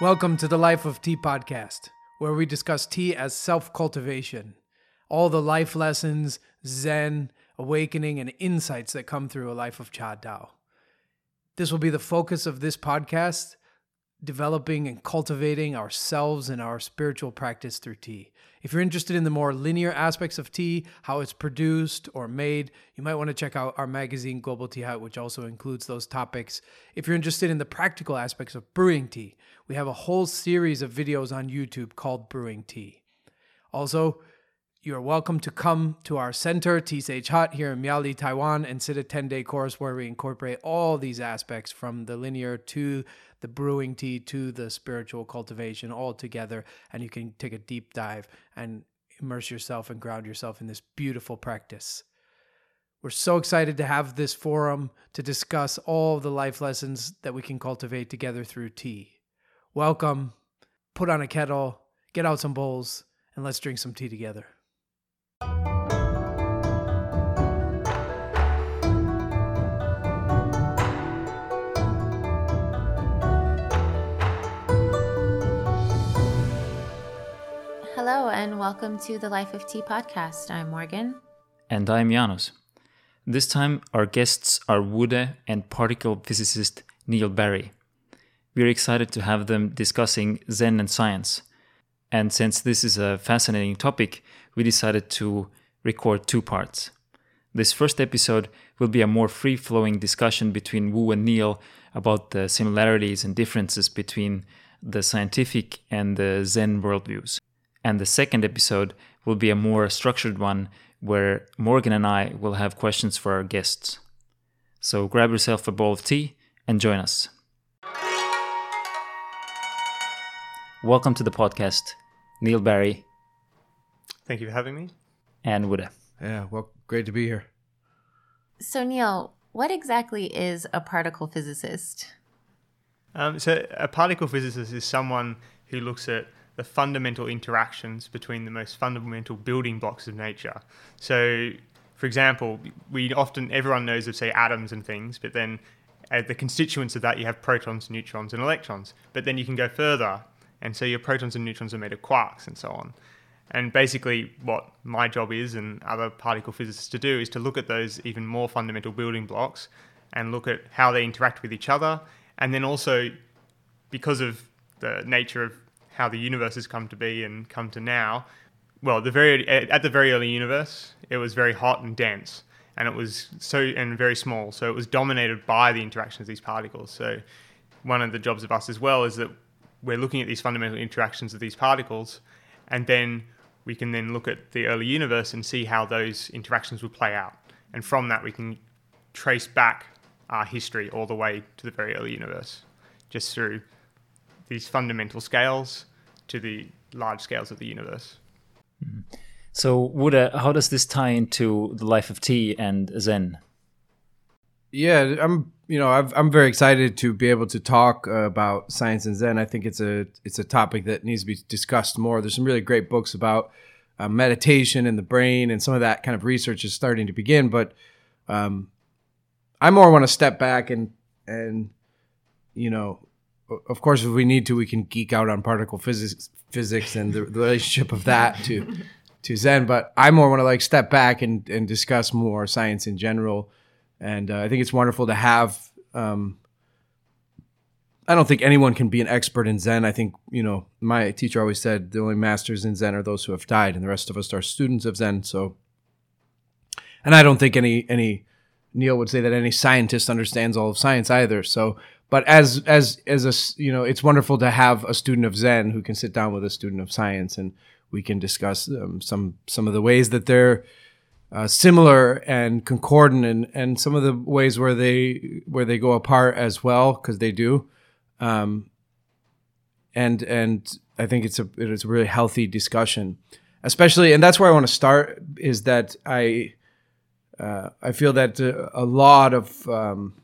Welcome to the Life of Tea podcast, where we discuss tea as self cultivation, all the life lessons, Zen, awakening, and insights that come through a life of Cha Dao. This will be the focus of this podcast, developing and cultivating ourselves and our spiritual practice through tea. If you're interested in the more linear aspects of tea, how it's produced or made, you might want to check out our magazine, Global Tea Hut, which also includes those topics. If you're interested in the practical aspects of brewing tea, we have a whole series of videos on YouTube called Brewing Tea. Also, you are welcome to come to our center, Tea Sage Hut, here in Miaoli, Taiwan, and sit a 10 day course where we incorporate all these aspects from the linear to the brewing tea to the spiritual cultivation all together. And you can take a deep dive and immerse yourself and ground yourself in this beautiful practice. We're so excited to have this forum to discuss all the life lessons that we can cultivate together through tea. Welcome, put on a kettle, get out some bowls, and let's drink some tea together. And welcome to the Life of Tea podcast. I'm Morgan. And I'm Janos. This time, our guests are Wu De and particle physicist Neil Barry. We're excited to have them discussing Zen and science. And since this is a fascinating topic, we decided to record two parts. This first episode will be a more free flowing discussion between Wu and Neil about the similarities and differences between the scientific and the Zen worldviews. And the second episode will be a more structured one where Morgan and I will have questions for our guests. So grab yourself a bowl of tea and join us. Welcome to the podcast, Neil Barry Thank you for having me. and Wu De. Yeah, well, great to be here. So, Neil, what exactly is a particle physicist? Um, so, a particle physicist is someone who looks at the fundamental interactions between the most fundamental building blocks of nature. So, for example, we often everyone knows of say atoms and things, but then uh, the constituents of that you have protons, neutrons, and electrons. But then you can go further, and so your protons and neutrons are made of quarks and so on. And basically, what my job is, and other particle physicists to do, is to look at those even more fundamental building blocks and look at how they interact with each other. And then also, because of the nature of how the universe has come to be and come to now, well, the very at the very early universe, it was very hot and dense, and it was so and very small. So it was dominated by the interactions of these particles. So one of the jobs of us as well is that we're looking at these fundamental interactions of these particles, and then we can then look at the early universe and see how those interactions would play out. And from that, we can trace back our history all the way to the very early universe, just through these fundamental scales to the large scales of the universe. So, Wu De, how does this tie into the life of tea and Zen? Yeah, I'm. You know, I've, I'm very excited to be able to talk uh, about science and Zen. I think it's a it's a topic that needs to be discussed more. There's some really great books about uh, meditation and the brain, and some of that kind of research is starting to begin. But um, I more want to step back and and you know, o- of course, if we need to, we can geek out on particle physics physics and the, the relationship of that to to Zen. But I more want to like step back and and discuss more science in general and uh, I think it's wonderful to have. Um, I don't think anyone can be an expert in Zen. I think you know my teacher always said the only masters in Zen are those who have died, and the rest of us are students of Zen. So, and I don't think any any Neil would say that any scientist understands all of science either. So, but as as as a you know, it's wonderful to have a student of Zen who can sit down with a student of science, and we can discuss um, some some of the ways that they're uh, similar and concordant, and and some of the ways where they where they go apart as well, because they do. Um, and and I think it's a it's a really healthy discussion, especially, and that's where I want to start. Is that I uh, I feel that uh, a lot of um,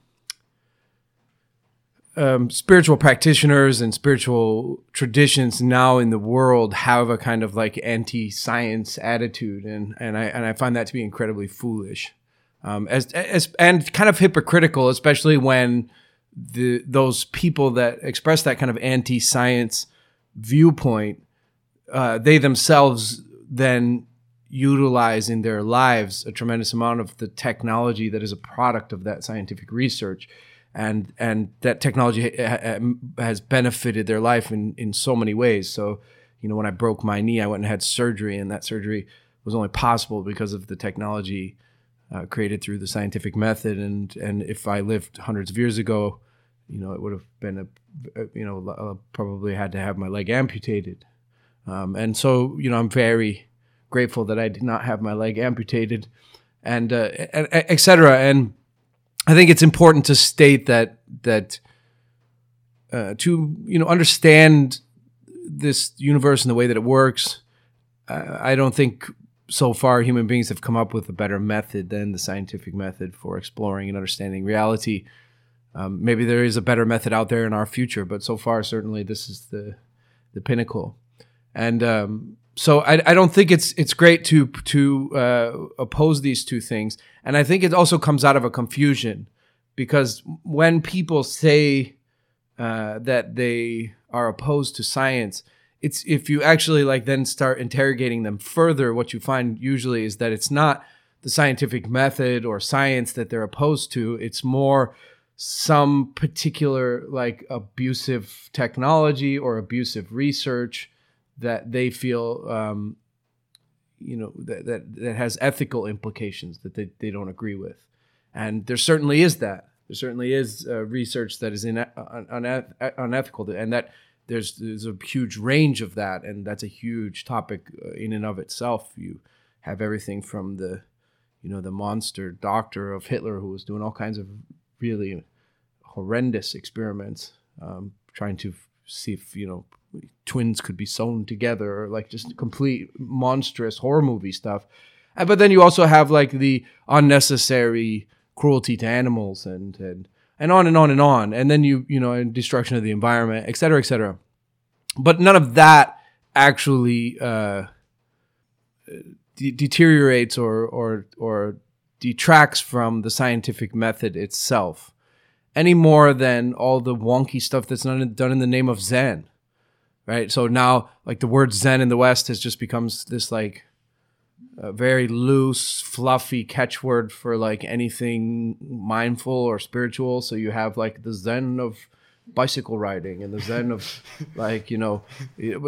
um, spiritual practitioners and spiritual traditions now in the world have a kind of like anti-science attitude, and and I and I find that to be incredibly foolish, um, as as and kind of hypocritical, especially when the those people that express that kind of anti-science viewpoint, uh, they themselves then utilize in their lives a tremendous amount of the technology that is a product of that scientific research and and that technology ha- ha- has benefited their life in in so many ways. So you know when i broke my knee i went and had surgery and that surgery was only possible because of the technology uh, created through the scientific method. And and if i lived hundreds of years ago you know it would have been a, you know probably had to have my leg amputated. Um, and so you know i'm very grateful that I did not have my leg amputated, and uh, etc. And I think it's important to state that that uh, to you know understand this universe and the way that it works. Uh, I don't think so far human beings have come up with a better method than the scientific method for exploring and understanding reality. Um, maybe there is a better method out there in our future, but so far, certainly, this is the the pinnacle. And um, so I, I don't think it's it's great to to uh, oppose these two things, and I think it also comes out of a confusion because when people say uh, that they are opposed to science, it's if you actually like then start interrogating them further, what you find usually is that it's not the scientific method or science that they're opposed to. It's more some particular like abusive technology or abusive research that they feel um, you know that, that that has ethical implications that they, they don't agree with. And there certainly is that. There certainly is uh, research that is in, un, unethical and that there's there's a huge range of that and that's a huge topic uh, in and of itself. You have everything from the you know the monster doctor of Hitler who was doing all kinds of really horrendous experiments um, trying to see if you know twins could be sewn together or like just complete monstrous horror movie stuff. Uh, but then you also have like the unnecessary cruelty to animals and and and on and on and on. And then you you know and destruction of the environment, et cetera, et cetera. But none of that actually uh, de- deteriorates or or or detracts from the scientific method itself any more than all the wonky stuff that's not done in the name of Zen right? So now, like the word Zen in the West has just becomes this like a very loose, fluffy catchword for like anything mindful or spiritual. So you have like the Zen of bicycle riding and the Zen of like you know,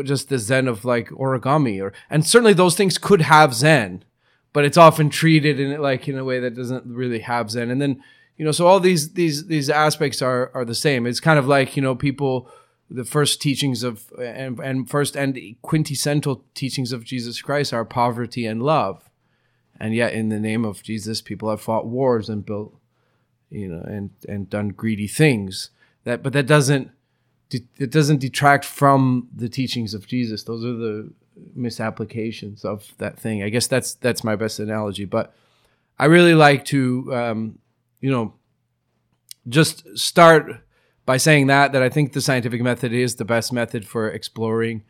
just the Zen of like origami or and certainly those things could have Zen, but it's often treated in like in a way that doesn't really have Zen. And then you know, so all these these these aspects are are the same. It's kind of like you know people the first teachings of and, and first and quintessential teachings of Jesus Christ are poverty and love. And yet in the name of Jesus people have fought wars and built you know and and done greedy things. That but that doesn't it doesn't detract from the teachings of Jesus. Those are the misapplications of that thing. I guess that's that's my best analogy, but I really like to um, you know just start by saying that that I think the scientific method is the best method for exploring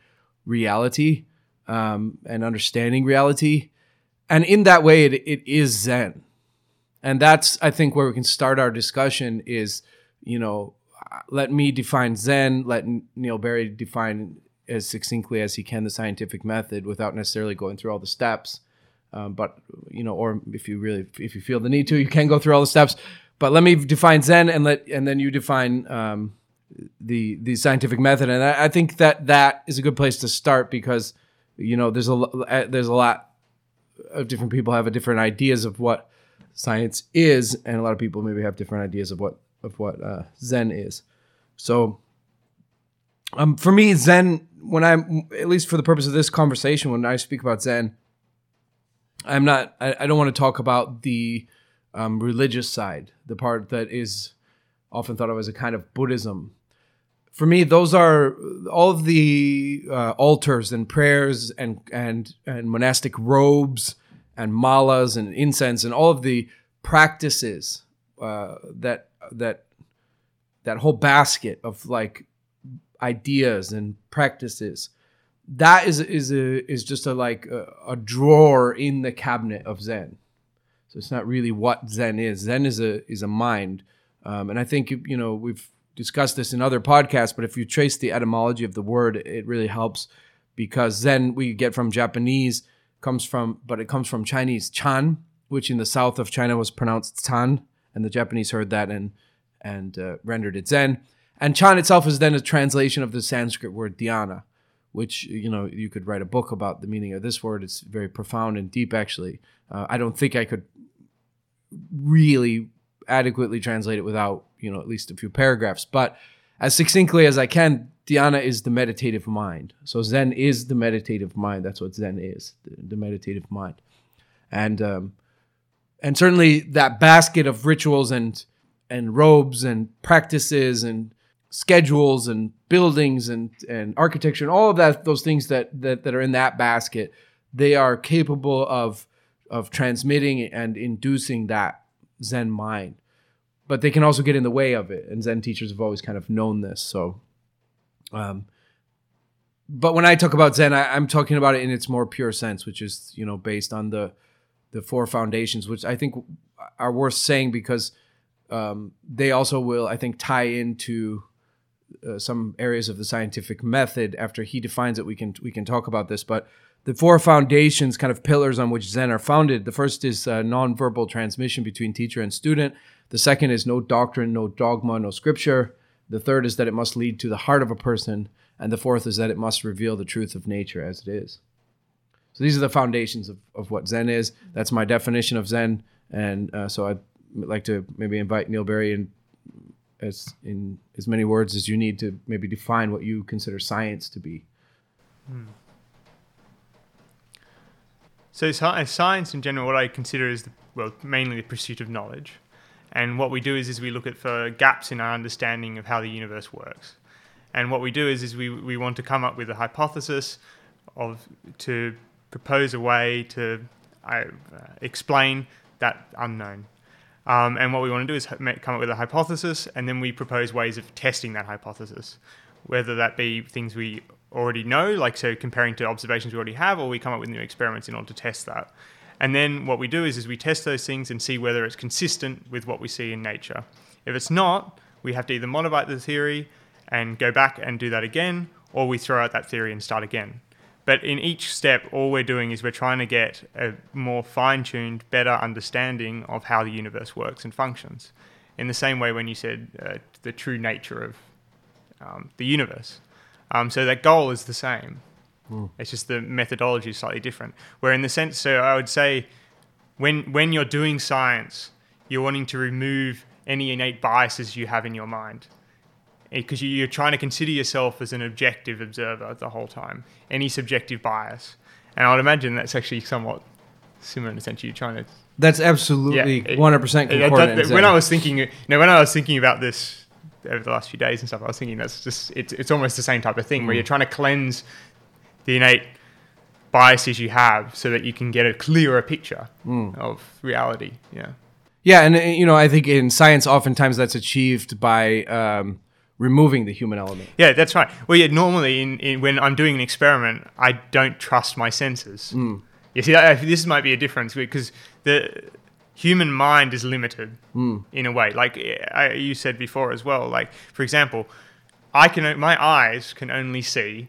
reality um, and understanding reality, and in that way, it, it is Zen, and that's I think where we can start our discussion is you know let me define Zen, let Neil Barry define as succinctly as he can the scientific method without necessarily going through all the steps. Um, but you know, or if you really if you feel the need to, you can go through all the steps. But let me define Zen, and let and then you define um, the the scientific method. And I, I, think that that is a good place to start because you know there's a uh, there's a lot of different people have a different ideas of what science is, and a lot of people maybe have different ideas of what of what uh, Zen is. So, um, for me, Zen, when I'm at least for the purpose of this conversation, when I speak about Zen, I'm not. I, I don't want to talk about the um, religious side, the part that is often thought of as a kind of Buddhism. For me, those are all of the uh, altars and prayers and and and monastic robes and malas and incense and all of the practices uh, that that that whole basket of like ideas and practices that is is a is just a like a, a drawer in the cabinet of Zen so it's not really what Zen is. Zen is a is a mind, um, and I think you know we've discussed this in other podcasts, but if you trace the etymology of the word, it really helps because Zen we get from Japanese comes from, but it comes from Chinese Chan, which in the south of China was pronounced Tan, and the Japanese heard that and and uh, rendered it Zen. And Chan itself is then a translation of the Sanskrit word dhyana, which you know you could write a book about the meaning of this word. It's very profound and deep, actually. Uh, I don't think I could really adequately translate it without you know at least a few paragraphs, but as succinctly as I can, dhyana is the meditative mind. So Zen is the meditative mind. That's what Zen is, the, the meditative mind, and um, and certainly that basket of rituals and and robes and practices and schedules and buildings and and architecture and all of that those things that that, that are in that basket they are capable of of transmitting and inducing that zen mind but they can also get in the way of it and zen teachers have always kind of known this so um but when i talk about zen I, i'm talking about it in its more pure sense which is you know based on the the four foundations which i think are worth saying because um, they also will i think tie into uh, some areas of the scientific method. After he defines it, we can we can talk about this. But the four foundations, kind of pillars on which Zen are founded. The first is uh, nonverbal transmission between teacher and student. The second is no doctrine, no dogma, no scripture. The third is that it must lead to the heart of a person, and the fourth is that it must reveal the truth of nature as it is. So these are the foundations of, of what Zen is. That's my definition of Zen, and uh, so I'd like to maybe invite Neil Berry in as in as many words as you need to maybe define what you consider science to be. So science in general, what I consider is the, well mainly the pursuit of knowledge, and what we do is is we look at for gaps in our understanding of how the universe works, and what we do is is we we want to come up with a hypothesis of to propose a way to uh, explain that unknown. Um, and what we want to do is come up with a hypothesis, and then we propose ways of testing that hypothesis, whether that be things we already know, like so comparing to observations we already have, or we come up with new experiments in order to test that. And then what we do is, is we test those things and see whether it's consistent with what we see in nature. If it's not, we have to either modify the theory and go back and do that again, or we throw out that theory and start again. But in each step, all we're doing is we're trying to get a more fine tuned, better understanding of how the universe works and functions. In the same way, when you said uh, the true nature of um, the universe. Um, so that goal is the same. It's just the methodology is slightly different. Where in the sense, so I would say, when when you're doing science, you're wanting to remove any innate biases you have in your mind because you're trying to consider yourself as an objective observer the whole time, any subjective bias. And I would imagine that's actually somewhat similar in the sense you're trying to. That's absolutely 100% it- concordant. that- in when I was thinking, you know, when I was thinking about this over the last few days and stuff, I was thinking that's just it's it's almost the same type of thing where you're trying to cleanse the innate biases you have so that you can get a clearer picture of reality. Yeah. Yeah, and uh, you know, I think in science, oftentimes that's achieved by um, removing the human element. Yeah, that's right. Well, yeah, normally in, in, when I'm doing an experiment, I don't trust my senses. You see, that, this might be a difference because the human mind is limited hmm. in a way. Like I, you said before as well. Like for example, I can my eyes can only see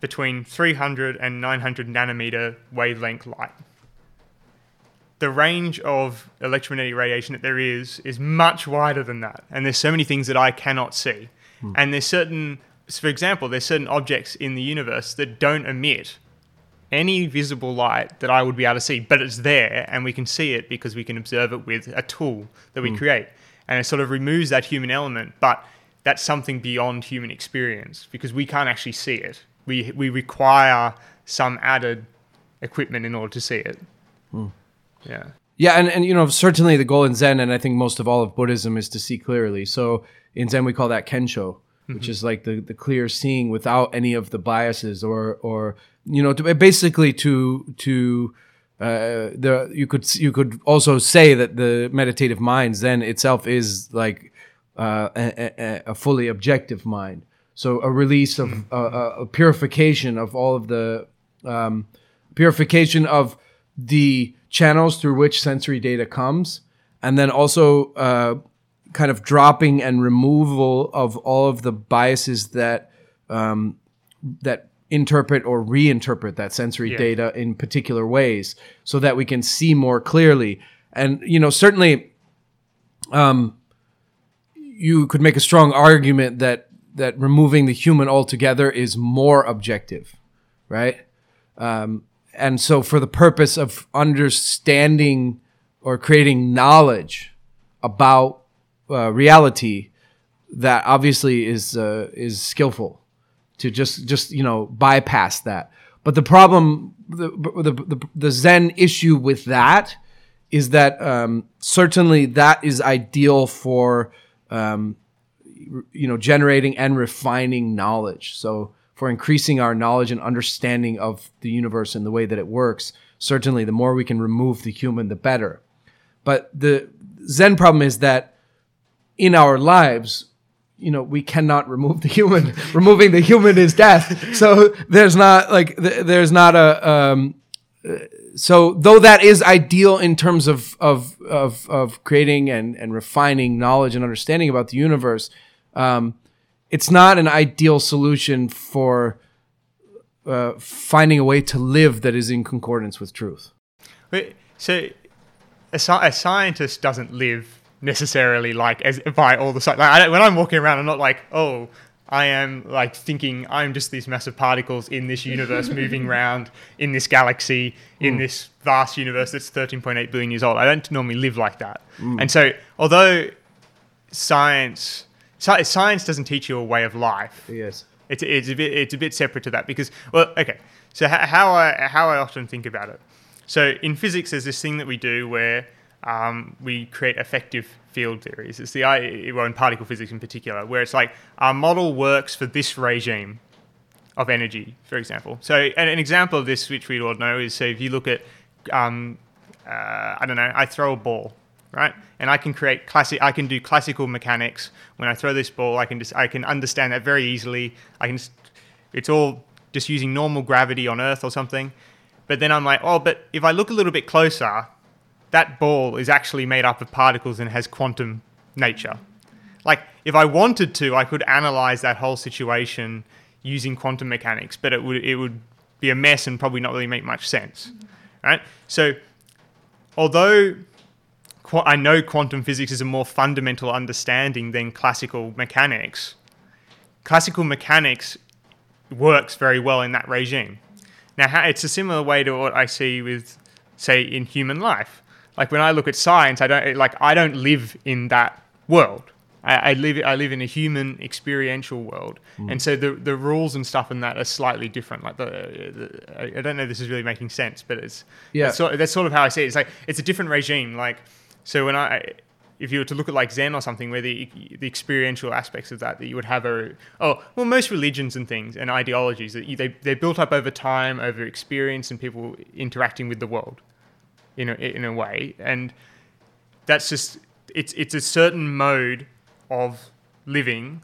between 300 and 900 nanometer wavelength light. The range of electromagnetic radiation that there is is much wider than that, and there's so many things that I cannot see. Hmm. And there's certain, for example, there's certain objects in the universe that don't emit any visible light that I would be able to see, but it's there and we can see it because we can observe it with a tool that we hmm. create. And it sort of removes that human element, but that's something beyond human experience because we can't actually see it. We, we require some added equipment in order to see it. Hmm. Yeah. Yeah, and, and you know, certainly the goal in Zen, and I think most of all of Buddhism, is to see clearly. So in Zen, we call that kensho, which mm-hmm. is like the, the clear seeing without any of the biases, or or you know, to, basically to to uh, the you could you could also say that the meditative mind then itself is like uh, a, a, fully objective mind. So a release of a, a, a purification of all of the um, purification of the channels through which sensory data comes, and then also uh, kind of dropping and removal of all of the biases that um, that interpret or reinterpret that sensory Yeah. data in particular ways, so that we can see more clearly. And you know, certainly, um, you could make a strong argument that that removing the human altogether is more objective, right? Um, and so, for the purpose of understanding or creating knowledge about uh, reality, that obviously is uh, is skillful to just just you know bypass that. But the problem, the the the, the Zen issue with that is that um, certainly that is ideal for um, you know generating and refining knowledge. So for increasing our knowledge and understanding of the universe and the way that it works, certainly the more we can remove the human, the better. But the Zen problem is that in our lives, you know, we cannot remove the human. Removing the human is death. So there's not like th- there's not a um, so though that is ideal in terms of of of, of creating and and refining knowledge and understanding about the universe, um, it's not an ideal solution for uh, finding a way to live that is in concordance with truth. Wait, So, a, a scientist doesn't live necessarily like as by all the like I when I'm walking around, I'm not like, oh, I am like thinking I'm just these massive particles in this universe moving around in this galaxy in hmm. this vast universe that's 13.8 billion years old. I don't normally live like that, hmm. and so although science science doesn't teach you a way of life, Yes. it's, it's a bit it's a bit separate to that because well okay. So how I how I often think about it. So in physics there's this thing that we do where um, we create effective field theories it's the well in particle physics in particular where it's like our model works for this regime of energy for example so an, an example of this which we all know is so if you look at um, uh, I don't know I throw a ball right? And I can create classic. I can do classical mechanics. When I throw this ball, I can just I can understand that very easily. I can. s- It's all just using normal gravity on Earth or something. But then I'm like, oh, but if I look a little bit closer, that ball is actually made up of particles and has quantum nature. Like, if I wanted to, I could analyze that whole situation using quantum mechanics, but it would it would be a mess and probably not really make much sense, right? So, although qu- I know quantum physics is a more fundamental understanding than classical mechanics. Classical mechanics works very well in that regime. Now, it's a similar way to what I see with, say, in human life. Like when I look at science, I don't like I don't live in that world. I, I live I live in a human experiential world, mm. and so the the rules and stuff in that are slightly different. Like the, the I- don't know if this is really making sense, but it's Yeah. that's sort, that's sort of how I see it. It's like it's a different regime. Like so when I if you were to look at like Zen or something, where the the experiential aspects of that that you would have are oh well most religions and things and ideologies that you, they they're built up over time, over experience and people interacting with the world in a in a way, and that's just it's it's a certain mode of living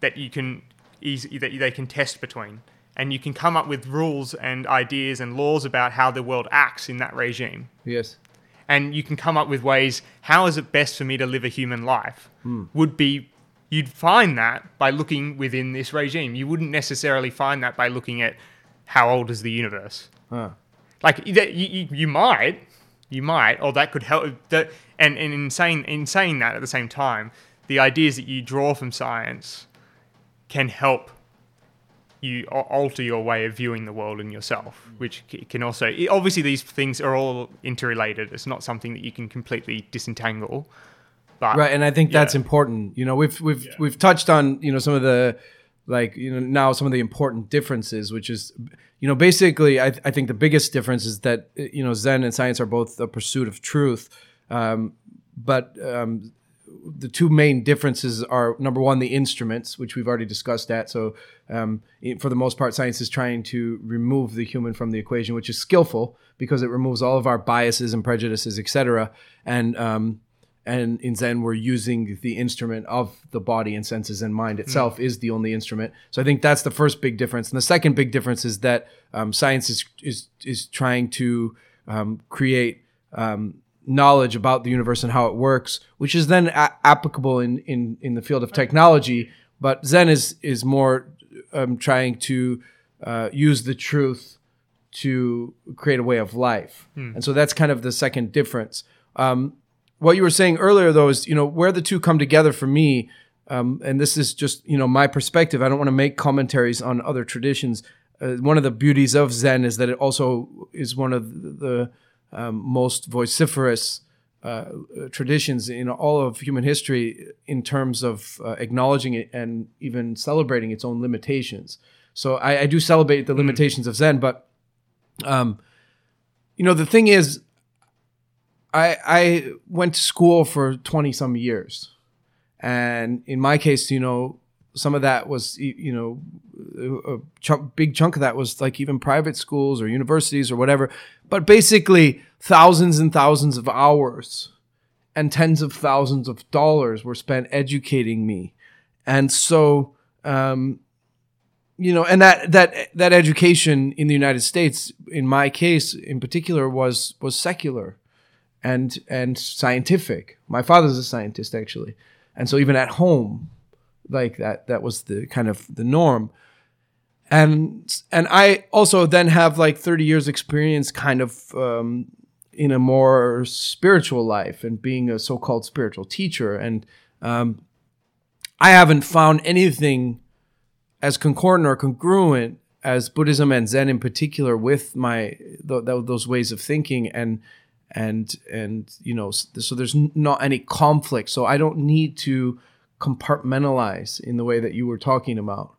that you can easy that they can test between, and you can come up with rules and ideas and laws about how the world acts in that regime. Yes. and you can come up with ways how is it best for me to live a human life? Hmm. Would be you'd find that by looking within this regime. You wouldn't necessarily find that by looking at how old is the universe. Huh. like you, you, you might you might or that could help that and, and in saying in saying that at the same time the ideas that you draw from science can help you alter your way of viewing the world and yourself, mm. which can also obviously these things are all interrelated. It's not something that you can completely disentangle. But right and i think that's Yeah. important you know we've we've we've touched on you know some of the like you know now some of the important differences which is you know basically i, I think the biggest difference is that you know zen and science are both a pursuit of truth. Um, but um, the two main differences are number one the instruments which we've already discussed that. So um, for the most part science is trying to remove the human from the equation which is skillful because it removes all of our biases and prejudices etc and um, and in Zen we're using the instrument of the body and senses and mind itself is the only instrument. So I think that's the first big difference. And the second big difference is that um, science is is is trying to um, create um, knowledge about the universe and how it works, which is then a- applicable in, in in the field of technology. But Zen is is more um, trying to uh, use the truth to create a way of life, and so that's kind of the second difference. Um, what you were saying earlier, though, is you know where the two come together for me, um, and this is just you know my perspective. I don't want to make commentaries on other traditions. Uh, one of the beauties of Zen is that it also is one of the um, most vociferous uh, traditions in all of human history in terms of uh, acknowledging it and even celebrating its own limitations. So I, I do celebrate the limitations of Zen, but um, you know the thing is, I I went to school for twenty some years, and in my case, you know, some of that was you know a big chunk of that was like even private schools or universities or whatever. But basically, thousands and thousands of hours and tens of thousands of dollars were spent educating me, and so. Um, you know and that that that education in the united states in my case in particular was was secular and and scientific. My father's a scientist actually. And so even at home like that that was the kind of the norm. And and i also then have like 30 years experience kind of um, in a more spiritual life and being a so-called spiritual teacher. And um, i haven't found anything as concordant or congruent as Buddhism and Zen in particular with my th- th- those ways of thinking. And and and you know so there's not any conflict. So I don't need to compartmentalize in the way that you were talking about.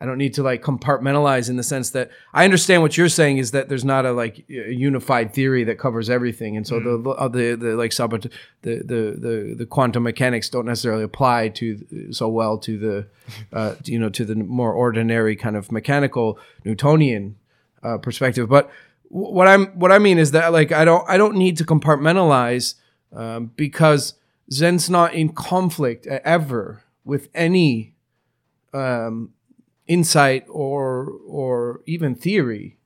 I don't need to like compartmentalize in the sense that I understand what you're saying is that there's not a like a unified theory that covers everything, and so the uh, the the like sabot the, the the the quantum mechanics don't necessarily apply to so well to the uh, you know to the more ordinary kind of mechanical Newtonian uh, perspective. But what I'm what I mean is that like I don't I don't need to compartmentalize um, because Zen's not in conflict ever with any um, insight or or even theory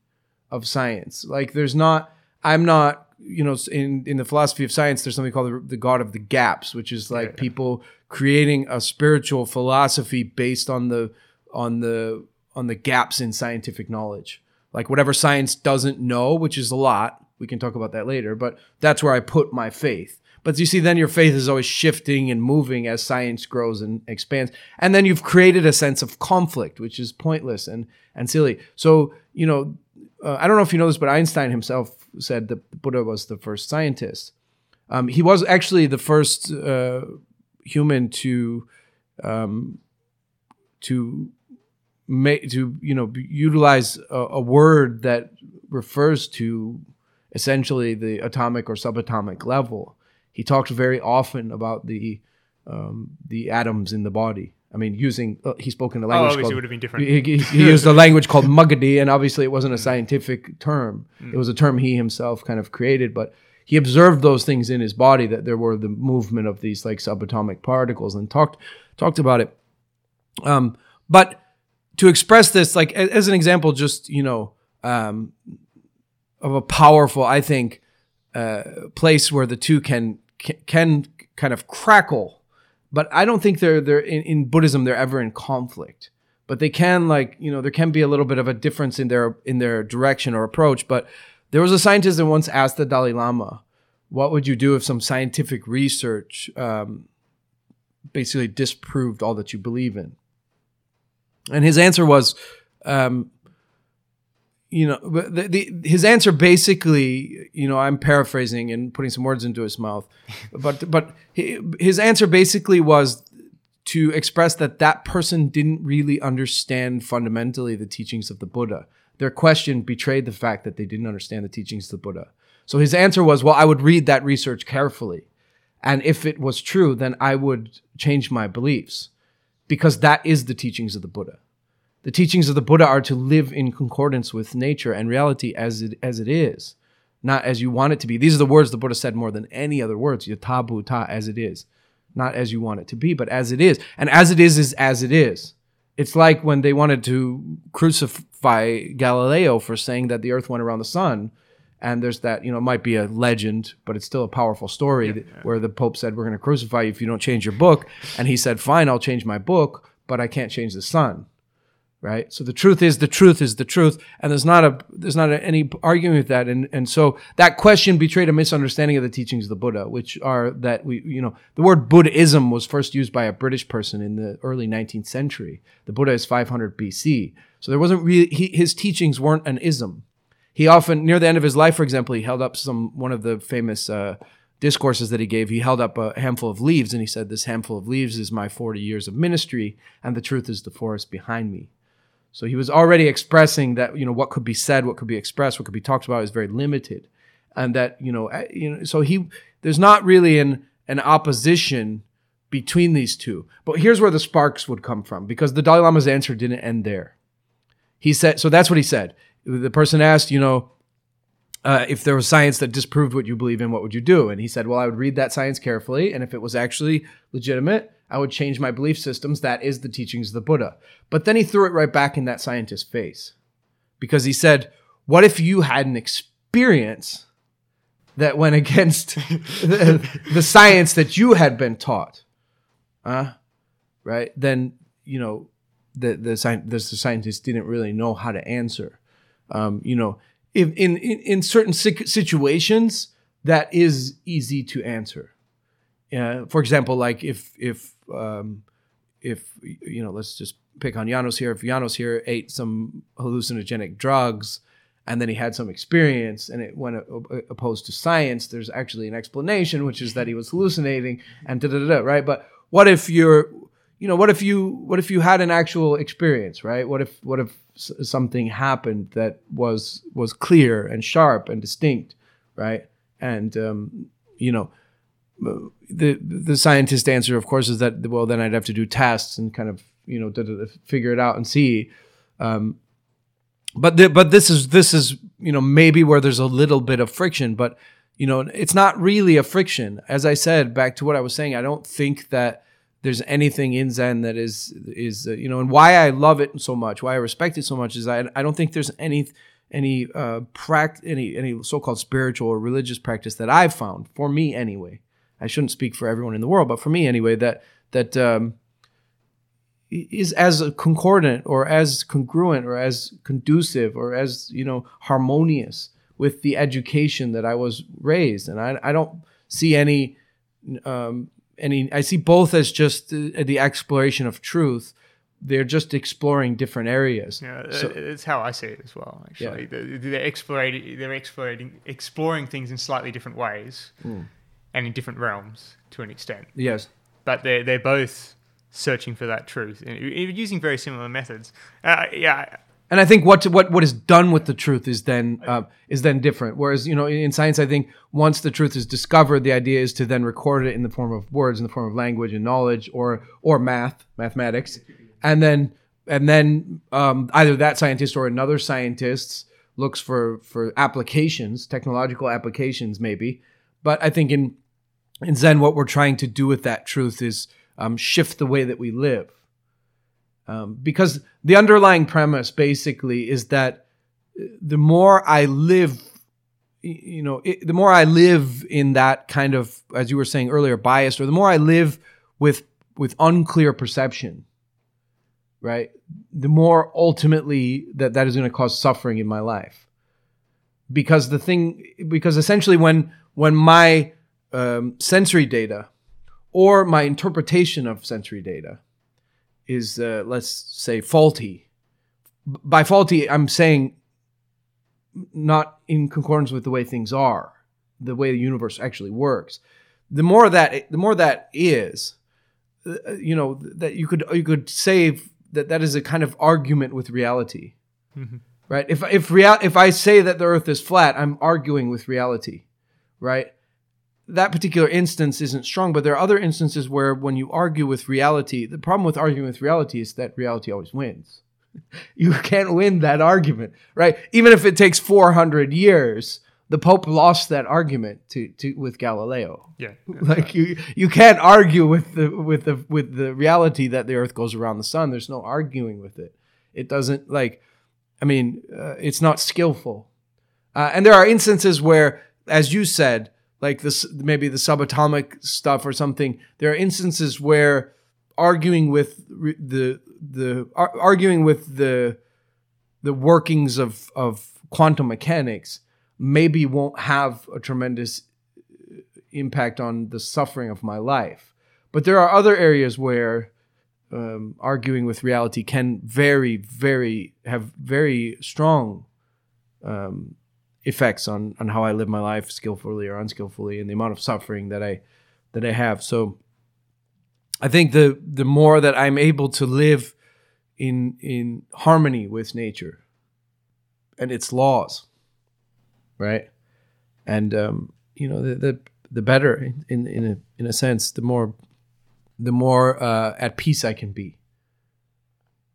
of science. Like there's not I'm not you know in in the philosophy of science there's something called the, the god of the gaps which is like people creating a spiritual philosophy based on the on the on the gaps in scientific knowledge like whatever science doesn't know which is a lot we can talk about that later but that's where i put my faith. But you see then your faith is always shifting and moving as science grows and expands. And then you've created a sense of conflict which is pointless and and silly. So you know uh, i don't know if you know this but einstein himself said that buddha was the first scientist. Um, he was actually the first uh, human to um, to make to you know utilize a, a word that refers to essentially the atomic or subatomic level. He talked very often about the um, the atoms in the body. I mean, using uh, he spoke in a Oh, language obviously called it would have been different. he, he- he used a language called Magadhi, and obviously it wasn't a scientific term. It was a term he himself kind of created, but he observed those things in his body that there were the movement of these like subatomic particles and talked talked about it. Um, but to express this, like as an example, just you know, um, of a powerful, I think, uh, place where the two can can, kind of crackle but I don't think they're they're in, in Buddhism they're ever in conflict. But they can like you know there can be a little bit of a difference in their in their direction or approach. But there was a scientist that once asked the Dalai Lama, "What would you do if some scientific research um, basically disproved all that you believe in?" And his answer was, um, you know, the, the, his answer basically, you know, I'm paraphrasing and putting some words into his mouth, but but his answer basically was to express that that person didn't really understand fundamentally the teachings of the Buddha. Their question betrayed the fact that they didn't understand the teachings of the Buddha. So his answer was, well, I would read that research carefully. And if it was true, then I would change my beliefs because that is the teachings of the Buddha. The teachings of the Buddha are to live in concordance with nature and reality as it as it is, not as you want it to be. These are the words the Buddha said more than any other words. Yatha bhuta, as it is, not as you want it to be, but as it is. And as it is is as it is. It's like when they wanted to crucify Galileo for saying that the Earth went around the sun, And there's that, you know, it might be a legend, but it's still a powerful story that- where the Pope said, We're going to crucify you if you don't change your book. And he said, Fine, I'll change my book, but I can't change the sun. Right? So the truth is the truth is the truth. And there's not a there's not a, any arguing with that. And and so that question betrayed a misunderstanding of the teachings of the buddha which are that we you know the word buddhism was first used by a british person in the early 19th century. The buddha is 500 bc so there wasn't really he, his teachings weren't an ism he often near the end of his life for example he held up some one of the famous uh, discourses that he gave he held up a handful of leaves and he said this handful of leaves is my 40 years of ministry and the truth is the forest behind me so he was already expressing that you know what could be said, what could be expressed, what could be talked about is very limited, and that you know uh, you know so he there's not really an an opposition between these two. But here's where the sparks would come from because the Dalai Lama's answer didn't end there. He said so that's what he said. The person asked, you know, uh, if there was science that disproved what you believe in, what would you do? And he said, well, I would read that science carefully, and if it was actually legitimate, I would change my belief systems. That is the teachings of the Buddha. But then he threw it right back in that scientist's face because he said, What if you had an experience that went against the, the science that you had been taught? Huh? Right? Then, you know, the, the, sci- the, the scientist didn't really know how to answer. Um, you know, if, in, in, in certain situations, that is easy to answer. Uh, for example, like if if um, if you know, let's just pick on Janos here. If Janos here ate some hallucinogenic drugs and then he had some experience and it went a- opposed to science, there's actually an explanation, which is that he was hallucinating and da da. da, Right? But what if you're you know what if you what if you had an actual experience right what if what if something happened that was was clear and sharp and distinct right and um, you know the the scientist answer, of course, is that well, then I'd have to do tests and kind of you know figure it out and see. Um, but the, but this is this is you know maybe where there's a little bit of friction, but you know it's not really a friction. As I said, back to what I was saying, I don't think that there's anything in Zen that is is uh, you know and why I love it so much, why I respect it so much is I I don't think there's any any uh pract any any so-called spiritual or religious practice that I've found for me anyway. I shouldn't speak for everyone in the world, but for me anyway, that that um, is as concordant or as congruent or as conducive or as you know harmonious with the education that I was raised, and I, I don't see any um, any. I see both as just the, the exploration of truth. They're just exploring different areas. Yeah, So- it's how I see it as well. Actually, They're- they're exploring, they're exploring, exploring things in slightly different ways, Hmm. and in different realms to an extent. Yes. But they're they're both searching for that truth and using very similar methods. Uh, yeah, and I think what what what is done with the truth is then uh, is then different. Whereas you know in science, I think once the truth is discovered, the idea is to then record it in the form of words, in the form of language and knowledge, or or math, mathematics, and then and then um, either that scientist or another scientist looks for for applications, technological applications, maybe. But I think in in Zen, what we're trying to do with that truth is um, shift the way that we live um, because the underlying premise basically is that uh, the more I live, you know, it, the more I live in that kind of, as you were saying earlier, biased, or the more I live with with unclear perception, right? The more ultimately that that is going to cause suffering in my life, because the thing, because essentially when when my um, sensory data or my interpretation of sensory data is uh, let's say faulty. By faulty i'm saying not in concordance with the way things are the way the universe actually works. The more that the more that is uh, you know that you could you could say that that is a kind of argument with reality. Right? If if real if i say that the earth is flat i'm arguing with reality. Right that particular instance isn't strong, but there are other instances where when you argue with reality, the problem with arguing with reality is that reality always wins. You can't win that argument, right? Even if it takes 400 years, the Pope lost that argument to, to with Galileo. yeah. Like you, you can't argue with the with the with the reality that the Earth goes around the sun. There's no arguing with it. It doesn't like, I mean, uh, it's not skillful. Uh, and there are instances where, as you said, like this, maybe the subatomic stuff or something. There are instances where arguing with the the ar- arguing with the the workings of of quantum mechanics maybe won't have a tremendous uh, impact on the suffering of my life. But there are other areas where um, arguing with reality can very, very have very strong um, effects on on how I live my life, skillfully or unskillfully, and the amount of suffering that I that I have. So, I think the the more that I'm able to live in in harmony with nature and its laws, right, and um, you know the the, the better in in a in a sense, the more the more uh, at peace I can be.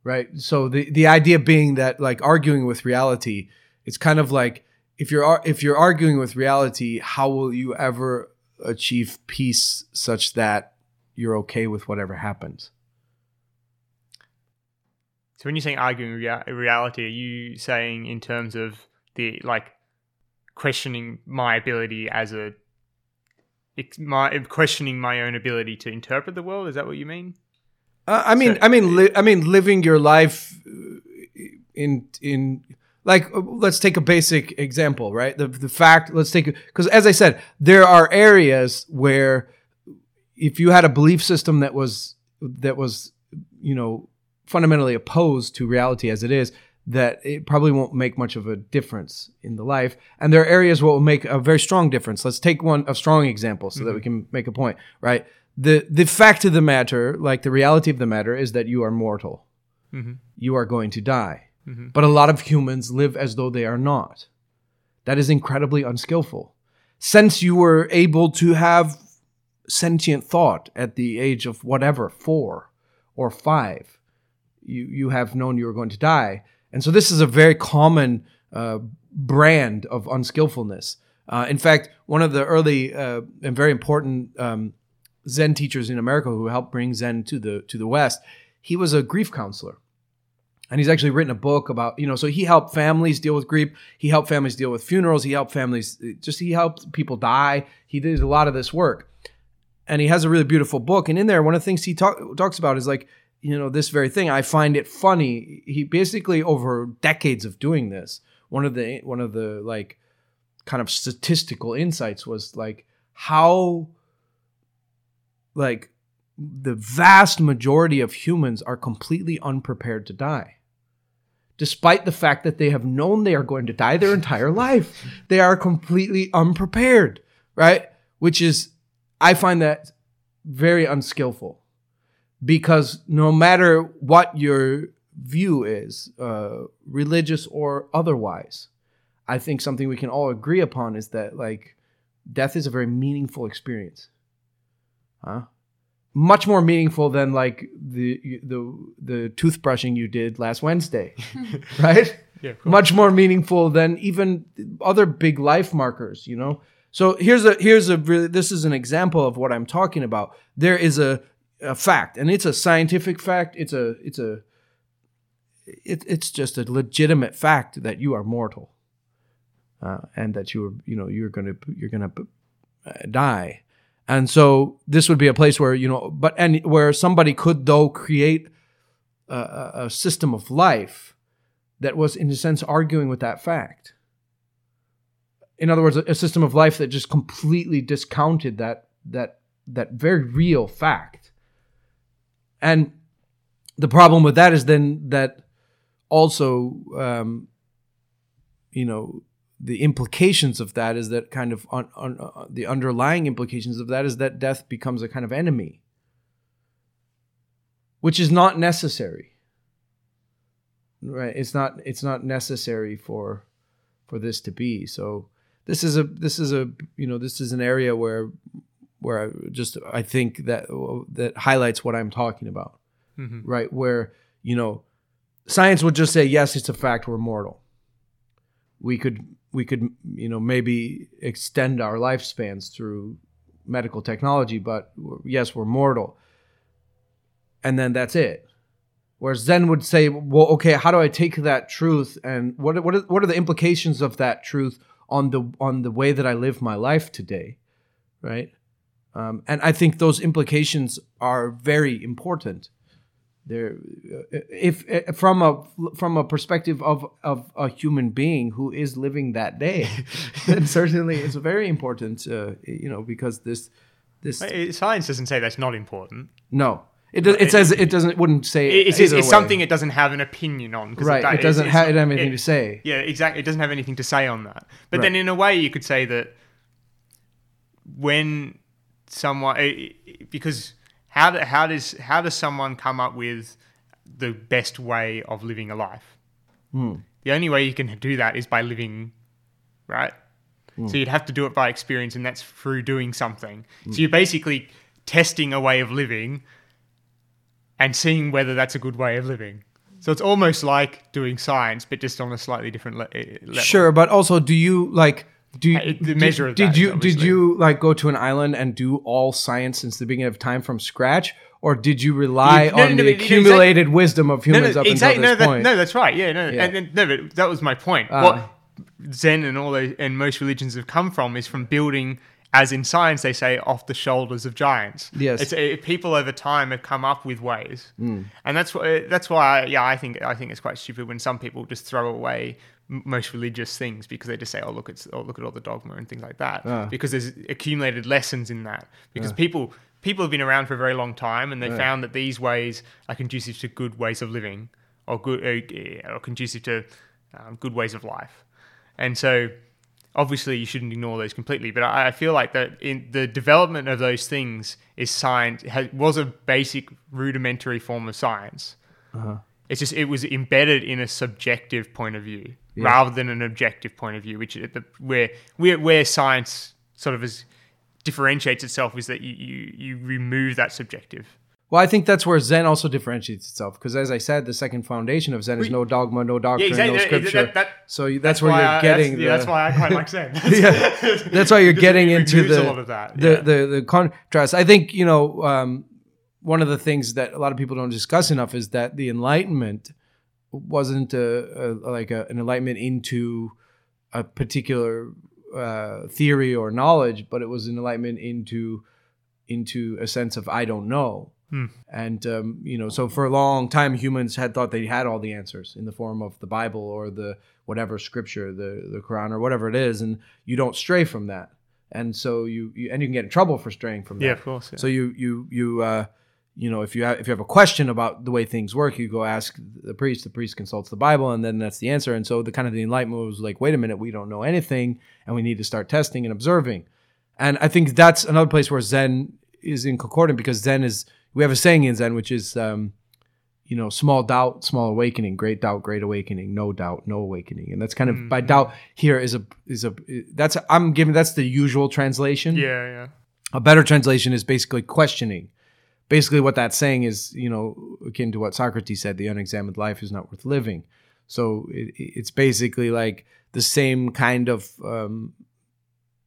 Right. So the the idea being that like arguing with reality, it's kind of like if you're if you're arguing with reality, how will you ever achieve peace such that you're okay with whatever happens? So when you're saying arguing rea- reality, are you saying in terms of the like questioning my ability as a my questioning my own ability to interpret the world? Is that what you mean? Uh, I mean, So- I mean, li- I mean, living your life uh, in in like uh, let's take a basic example, right? The the fact let's take because as I said, there are areas where if you had a belief system that was that was you know fundamentally opposed to reality as it is, that it probably won't make much of a difference in the life. And there are areas where it will make a very strong difference. Let's take one a strong example so that we can make a point, right? The the fact of the matter, like the reality of the matter, is that you are mortal. Mm-hmm. You are going to die. But a lot of humans live as though they are not. That is incredibly unskillful. Since you were able to have sentient thought at the age of whatever, four or five, you, you have known you were going to die. And so this is a very common uh, brand of unskillfulness. Uh, in fact, one of the early uh, and very important um, Zen teachers in America who helped bring Zen to the to the West, he was a grief counselor and he's actually written a book about you know so he helped families deal with grief. He helped families deal with funerals. He helped families just he helped people die. He did a lot of this work. And he has a really beautiful book. And in there one of the things he talk, talks about is like you know this very thing. I find it funny. He basically over decades of doing this one of the one of the like kind of statistical insights was like how like the vast majority of humans are completely unprepared to die. Despite the fact that they have known they are going to die their entire life, they are completely unprepared, right? Which is, I find that very unskillful because no matter what your view is, uh, religious or otherwise, I think something we can all agree upon is that like death is a very meaningful experience. Huh? Much more meaningful than like the the the toothbrushing you did last Wednesday, right? Yeah. Much more meaningful than even other big life markers, you know. So here's a here's a really this is an example of what I'm talking about. There is a, a fact, and it's a scientific fact. It's a it's a it, it's just a legitimate fact that you are mortal, uh, and that you are you know you're gonna you're gonna uh, die, and so this would be a place where you know but and where somebody could though create a, a, system of life that was in a sense arguing with that fact. In other words, a system of life that just completely discounted that that that very real fact. And the problem with that is then that also, um, you know, the implications of that is that kind of uh, the underlying implications of that is that death becomes a kind of enemy, which is not necessary. Right? It's not. It's not necessary for for this to be. So this is a this is a you know this is an area where where I just I think that that highlights what I'm talking about Mhm. right? Where, you know, science would just say, yes, it's a fact, we're mortal. We could, we could, you know, maybe extend our lifespans through medical technology, but yes, we're mortal. And then that's it. Whereas Zen would say, well, okay, how do I take that truth and what, what, are, what are the implications of that truth on the on the way that I live my life today, right? Um, and I think those implications are very important. There, uh, if uh, from a from a perspective of of a human being who is living that day, then certainly it's very important. Uh, you know, because this this Science doesn't say that's not important. no, it does, it says it doesn't wouldn't say It- It's, it's something it doesn't have an opinion on. right. do- It doesn't it's- have anything it- to say. Yeah, exactly. It doesn't have anything to say on that. But Right. then, in a way, you could say that when someone, eh, eh, because how do, how does how does someone come up with the best way of living a life? Hmm. The only way you can do that is by living, right? Hmm. So you'd have to do it by experience, and that's through doing something. Hmm. So you're basically testing a way of living and seeing whether that's a good way of living. So it's almost like doing science, but just on a slightly different le- eh, level. Sure, but also, do you like? Do you, Uh, the did- measure of did that, you did you like go to an island and do all science since the beginning of time from scratch, or did you rely You- no, on no, the you- accumulated wisdom of humans up exactly. until this no, point? No, that's right. Yeah, no, Yeah. And, and, no, but that was my point. Ah. what Zen and all those and most religions have come from is from building, as in science they say, off the shoulders of giants. Yes. it's uh, people over time have come up with ways, Hmm. and that's why that's why yeah I think I think it's quite stupid when some people just throw away most religious things because they just say oh look it's oh look at all the dogma and things like that. Ah. because there's accumulated lessons in that. Because people people have been around for a very long time and they found that these ways are conducive to good ways of living or good uh, or conducive to um, good ways of life. And so obviously you shouldn't ignore those completely but i, I feel like that in the development of those things is science has, was a basic rudimentary form of science. It's just it was embedded in a subjective point of view rather than an objective point of view, which is the, where where where science sort of is differentiates itself is that you, you you remove that subjective. Well, I think that's where Zen also differentiates itself because, as I said, the second foundation of Zen is no dogma, no doctrine, exactly. no scripture. that- that- so you- that's, where you're I- getting. That's, the, yeah, that's why I quite like Zen. yeah, that's why you're getting into the a lot of that, the, the the contrast. I think you know um, one of the things that a lot of people don't discuss enough is that the Enlightenment wasn't a, a, like a, an enlightenment into a particular uh, theory or knowledge, but it was an enlightenment into into a sense of I don't know. And um, you know, so for a long time, humans had thought they had all the answers in the form of the Bible or the whatever scripture, the the Quran or whatever it is, and you don't stray from that. And so you, you and you can get in trouble for straying from that. Yeah, of course, yeah. So you you you uh, you know if you have if you have a question about the way things work, you go ask the priest. The priest consults the Bible, and then that's the answer. And so the kind of the enlightenment was like, wait a minute, we don't know anything, and we need to start testing and observing. And I think that's another place where Zen is in concordant because Zen is we have a saying in Zen which is um, you know small doubt, small awakening, great doubt, great awakening, no doubt, no awakening, and that's kind of by doubt here is a is a that's I'm giving that's the usual translation. yeah, yeah. A better translation is basically questioning. Basically, what that's saying is, you know, akin to what Socrates said: the unexamined life is not worth living. So it, it's basically like the same kind of, um,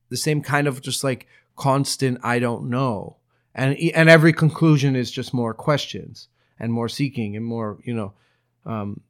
the same kind of just like constant "I don't know," and and every conclusion is just more questions and more seeking and more, you know, um,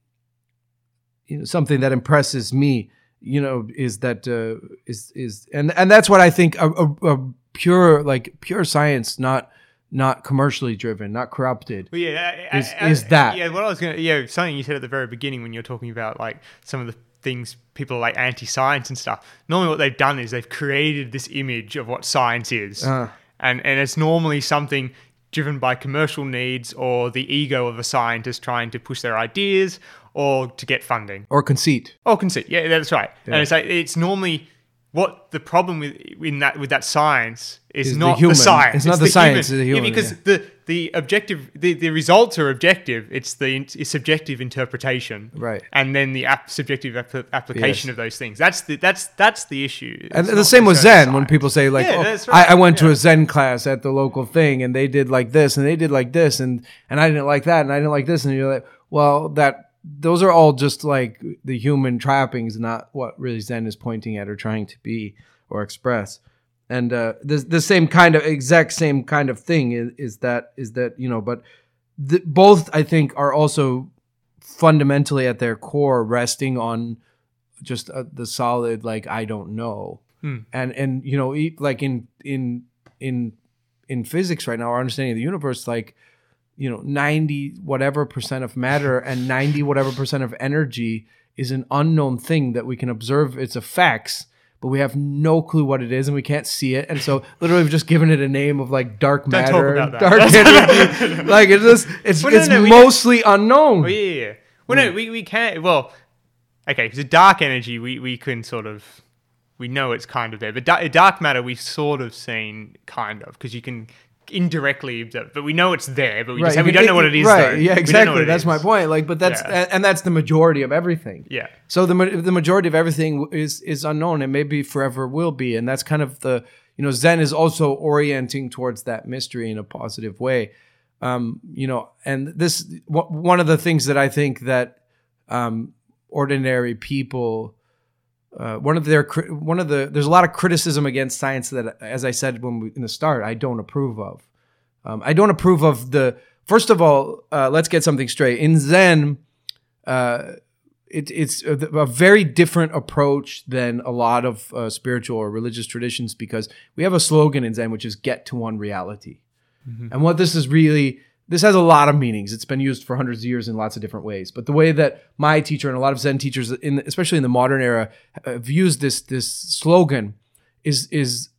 you know, something that impresses me, you know, is that uh, is is and and that's what I think a, a, a pure like pure science, not not commercially driven, not corrupted. Well, yeah, I- Is- I- is that- Yeah, what I was gonna, yeah, something you said at the very beginning when you're talking about like some of the things people are like anti-science and stuff. Normally, what they've done is they've created this image of what science is, Uh. and and it's normally something driven by commercial needs or the ego of a scientist trying to push their ideas or to get funding. Or conceit. Oh, conceit. Yeah, that's right. And it's like it's normally what the problem with in that with that science is, Is not the, human. science. It's not the science, it's the Yeah, because yeah. the the objective the, the results are objective. It's the it's subjective interpretation. Right. And then the ap- subjective ap- application Yes. of those things. That's the that's that's the issue. And the same with Zen when people say like, Yeah, oh, right. I, I went to a Zen class at the local thing and they did like this and they did like this and and I didn't like that and I didn't like this and you're like, well, that those are all just like the human trappings, not what really Zen is pointing at or trying to be or express. And uh, the the same kind of exact same kind of thing is, is that is that you know, but the, both I think are also fundamentally at their core resting on just uh, the solid like I don't know. And and you know, like in in in in physics right now, our understanding of the universe, like you know, ninety whatever percent of matter and ninety whatever percent of energy is an unknown thing that we can observe its effects. But we have no clue what it is, and we can't see it. And so, literally, we've just given it a name of like dark matter, dark energy. like it's just, it's Well, no, it's no, don't- mostly unknown. Oh, yeah, yeah, yeah. Well, no, mm. we, we can't. Well, okay, because dark energy, we, we can sort of. We know it's kind of there. But da- dark matter, we've sort of seen kind of, because you can indirectly. But we know it's there, but we just have, we don't know what it is. Right? though. Yeah, We don't know exactly. That's my point. Like, but that's Yeah. and, and that's the majority of everything. Yeah. So the the majority of everything is is unknown and maybe forever will be, and that's kind of the you know Zen is also orienting towards that mystery in a positive way. Um, you know, and this w- one of the things that I think that um, ordinary people. Uh, one of their one of the there's a lot of criticism against science that, as I said when we, in the start, I don't approve of. Um, I don't approve of the. First of all, uh, let's get something straight. In Zen, uh, it, it's a, a very different approach than a lot of uh, spiritual or religious traditions because we have a slogan in Zen which is "Get to one reality," and what this is really this has a lot of meanings. It's been used for hundreds of years in lots of different ways. But the way that my teacher and a lot of Zen teachers, in especially in the modern era, have used this this slogan is is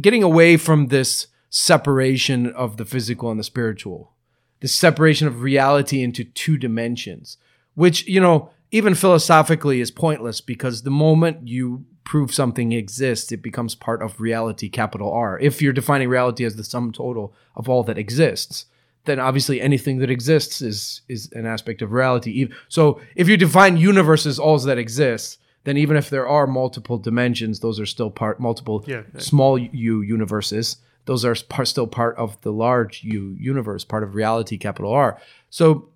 getting away from this separation of the physical and the spiritual, the separation of reality into two dimensions, which you know even philosophically is pointless because the moment you prove something exists, it becomes part of reality, capital R. If you're defining reality as the sum total of all that exists, then obviously anything that exists is is an aspect of reality. So if you define universe as all that exists, then even if there are multiple dimensions, those are still part multiple Yeah, yeah. small u universes. Those are part, still part of the large U universe, part of reality, capital R. So,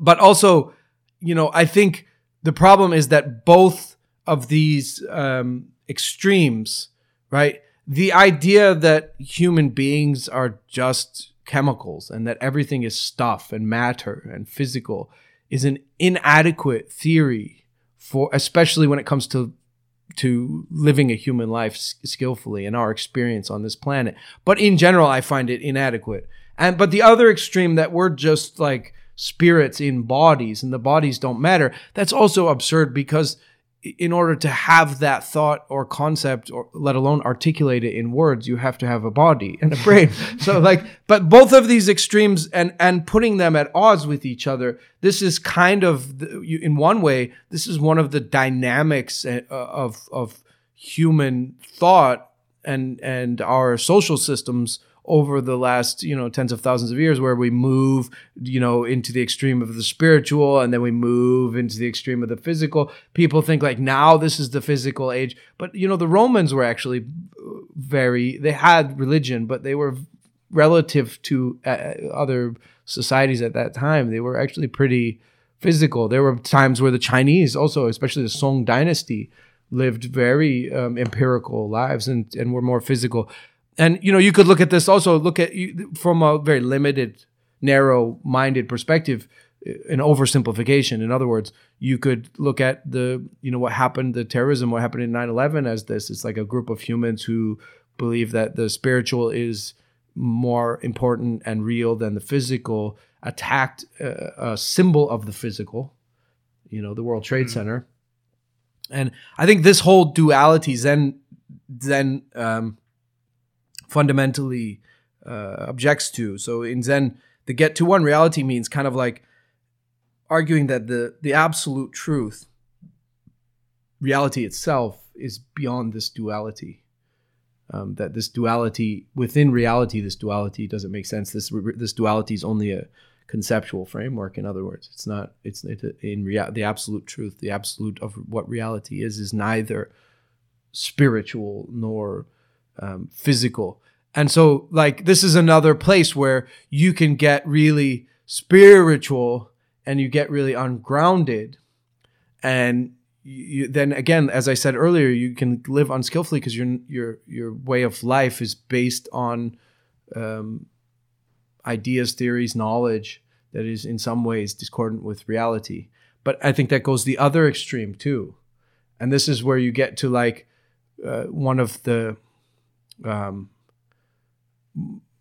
but also, you know, I think the problem is that both of these um, extremes, right? The idea that human beings are just chemicals and that everything is stuff and matter and physical is an inadequate theory for, especially when it comes to to living a human life skillfully in our experience on this planet. But in general, I find it inadequate. And but the other extreme that we're just like spirits in bodies and the bodies don't matter, that's also absurd because in order to have that thought or concept or let alone articulate it in words you have to have a body and a brain. So like but both of these extremes and and putting them at odds with each other this is kind of the, you- in one way this is one of the dynamics uh, of of human thought and and our social systems over the last you know tens of thousands of years where we move you know into the extreme of the spiritual and then we move into the extreme of the physical. People think like now this is the physical age. But you know the romans were actually uh, very they had religion but they were relative to uh, other societies at that time. They were actually pretty physical. There were times where the chinese also especially the song dynasty lived very um, empirical lives and, and were more physical and you know you could look at this also look at from a very limited narrow minded perspective an oversimplification. In other words you could look at the you know what happened the terrorism what happened in 9-11 as this. It's like a group of humans who believe that the spiritual is more important and real than the physical attacked uh, a symbol of the physical you know the world trade center. And i think this whole duality then then um, fundamentally uh, objects to. So in Zen, the get to one reality means kind of like arguing that the the absolute truth, reality itself, is beyond this duality. Um, that this duality within reality, this duality doesn't make sense. This this duality is only a conceptual framework. In other words, it's not. It's in rea- the absolute truth. The absolute of what reality is is neither spiritual nor um, physical. And so, like, this is another place where you can get really spiritual and you get really ungrounded. And you, then again, as I said earlier, you can live unskillfully because your your your way of life is based on um, ideas, theories, knowledge that is in some ways discordant with reality. But I think that goes the other extreme too. and this is where you get to like uh, one of the um,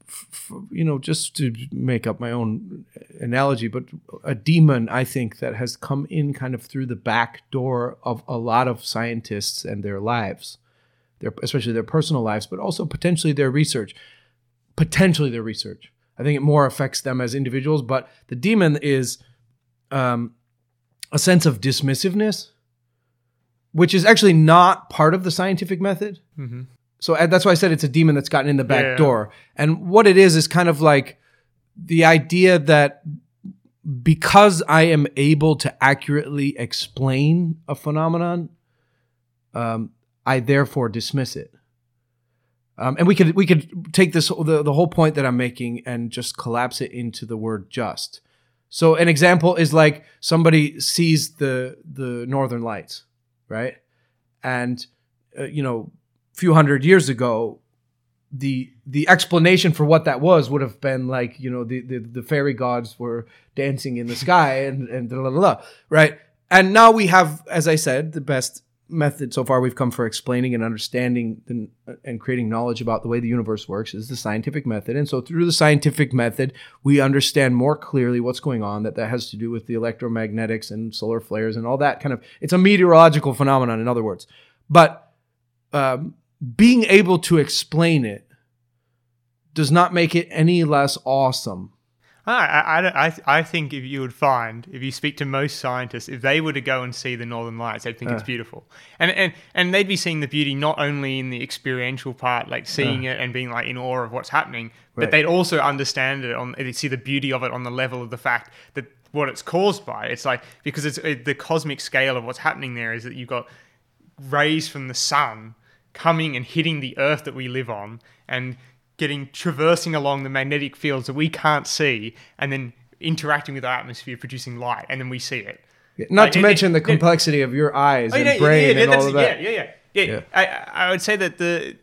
f- you know, just to make up my own analogy, but a demon, I think, that has come in kind of through the back door of a lot of scientists and their lives, their especially their personal lives, but also potentially their research. Potentially their research. I think it more affects them as individuals, but the demon is um, a sense of dismissiveness, which is actually not part of the scientific method. Mm-hmm. So that's why I said it's a demon that's gotten in the back Yeah. door. And what it is is kind of like the idea that because I am able to accurately explain a phenomenon, um, I therefore dismiss it. Um, and we could we could take this the, the whole point that I'm making and just collapse it into the word just. So an example is like somebody sees the the northern lights, right? And uh, you know, few hundred years ago, the the explanation for what that was would have been like you know the the, the fairy gods were dancing in the sky and and blah, blah, blah, right? And now we have as i said the best method so far we've come for explaining and understanding and, and creating knowledge about the way the universe works is the scientific method. And so through the scientific method we understand more clearly what's going on that that has to do with the electromagnetics and solar flares and all that kind of it's a meteorological phenomenon in other words. But um, being able to explain it does not make it any less awesome. I, I, I, I, think if you would find, if you speak to most scientists, if they were to go and see the Northern Lights, they'd think it's uh. beautiful, and and and they'd be seeing the beauty not only in the experiential part, like uh. seeing it and being like in awe of what's happening, but Right. they'd also understand it on, they'd see the beauty of it on the level of the fact that what it's caused by. It's like because it's it, the cosmic scale of what's happening there is that you've got rays from the sun coming and hitting the earth that we live on and getting traversing along the magnetic fields that we can't see and then interacting with our atmosphere producing light and then we see it Not Like, to it- mention the it- complexity of your eyes Oh, and yeah, brain yeah, yeah, and all of that. yeah yeah yeah yeah, Yeah. I I would say that the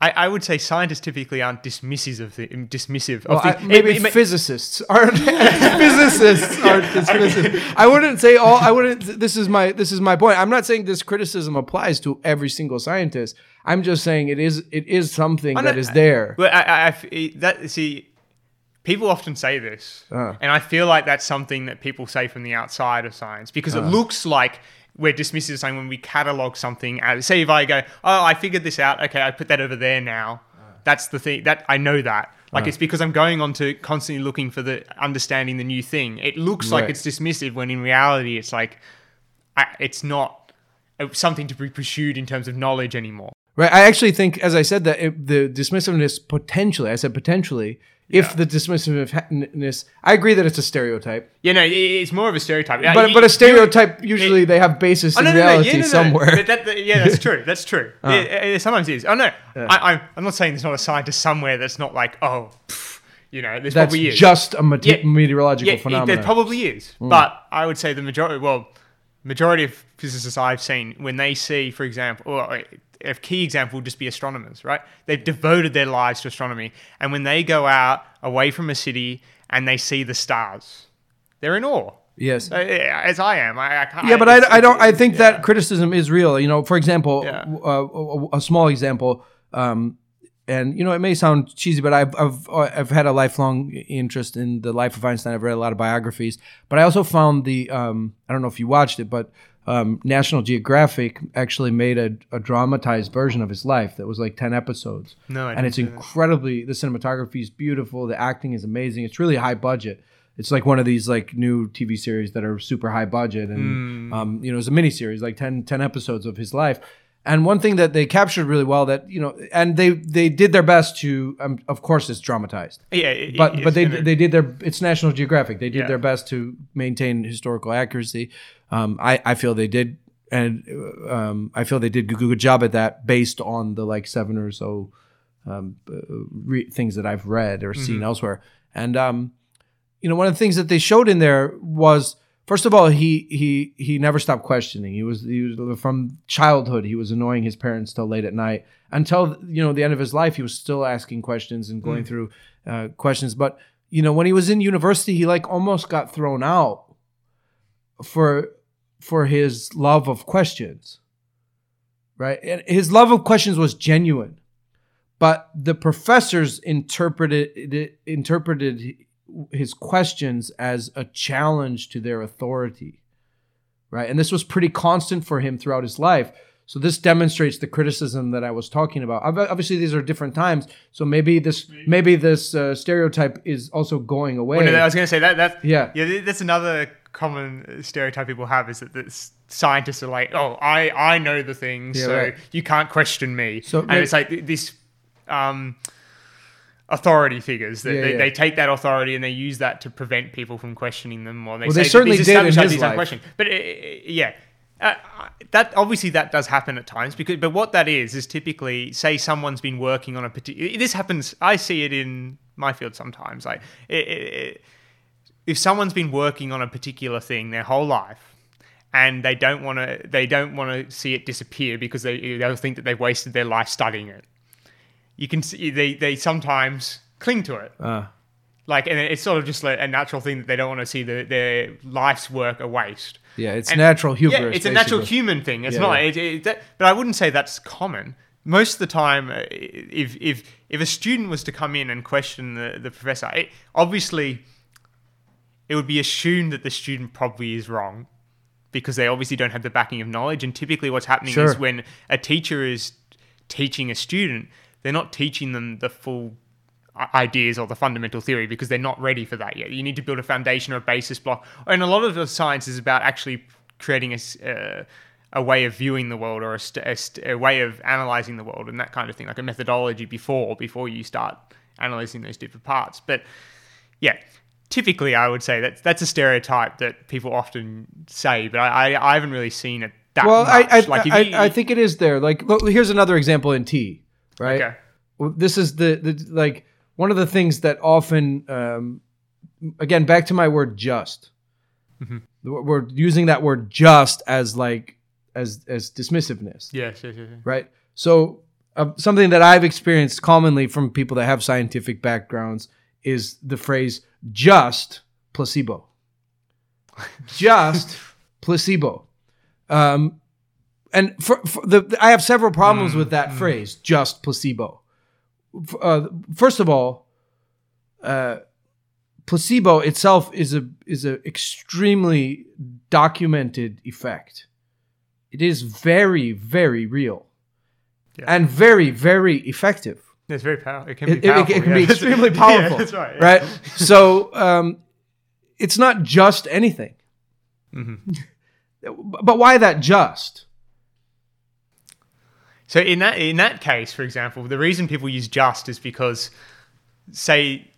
I, I would say scientists typically aren't dismissive of the dismissive Well, of the I- maybe it- it- physicists aren't physicists aren't dismissive. I wouldn't say all. I wouldn't. This is my this is my point. I'm not saying this criticism applies to every single scientist. I'm just saying it is it is something I that know- is there. But I, I, that see, people often say this, Uh. and I feel like that's something that people say from the outside of science because Uh. it looks like we're dismissive of something when we catalog something. As, say if I go, oh, I figured this out. Okay, I put that over there now. That's the thing that I know that. Like it's because I'm going on to constantly looking for the understanding the new thing. It looks like it's dismissive when in reality it's like I, it's not uh, something to be pursued in terms of knowledge anymore. Right. I actually think, as I said, that it, the dismissiveness potentially. I said potentially. If the dismissiveness, I agree that it's a stereotype, You know, it- it's more of a stereotype. Uh, but but a stereotype usually they have basis Oh, in no, no, no, reality yeah, no, no. somewhere. But that, that- yeah, that's true. That's true. It, it sometimes is. Oh no, I, I'm, I'm not saying there's not a scientist somewhere that's not like, oh, pff, you know, there's That's probably is. just a mete- Yeah. meteorological yeah, phenomenon. there probably is. But I would say the majority, well, majority of physicists I've seen, when they see, for example, or a key example would just be astronomers, right? They've devoted their lives to astronomy, and when they go out away from a city and they see the stars, they're in awe. yes. Uh, As I am, I, I yeah, but I, I don't. I think yeah. that criticism is real. You know, for example, Yeah. uh, a, a small example, um, and you know, it may sound cheesy, but I've I've uh, I've had a lifelong interest in the life of Einstein. I've read a lot of biographies, but I also found the um, I don't know if you watched it, but um, National Geographic actually made a, a dramatized version of his life that was like ten episodes. No, I and it's incredibly the cinematography is beautiful, the acting is amazing. It's really high budget. It's like one of these like new TV series that are super high budget, and Hmm. um, you know, it's a mini series, like 10, 10 episodes of his life. And one thing that they captured really well that you know, and they they did their best to, um, of course, it's dramatized, Yeah, it- but it but they they did their it's National Geographic. They did Yeah. their best to maintain historical accuracy. Um, I I feel they did, and um, I feel they did a good job at that based on the like seven or so um, uh, re- things that I've read or seen elsewhere. And um, you know, one of the things that they showed in there was first of all he he he never stopped questioning. He was he was from childhood he was annoying his parents till late at night until you know the end of his life he was still asking questions and going through uh, questions. But you know, when he was in university, he like almost got thrown out for for his love of questions. Right? And his love of questions was genuine. But the professors interpreted interpreted his questions as a challenge to their authority. Right? And this was pretty constant for him throughout his life. So this demonstrates the criticism that I was talking about. Obviously, these are different times, so maybe this maybe this uh, stereotype is also going away. Well, no, I was going to say that that Yeah. yeah th- that's another common stereotype people have is that the scientists are like oh I I know the things Yeah, so right. you can't question me So and it's like th- this um authority figures that Yeah, they, yeah. they take that authority and they use that to prevent people from questioning them or they Well, say they certainly did in his life. questioned. but uh, yeah uh, that obviously that does happen at times because but what that is is typically say someone's been working on a particular this happens i see it in my field sometimes like it, it, it, if someone's been working on a particular thing their whole life and they don't want to they don't want to see it disappear because they they'll think that they've wasted their life studying it you can see they they sometimes cling to it Uh, like and it's sort of just like a natural thing that they don't want to see the, their life's work a waste yeah, it's and- natural hubris. yeah, it's a natural human thing. It's Yeah, not. yeah. It, it, that, but I wouldn't say that's common. Most of the time, uh, if if if a student was to come in and question the the professor, it, obviously, it would be assumed that the student probably is wrong because they obviously don't have the backing of knowledge. And typically, what's happening is when a teacher is teaching a student, they're not teaching them the full ideas or the fundamental theory because they're not ready for that yet. You need to build a foundation or a basis block. And a lot of the science is about actually creating a, uh, a way of viewing the world or a, st- a, st- a way of analyzing the world and that kind of thing, like a methodology before before you start analyzing those different parts. But yeah, typically I would say that that's a stereotype that people often say, but I, I, I haven't really seen it that well, much. I I, like I, you- I think it is there. Like, look, here's another example in tea, right? Okay. Well, this is the, the like one of the things that often um, again back to my word just Mm-hmm. we're using that word just as like as as dismissiveness Yes, yes, yes, yes. right so uh, something that i've experienced commonly from people that have scientific backgrounds is the phrase just placebo. Just placebo. Um and for, for the i have several problems with that phrase just placebo. Uh, first of all uh placebo itself is a is an extremely documented effect. It is very very real Yeah. and very very effective It's very powerful. It can it, be it- powerful. it can yeah. be extremely Yeah, powerful that's right. right so um it's not just anything Mm-hmm. but why that just So in that in that case, for example, the reason people use just is because, say,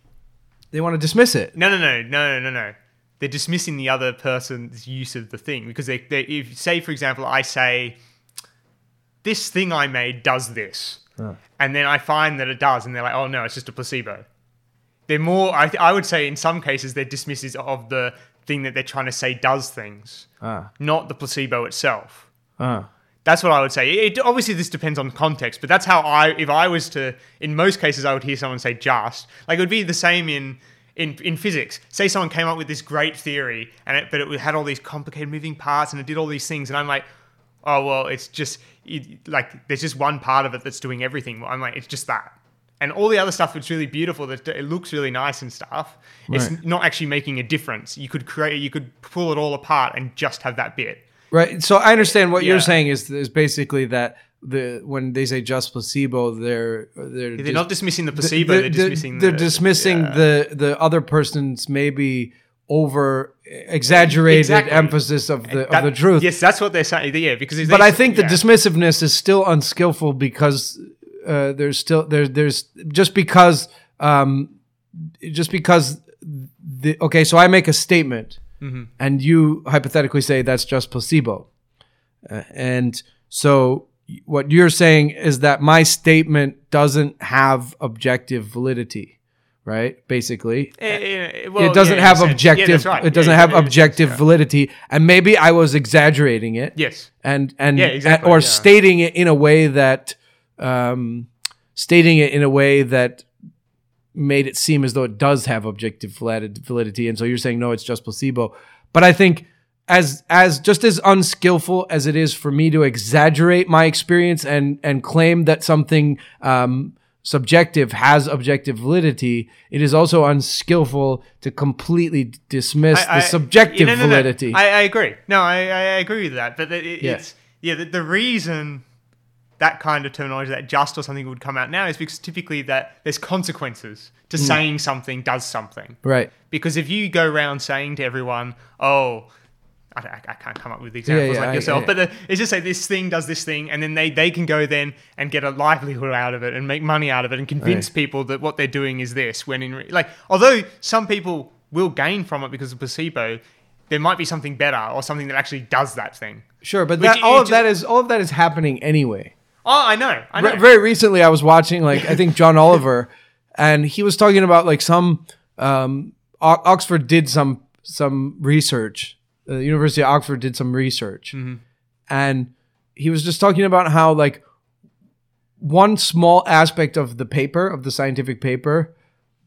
they want to dismiss it no, no, no, no, no, no, no, they're dismissing the other person's use of the thing because they, they if say for example, I say, this thing I made does this, and then I find that it does, and they're like, oh no, it's just a placebo. They're more. I, I would say in some cases they're dismissive of the thing that they're trying to say does things, ah not the placebo itself. ah That's what I would say. It, obviously, this depends on context, but that's how I, if I was to, in most cases, I would hear someone say just. Like it would be the same in in, in physics. Say someone came up with this great theory, and it, but it had all these complicated moving parts, and it did all these things, and I'm like, oh well, it's just it, like there's just one part of it that's doing everything. I'm like, it's just that. And all the other stuff, that's really beautiful. That it looks really nice and stuff. It's not actually making a difference. You could create, you could pull it all apart and just have that bit. Right. So I understand what Yeah. you're saying is is basically that the when they say just placebo, they're they're, They're dis- not dismissing the placebo. the- they're the- dismissing. they're the, dismissing yeah. the the other person's maybe over exaggerated Exactly. emphasis of the That- of the truth. Yes, that's what they're saying. Yeah, because but I think the dismissiveness is still unskillful because uh, there's still there there's just because um, just because the okay. So I make a statement, Mm-hmm. and you hypothetically say that's just placebo, uh, and so what you're saying is that my statement doesn't have objective validity, right? Basically, Eh, eh, well, it doesn't yeah, have objective. Yeah, right. It doesn't Yeah, have objective yeah. validity, and maybe I was exaggerating it Yes. and and, exactly, or yeah. stating it in a way that um, stating it in a way that made it seem as though it does have objective validity and so you're saying no it's just placebo but i think as as just as unskillful as it is for me to exaggerate my experience and and claim that something um, subjective has objective validity, it is also unskillful to completely dismiss I- I- the subjective no, no, no. validity. I, I agree. No, I, I agree with that. But it, it- Yeah. it's yeah. The, the reason that kind of terminology, that just or something would come out now, is because typically that there's consequences Mm. to saying something does something. right. Because if you go around saying to everyone, "Oh," I, I- I can't come up with examples yeah, like I- yourself, I- but the, it's just say this thing does this thing, and then they they can go then and get a livelihood out of it and make money out of it and convince Right. people that what they're doing is this. When in re- like, although some people will gain from it because of placebo, there might be something better or something that actually does that thing. Sure, but that all of that is all of that is happening anyway. Oh, I know, I know. Re- very recently i was watching like i think john oliver and he was talking about like some um, O- oxford did some some research the university of oxford did some research. And he was just talking about how like one small aspect of the paper of the scientific paper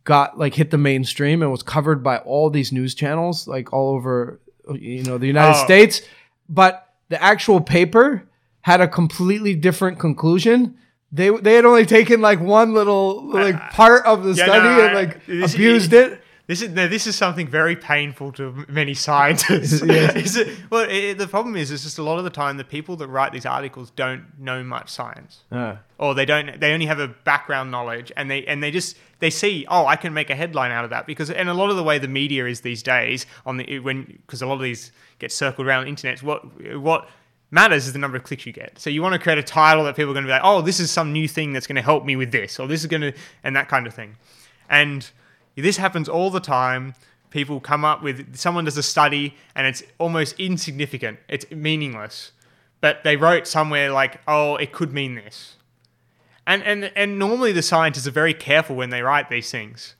got like hit the mainstream and was covered by all these news channels like all over you know the united Oh. states. But the actual paper had a completely different conclusion. They they had only taken like one little like part of the Yeah, study no, and like this- abused it This is no, this is something very painful to many scientists. It, well, it, the problem is, it's just a lot of the time the people that write these articles don't know much science, Uh, or they don't. They only have a background knowledge, and they and they just they see, oh, I can make a headline out of that because, and a lot of the way the media is these days on the when because a lot of these get circled around the internet. What what matters is the number of clicks you get. So you want to create a title that people are going to be like, oh, this is some new thing that's going to help me with this, or this is going to, and that kind of thing. And this happens all the time. People come up with someone does a study and it's almost insignificant. It's meaningless. But they wrote somewhere like, "Oh, it could mean this." And and and normally the scientists are very careful when they write these things.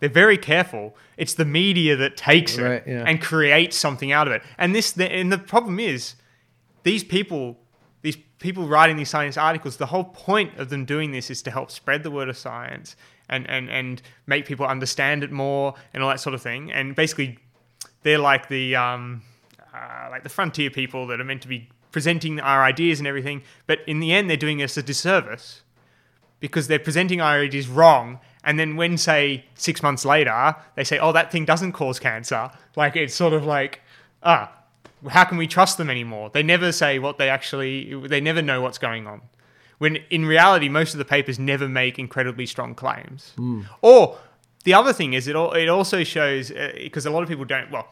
They're very careful. It's the media that takes it yeah. and creates something out of it. And this the, and the problem is these people these people writing these science articles the whole point of them doing this is to help spread the word of science and and and make people understand it more and all that sort of thing. And basically they're like the um, uh, like the frontier people that are meant to be presenting our ideas and everything. But in the end they're doing us a disservice because they're presenting our ideas wrong. And then when say six months later they say oh that thing doesn't cause cancer like it's sort of like ah how can we trust them anymore? They never say what they actually they never know what's going on when in reality most of the papers never make incredibly strong claims. Hmm. Or the other thing is it, al- it also shows uh, because a lot of people don't well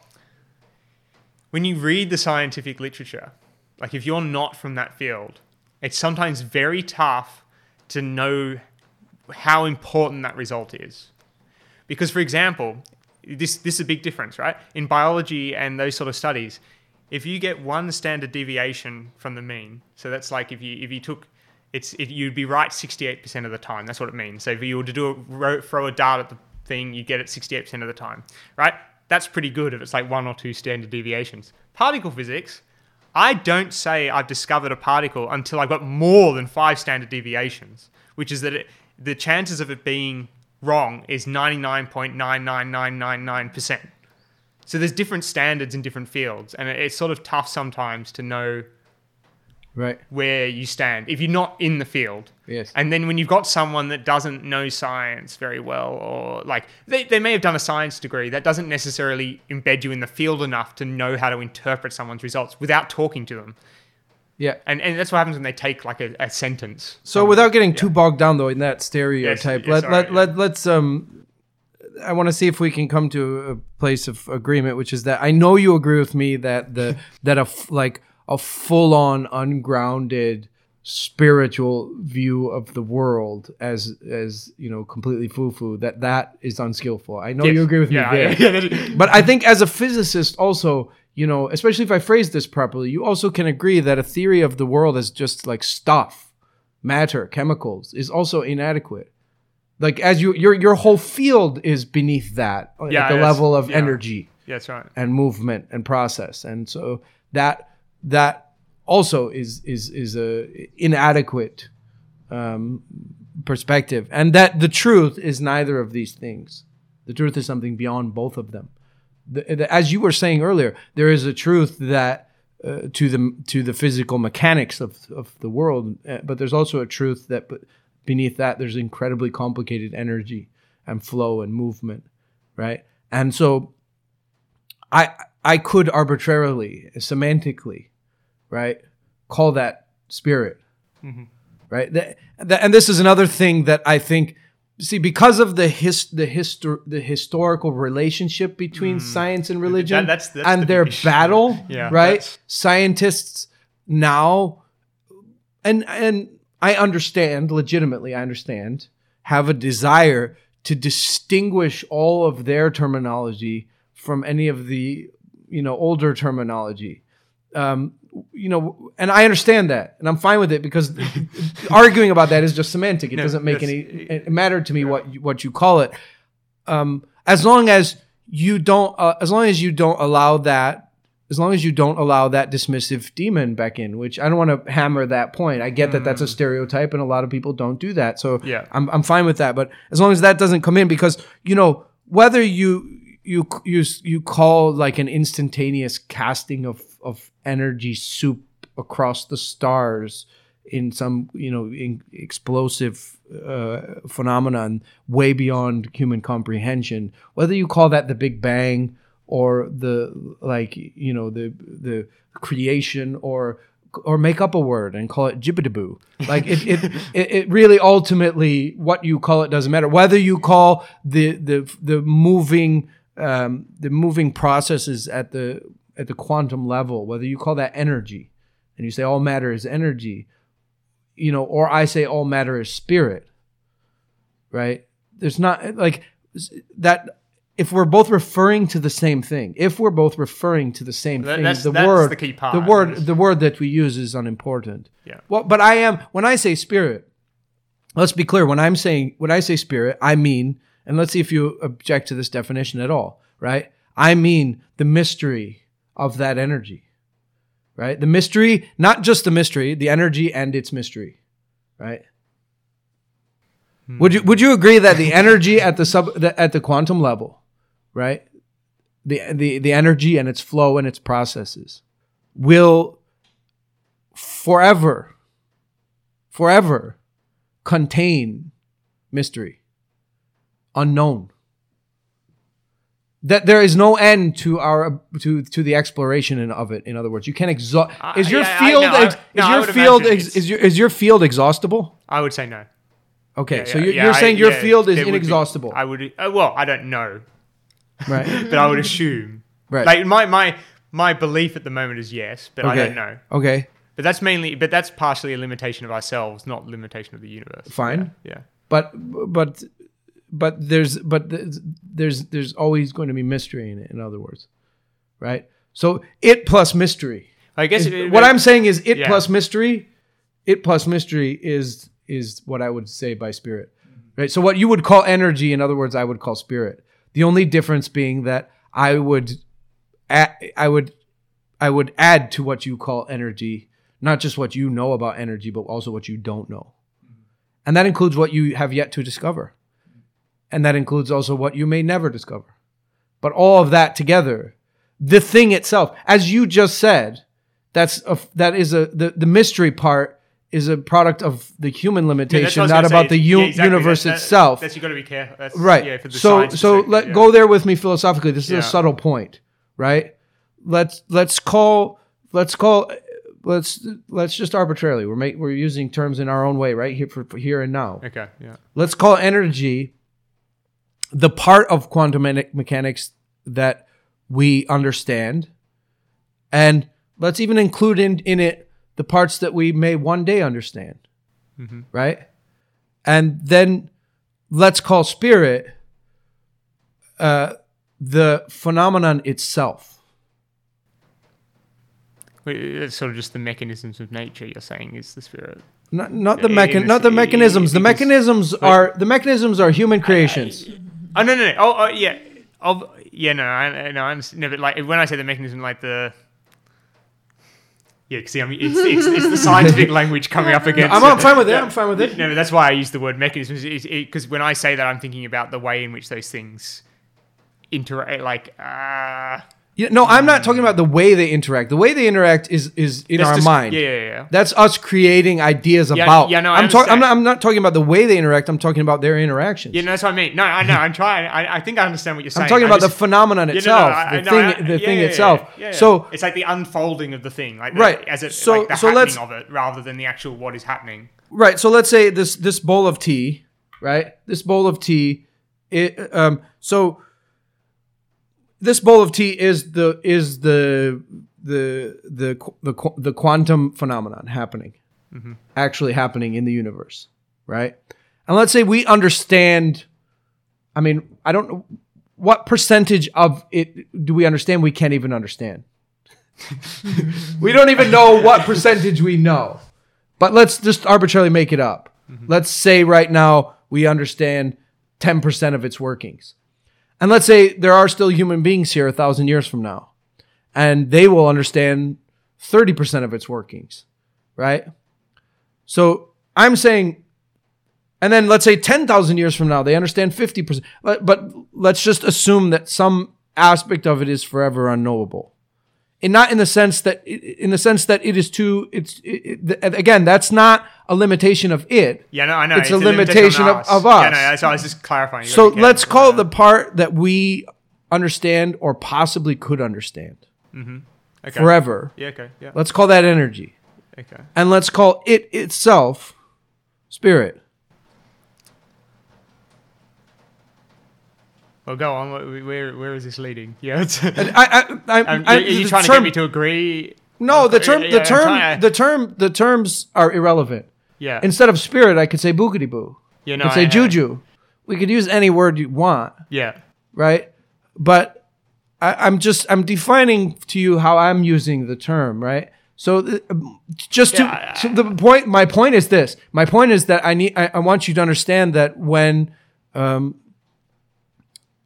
when you read the scientific literature like if you're not from that field it's sometimes very tough to know how important that result is. Because for example this this is a big difference right? In biology and those sort of studies if you get one standard deviation from the mean so that's like if you if you took it's if you'd be right 68% of the time. That's what it means. So if you were to do a ro- throw a dart at the thing you get it 68% of the time right? That's pretty good if it's like one or two standard deviations. Particle physics I don't say I've discovered a particle until I've got more than five standard deviations, which is that it, the chances of it being wrong is 99.99999%. So there's different standards in different fields, and it- it's sort of tough sometimes to know right. where you stand if you're not in the field. Yes. And then when you've got someone that doesn't know science very well, or like they, they may have done a science degree, that doesn't necessarily embed you in the field enough to know how to interpret someone's results without talking to them. Yeah. And, and that's what happens when they take like a, a sentence. So without getting too bogged down though in that stereotype, yeah, let, sorry, let, yeah. let, let's um I want to see if we can come to a place of agreement, which is that I know you agree with me that the that a f- like a full on ungrounded spiritual view of the world as as you know completely foo foo that that is unskillful. I know you agree with yeah, me there. Yeah, yeah, But I think as a physicist, also, you know, especially if I phrase this properly, you also can agree that a theory of the world as just like stuff, matter, chemicals is also inadequate. Like as you your your whole field is beneath that Yeah, at the yes. level of energy yeah, that's right. and movement and process. And so that that also is is is a inadequate um, perspective, and that the truth is neither of these things. The truth is something beyond both of them. The, the, as you were saying earlier, there is a truth that uh, to the to the physical mechanics of of the world, uh, but there's also a truth that beneath that there's incredibly complicated energy and flow and movement, right? And so, I I could arbitrarily, semantically, right, call that spirit, right? That, that, and this is another thing that I think. See, because of the his the histor- the historical relationship between science and religion, Hmm. that's- that's and the their issue. battle, Yeah, right? that's- Scientists now, and and I understand legitimately, I understand, have a desire to distinguish all of their terminology from any of the you know older terminology. Um, you know, and I understand that, and I'm fine with it because arguing about that is just semantic. It No, doesn't make any it matter to me what you, what you call it. Um, as long as you don't, uh, as long as you don't allow that, as long as you don't allow that dismissive demon back in, which I don't want to hammer that point. I get that that's a stereotype, and a lot of people don't do that. So Mm. Yeah. I'm I'm fine with that. But as long as that doesn't come in, because you know whether you you you you call like an instantaneous casting of of energy soup across the stars in some you know in explosive uh, phenomenon way beyond human comprehension whether you call that the big bang or the like you know the the creation or or make up a word and call it jibbidaboo. Like it, it, it, it really ultimately what you call it doesn't matter. Whether you call the the the moving um, the moving processes at the at the quantum level, whether you call that energy, and you say all matter is energy, you know, or I say all matter is spirit, right? There's not like that. If we're both referring to the same thing, if we're both referring to the same That- thing, that's- the that's word, the key part, the word, the word that we use is unimportant. Yeah. Well, but I am when I say spirit. Let's be clear. When I'm saying when I say spirit, I mean, and let's see if you object to this definition at all. Right? I mean the mystery of that energy. Right? The mystery, not just the mystery, the energy and its mystery. Right? Would you would you agree that the energy at the sub the, at the quantum level, right? The the the energy and its flow and its processes will forever forever contain mystery unknown that there is no end to our to to the exploration of it in other words you can't exhaust is your yeah, I- field no, I- no, is your field ex- is your is your field exhaustible I would say no. okay Yeah, so you're, yeah, you're I- saying your field is would be- inexhaustible I would. Uh, well, I don't know, right but I would assume. Right. Like my my my belief at the moment is yes, but I don't know. okay But that's mainly. But that's partially a limitation of ourselves, not limitation of the universe. Fine. Yeah. but but but there's but there's there's, there's always going to be mystery in it in other words right? So it plus mystery I guess is- it- what i'm saying is it Yeah. plus mystery it plus mystery is is what i would say by spirit mm-hmm. right? So what you would call energy in other words i would call spirit. The only difference being that i would add, i would i would add to what you call energy not just what you know about energy but also what you don't know. Mm-hmm. And that includes what you have yet to discover. And that includes also what you may never discover. But all of that together, the thing itself, as you just said, that's a, that is a the, the mystery part is a product of the human limitation, was not about say. the u- Yeah, exactly. universe That- that- itself. That's you got to be careful. That's, right. Yeah, for the so so let yeah. go there with me philosophically. This is Yeah. a subtle point, right? Let's let's call let's call let's let's just arbitrarily we're make, we're using terms in our own way, right here for, for here and now Okay. Yeah. let's call energy the part of quantum me- mechanics that we understand and let's even include in, in it the parts that we may one day understand right? And then let's call spirit uh, the phenomenon itself. Wait, It's sort of just the mechanisms of nature. You're saying is the spirit. not, not the mechan- not the mechanisms. The mechanisms are the mechanisms are human creations Oh no no no. Oh, oh yeah. Of yeah no I no I'm No, but like when I say the mechanism, like the yeah. 'cause See, I mean, it's, it's, it's the scientific language coming up against. I'm. I'm fine with it Yeah. i'm fine with it No, but that's why I use the word mechanism. Because when I say that, I'm thinking about the way in which those things interact like uh Yeah, no, I'm not talking about the way they interact. The way they interact is is in That's our just- mind. yeah, yeah, yeah. That's us creating ideas Yeah, about. yeah, no, I I'm talking. I'm understand. not. I'm not talking about the way they interact. I'm talking about their interactions. yeah, no, that's what I mean. No, I know. I'm trying. I, I think I understand what you're saying. I'm talking I about just- the phenomenon Yeah, no, no, itself, I- the no, thing, the yeah, thing yeah, itself. yeah, yeah. So it's like the unfolding of the thing, like the- Right. as it So- like the so happening let's- of it, rather than the actual what is happening. right. So let's say this this bowl of tea, right? This bowl of tea. It, um. So this bowl of tea is the is the the the the the quantum phenomenon happening, mm-hmm. actually happening in the universe, right? And let's say we understand. I mean, I don't know what percentage of it do we understand. We can't even understand. we don't even know what percentage we know. But let's just arbitrarily make it up. Mm-hmm. Let's say right now we understand 10% of its workings. And let's say there are still human beings here a thousand years from now, and they will understand 30% of its workings, right? So I'm saying, and then let's say 10,000 years from now, they understand 50%. But, but let's just assume that some aspect of it is forever unknowable and not in the sense that in the sense that it is too it's it, it, again that's not a limitation of it Yeah, no, I know. It's a limitation of- of Yeah, us. no, so I was just clarifying. You so let's call it the part that we understand or possibly could understand okay. forever Yeah, okay, yeah, let's call that energy okay. and let's call it itself spirit Well, go on. Where where is this leading? Yeah, it's, I, I, I, um, I, are you trying to get me to agree? no the term the term the term the terms are irrelevant Yeah, instead of spirit i could say boogity boo yeah, I no, could say I know. juju we could use any word you want Yeah, right? But I, I'm just I'm defining to you how I'm using the term, right? So th- um, just to, Yeah, I- so the point, my point is this. My point is that I need I, I want you to understand that when um,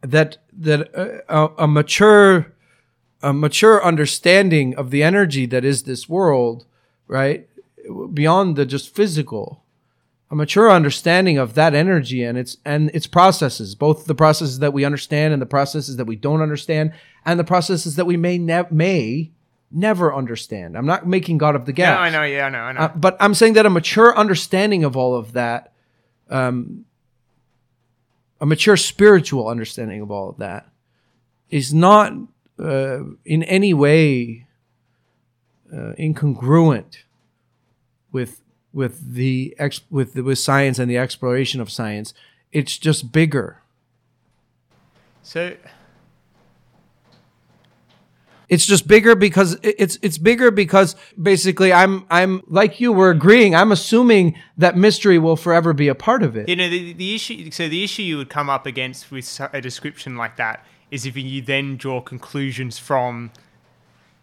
that that uh, a, a mature a mature understanding of the energy that is this world, right? Beyond the just physical, a mature understanding of that energy and its and its processes, both the processes that we understand and the processes that we don't understand, and the processes that we may never may never understand. I'm not making God of the yeah, No, I know. Yeah, I know. I know. Uh, but I'm saying that a mature understanding of all of that, um, a mature spiritual understanding of all of that, is not uh, in any way uh, incongruent with with the ex- with the, with science and the exploration of science. It's just bigger. so It's just bigger because it's it's bigger because basically I'm I'm like you we're agreeing. I'm assuming that mystery will forever be a part of it. you know the, the issue. So the issue you would come up against with a description like that is if you then draw conclusions from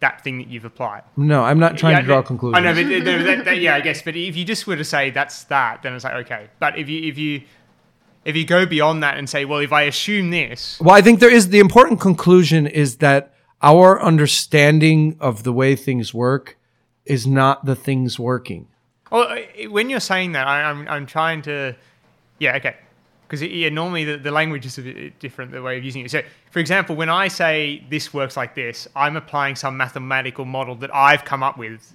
that thing that you've applied. No, I'm not trying Yeah, to draw conclusions. I know, but th- th- that- that- yeah, I guess. But if you just were to say that's that, then it's like okay. But if you if you if you go beyond that and say, well, if I assume this, Well, I think there is the important conclusion is that our understanding of the way things work is not the things working. well, uh, when you're saying that, I, I'm I'm trying to, yeah, okay, because yeah, normally the, the language is a bit different the way of using it. So, for example, when I say this works like this, I'm applying some mathematical model that I've come up with.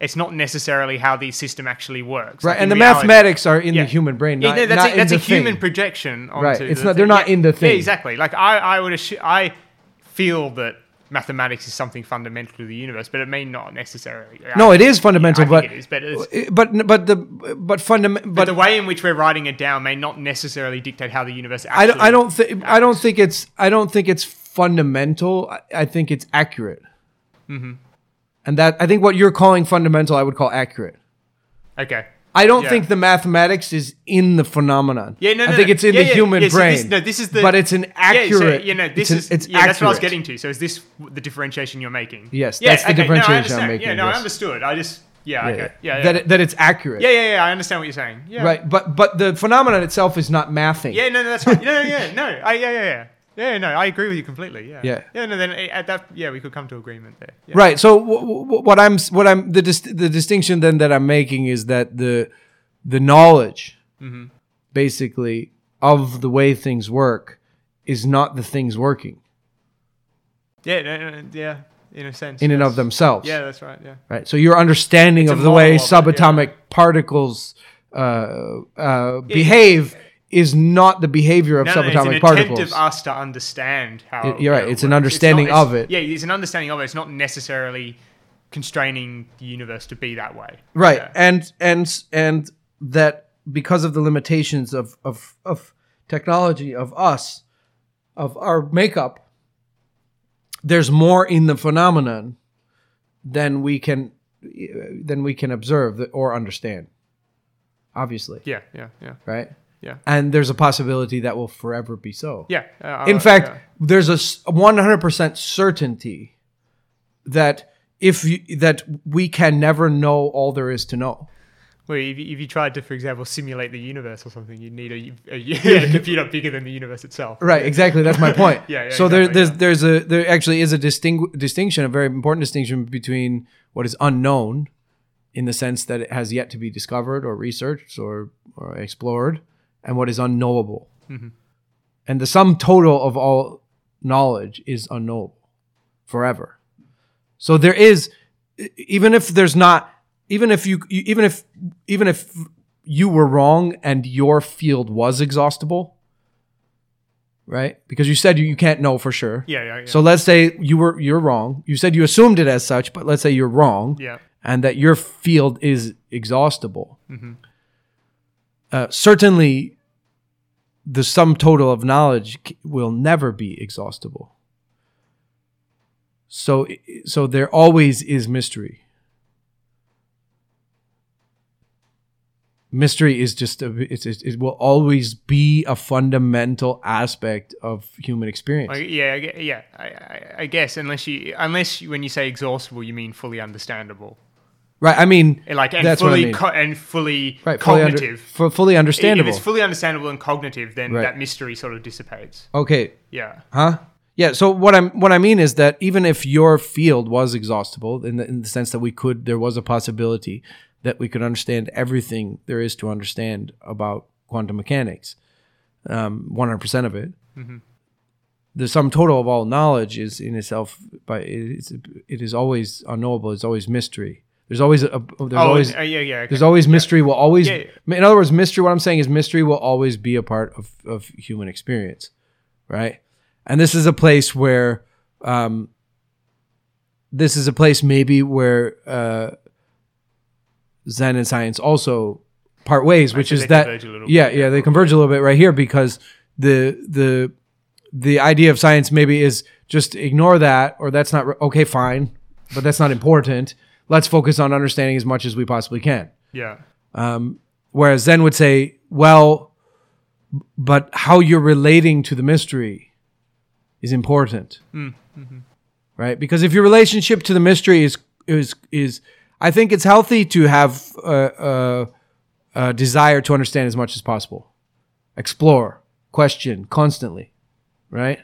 It's not necessarily how the system actually works. Right, Like, and the reality- mathematics are in Yeah. the human brain, not, no, that's not a, in that's the a human thing. projection. Onto Right, it's the not- they're thing. not in the thing. Yeah, thing. exactly. Like I, I would assu- I feel that mathematics is something fundamental to the universe, but it may not necessarily. No, I- it is fundamental, but it is, but, it's, but but the but fundamental. but But the way in which we're writing it down may not necessarily dictate how the universe. I don't. I don't think. I don't think it's. I don't think it's fundamental. I, I think it's accurate. Mm-hmm. And that I think what you're calling fundamental, I would call accurate. Okay. I don't Yeah. think the mathematics is in the phenomenon. Yeah, no, no. I think no. it's in Yeah, the yeah, human yeah, so brain. this- no, this is the. but it's an Yeah, so, accurate. you know, this it's an- is. it's yeah, that's what I was accurate. getting to. So is this the differentiation you're making? Yes, Yeah, that's the okay, no, I differentiation I'm understand. making, Yeah, no, yes. I understood. I just. Yeah. Yeah, Okay. yeah. Yeah. Yeah. That it, that it's accurate. yeah, yeah, yeah. I understand what you're saying. Yeah. Right, but but the phenomenon itself is not mathing. Yeah, no, no, that's right. No, no, yeah, no, I, yeah, yeah, yeah, yeah, no, I agree with you completely. Yeah, Yeah. yeah. No, then eh, at that, yeah, we could come to agreement there. Yeah. Right. So w- w- what I'm what I'm the dis- the distinction then that I'm making is that the the knowledge Mm-hmm. basically of the way things work is not the things working Yeah, no, no, yeah, in a sense. in and of themselves. Yeah, that's right. Yeah. Right. So your understanding It's of the way of it, subatomic particles uh, uh, behave is not the behavior of No, no, subatomic it's an particles. attempt of us to understand how. Y- you're right, it's an works. understanding not- of it. Yeah, it's an understanding of it. It's not necessarily constraining the universe to be that way. right Yeah. and and and that because of the limitations of of of technology of us of our makeup there's more in the phenomenon than we can than we can observe or understand obviously Yeah, yeah, yeah, right yeah, and there's a possibility that will forever be so yeah. uh, in fact yeah. there's a 100% certainty that if you, that we can never know all there is to know Well, if you, if you tried to, for example, simulate the universe or something, you'd need a, a, a computer bigger than the universe itself. Right, exactly. That's my point. Yeah, yeah, so there, exactly, there's there's a there actually is a distingu- distinction, a very important distinction between what is unknown, in the sense that it has yet to be discovered or researched or or explored, and what is unknowable. Mm-hmm. And the sum total of all knowledge is unknowable, forever. So there is, even if there's not, even if you, even if, even if you were wrong and your field was exhaustible, right? Because you said you, you can't know for sure. Yeah, yeah, yeah. So let's say you were you're wrong. You said you assumed it as such, but let's say you're wrong, yeah, and that your field is exhaustible. Mm-hmm. Uh, certainly, the sum total of knowledge will never be exhaustible. So, so there always is mystery. Mystery is just a, it's, it, it will always be a fundamental aspect of human experience. I, yeah, I, yeah. I, I, I guess unless you, unless you, when you say exhaustible, you mean fully understandable, Right. I mean, like and That's what I fully mean. co- and fully right. Fully, under, cognitive. fully understandable. If it's fully understandable and cognitive, then Right. that mystery sort of dissipates. okay. Yeah. Huh? Yeah. So what I'm what I mean is that even if your field was exhaustible, in the, in the sense that we could, there was a possibility that we could understand everything there is to understand about quantum mechanics, um, 100% of it. The sum total of all knowledge is in itself, by it's, it is always unknowable. It's always mystery. There's always a, there's oh, always uh, yeah, yeah. okay. there's always mystery will always Yeah, in other words mystery what i'm saying is mystery will always be a part of, of human experience right and this is a place where um, this is a place maybe where uh, zen and science also part ways which is that a yeah bit, yeah they converge a little bit right here because the the the idea of science maybe is just ignore that or that's not okay fine but that's not important let's focus on understanding as much as we possibly can yeah. Um, Whereas Zen would say, well, but how you're relating to the mystery is important. Right? Because if your relationship to the mystery is is is I think it's healthy to have a, a, a desire to understand as much as possible. Explore, question constantly. Right?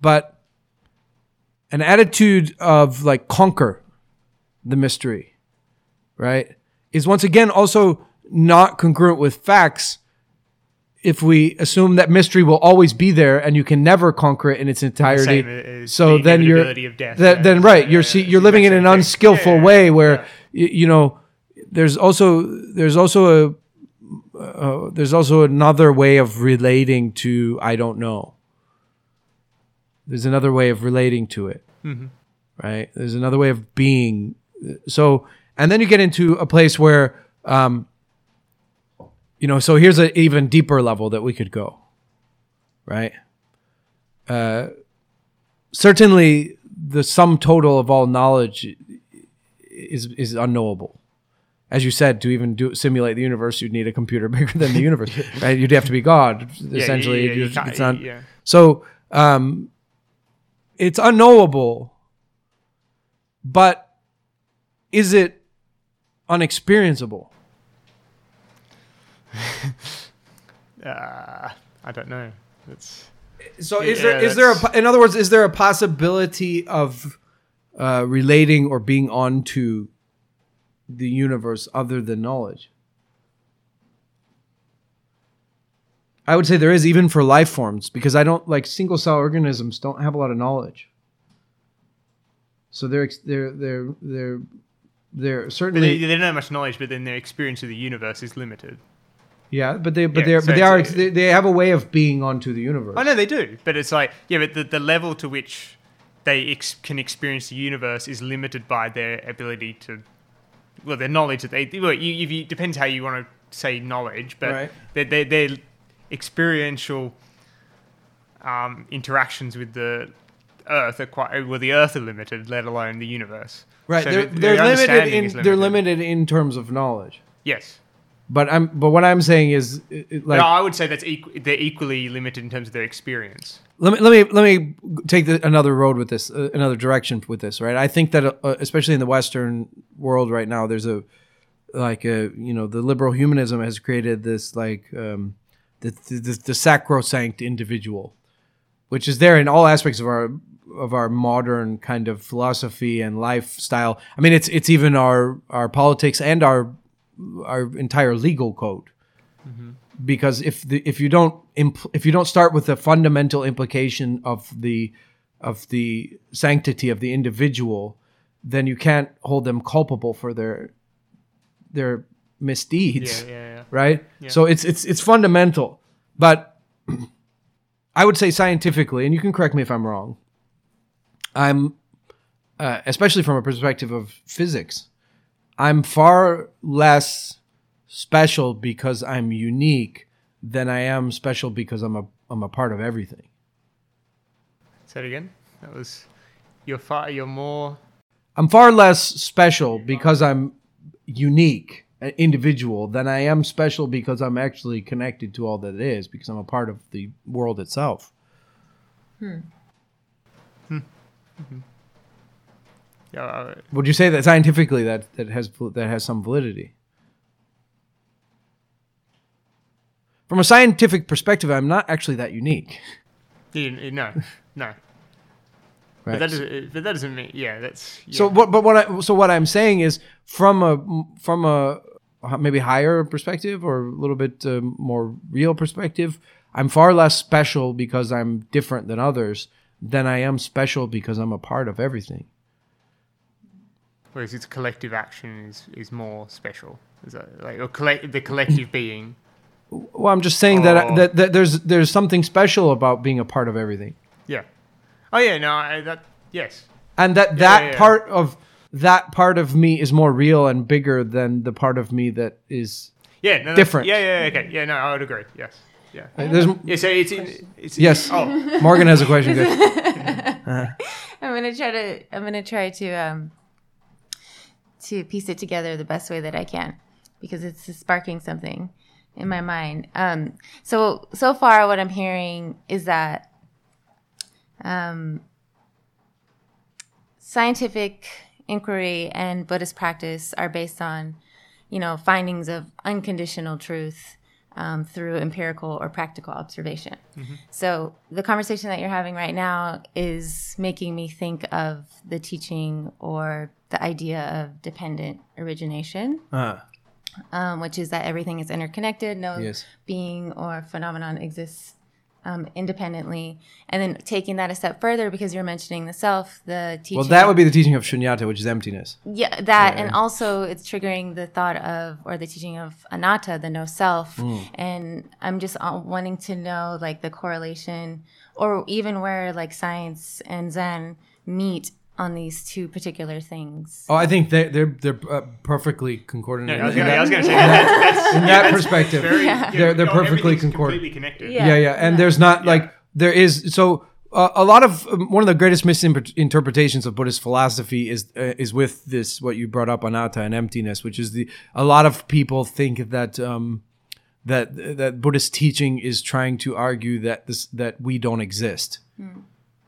But an attitude of like conquer the mystery, right? Is once again also not congruent with facts if we assume that mystery will always be there and you can never conquer it in its entirety. As So the then you're of death, yeah. then right, you're see, you're living in an thing. unskillful Yeah, way where yeah. y- you know there's also there's also a uh, there's also another way of relating to I don't know. There's another way of relating to it, Mm-hmm. right? There's another way of being. So, and then you get into a place where, um, you know, so here's an even deeper level that we could go, right? Uh, certainly, the sum total of all knowledge is is unknowable. As you said, to even do simulate the universe, you'd need a computer bigger than the universe, right? You'd have to be God, Yeah, essentially. yeah, yeah, you It's not- yeah. so um, it's unknowable, but is it unexperienceable? Uh, I don't know. It's So is Yeah, there is there a in other words is there a possibility of uh, relating or being on to the universe other than knowledge? I would say there is even for life forms because I don't like single cell organisms don't have a lot of knowledge. So they're they're they're they're they're But they, certainly they don't have much knowledge, but then their experience of the universe is limited. yeah, but they but Yeah, they're so but they are ex- they, they have a way of being onto the universe. I know they do, but it's like yeah, but the, the level to which they ex- can experience the universe is limited by their ability to, well, their knowledge that they. Well, you, if you depends how you want to say knowledge, but Right. their, their, their experiential um, interactions with the Earth are quite well. The Earth are limited, let alone the universe. Right, So they're, the- they're limited in is they're limited in terms of knowledge. Yes. But I'm but what I'm saying is it, like no, I would say that's equ- they're equally limited in terms of their experience. let me let me let me take the, another road with this, uh, another direction with this. Right, I think that uh, especially in the Western world right now, there's a like a you know the liberal humanism has created this like um, the, the the sacrosanct individual, which is there in all aspects of our of our modern kind of philosophy and lifestyle. I mean, it's it's even our our politics and our our entire legal code mm-hmm. because if the if you don't impl- if you don't start with the fundamental implication of the of the sanctity of the individual, then you can't hold them culpable for their their misdeeds, Yeah, yeah, yeah. right? So it's it's it's fundamental, but I would say scientifically, and you can correct me if I'm wrong. I'm uh, especially from a perspective of physics. I'm far less special because I'm unique than I am special because I'm a I'm a part of everything. Say it again. That was you're far. You're more. I'm far less special because I'm unique, an individual, than I am special because I'm actually connected to all that it is because I'm a part of the world itself. Yeah, uh, Would you say that scientifically that that has that has some validity? From a scientific perspective, I'm not actually that unique. you- no, no. Right. But that doesn't. But that doesn't mean. Yeah, that's. Yeah. So what? But what? I, so what I'm saying is, from a from a maybe higher perspective or a little bit uh, more real perspective, I'm far less special because I'm different than others than I am special because I'm a part of everything. Whereas its collective action is is more special. Is that like or collect the collective being? Well, I'm just saying that, Oh. that that there's there's something special about being a part of everything, Yeah. Oh yeah. No. I, that. Yes. and that that yeah, yeah. part of that part of me is more real and bigger than the part of me that is. Yeah. No, Different. Yeah. Yeah. Okay. Yeah. No. I would agree. Yes. Yeah. There's Yeah. So it's in. It's yes. Oh. Morgan has a question. Good. I'm gonna try to. I'm gonna try to um to piece it together the best way that I can because it's sparking something in my mind. Um, so so far, what I'm hearing is that um, scientific inquiry and Buddhist practice are based on, you know, findings of unconditional truth um, through empirical or practical observation. So the conversation that you're having right now is making me think of the teaching or the idea of dependent origination, Ah, um, which is that everything is interconnected. No Yes. being or phenomenon exists um, independently. And then taking that a step further, because you're mentioning the self, the teaching. well, that would be the teaching of shunyata, which is emptiness. Yeah, that, and also it's triggering the thought of or the teaching of anatta, the no self. And I'm just uh, wanting to know like the correlation, or even where like science and Zen meet on these two particular things. Oh, I think they, they're they're uh, perfectly concordant. No, in I was that- gonna, I was gonna say that, that's, in that perspective. very, They're- they're no, perfectly concordant. Completely connected. Yeah. yeah, yeah, and there's not like there is so uh, a lot of um, one of the greatest misinterpretations of Buddhist philosophy is uh, is with this what you brought up on anatta and emptiness, which is the a lot of people think that um, that that Buddhist teaching is trying to argue that this that we don't exist.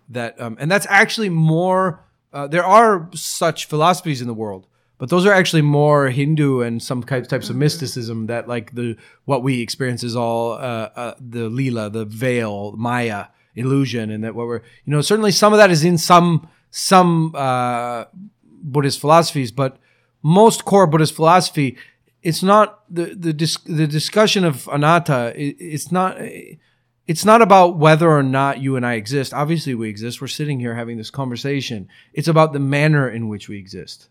That um, and that's actually more. Uh, there are such philosophies in the world, but those are actually more Hindu and some types types of mysticism. That like the what we experience is all uh, uh, the lila, the veil, Maya illusion, and that what we're you know certainly some of that is in some some uh, Buddhist philosophies, but most core Buddhist philosophy it's not the the dis- the discussion of anatta. i- It's not. It's not about whether or not you and I exist. Obviously, we exist. We're sitting here having this conversation. It's about the manner in which we exist.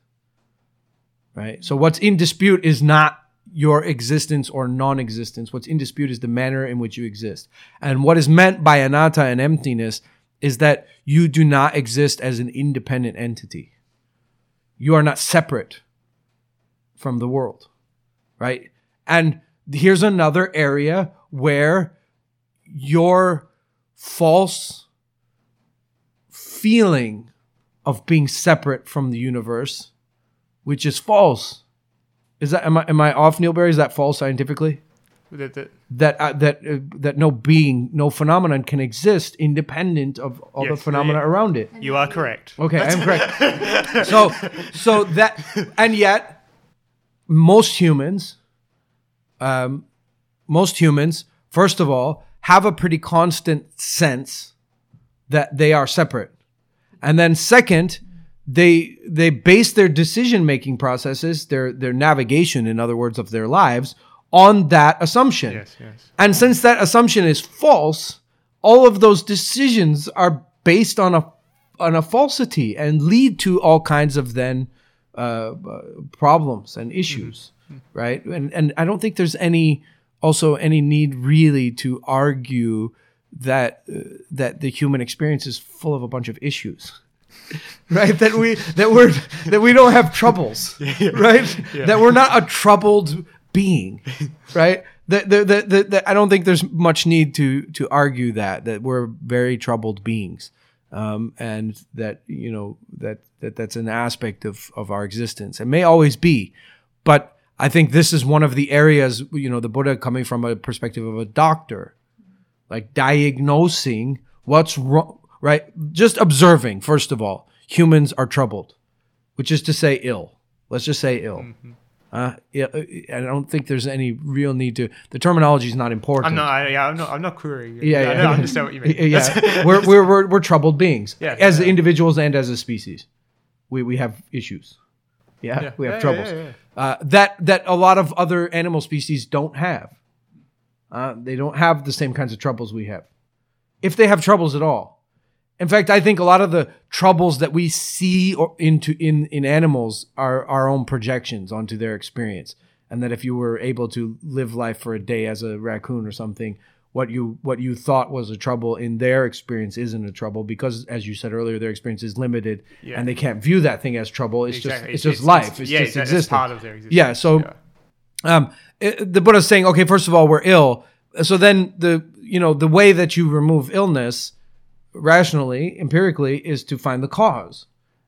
Right. So what's in dispute is not your existence or non-existence. What's in dispute is the manner in which you exist. And what is meant by anatta and emptiness is that you do not exist as an independent entity. You are not separate from the world, right? And here's another area where your false feeling of being separate from the universe, which is false. Is that am I am I off, Neil Barry? Is that false scientifically? That, that, That uh, that uh, that no being, no phenomenon can exist independent of all the phenomena yeah. around it. you are correct. Okay, I'm correct. so, so that, and yet, most humans, um, most humans, first of all, have a pretty constant sense that they are separate, and then second, they they base their decision making processes, their their navigation, in other words, of their lives, on that assumption. Yes, yes. And since that assumption is false, all of those decisions are based on a on a falsity and lead to all kinds of then uh, uh, problems and issues, right? And and I don't think there's any also any need really to argue that uh, that the human experience is full of a bunch of issues. right? That we that we're that we don't have troubles. Right? That we're not a troubled being. Right? That that that- that- that I don't think there's much need to to argue that that we're very troubled beings. Um, and that you know that that that's an aspect of of our existence. And may always be but I think this is one of the areas you know the Buddha coming from a perspective of a doctor like diagnosing what's wrong, right? Just observing, first of all, humans are troubled, which is to say ill. Let's just say ill. Uh, yeah, I don't think there's any real need to. The terminology is not important. I'm not. I, yeah, I'm not. I'm not querying. you. Yeah, I don't understand what you mean. yeah, we're, we're, we're, we're troubled beings Yeah, as yeah. individuals and as a species. We, we have issues. Yeah, Yeah. we have Yeah, troubles yeah, yeah, Uh, that that a lot of other animal species don't have. Uh, they don't have the same kinds of troubles we have, if they have troubles at all. In fact, I think a lot of the troubles that we see or into in in animals are our own projections onto their experience, and that if you were able to live life for a day as a raccoon or something, what you what you thought was a trouble in their experience isn't a trouble because, as you said earlier, their experience is limited, Yeah. and they can't view that thing as trouble. It's Exactly. just it's, just life. It's, yeah, just existence. part of their existence. Yeah, so um, it, the Buddha's saying, okay, first of all, we're ill. So then the you know the way that you remove illness rationally, empirically, is to find the cause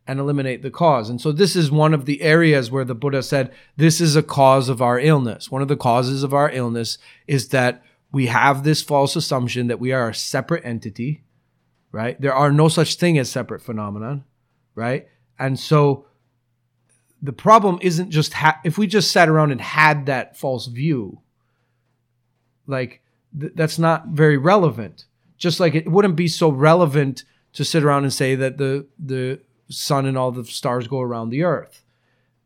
and eliminate the cause. And so this is one of the areas where the Buddha said this is a cause of our illness. One of the causes of our illness is that we have this false assumption that we are a separate entity, right? There are no such thing as separate phenomenon, right? And so the problem isn't just ha- if we just sat around and had that false view like th- that's not very relevant just like it wouldn't be so relevant to sit around and say that the the sun and all the stars go around the earth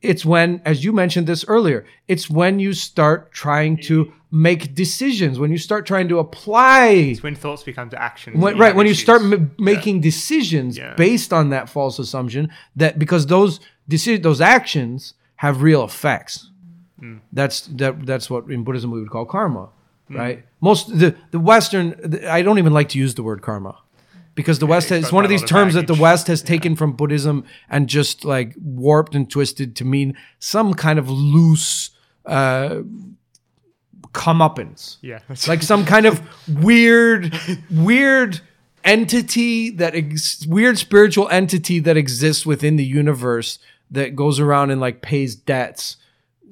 it's when as you mentioned this earlier it's when you start trying to make decisions when you start trying to apply It's when thoughts become to actions. when, right when you start m- making decisions Yeah. based on that false assumption that because those decisions, those actions have real effects Mm. that's that that's what in buddhism we would call karma Mm. right most the the western the, i don't even like to use the word karma because the west it's has got one of these terms that the west has taken from buddhism and just like warped and twisted to mean some kind of loose uh comeuppance Yeah. like some kind of weird weird entity that ex- weird spiritual entity that exists within the universe that goes around and like pays debts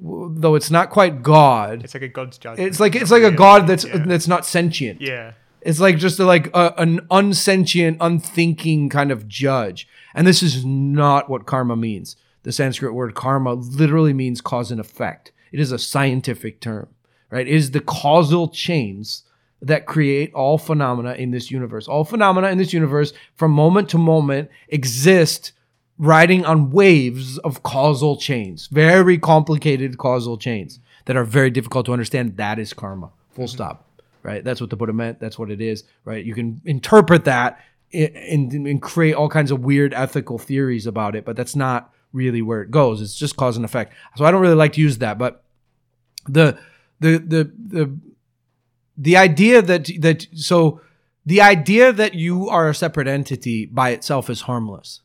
though it's not quite god it's like a god's judgment. it's like it's like a god that's yeah. that's not sentient yeah. It's like just a, like a, an unsentient, unthinking kind of judge. And this is not what karma means. The Sanskrit word karma literally means cause and effect. It is a scientific term, right? It is the causal chains that create all phenomena in this universe. All phenomena in this universe from moment to moment exist riding on waves of causal chains, very complicated causal chains that are very difficult to understand, that is karma. Full mm-hmm. stop. Right? That's what the Buddha meant. That's what it is. Right? You can interpret that and, and create all kinds of weird ethical theories about it, but that's not really where it goes. It's just cause and effect. So I don't really like to use that, but the the the the the idea that that so the idea that you are a separate entity by itself is harmless.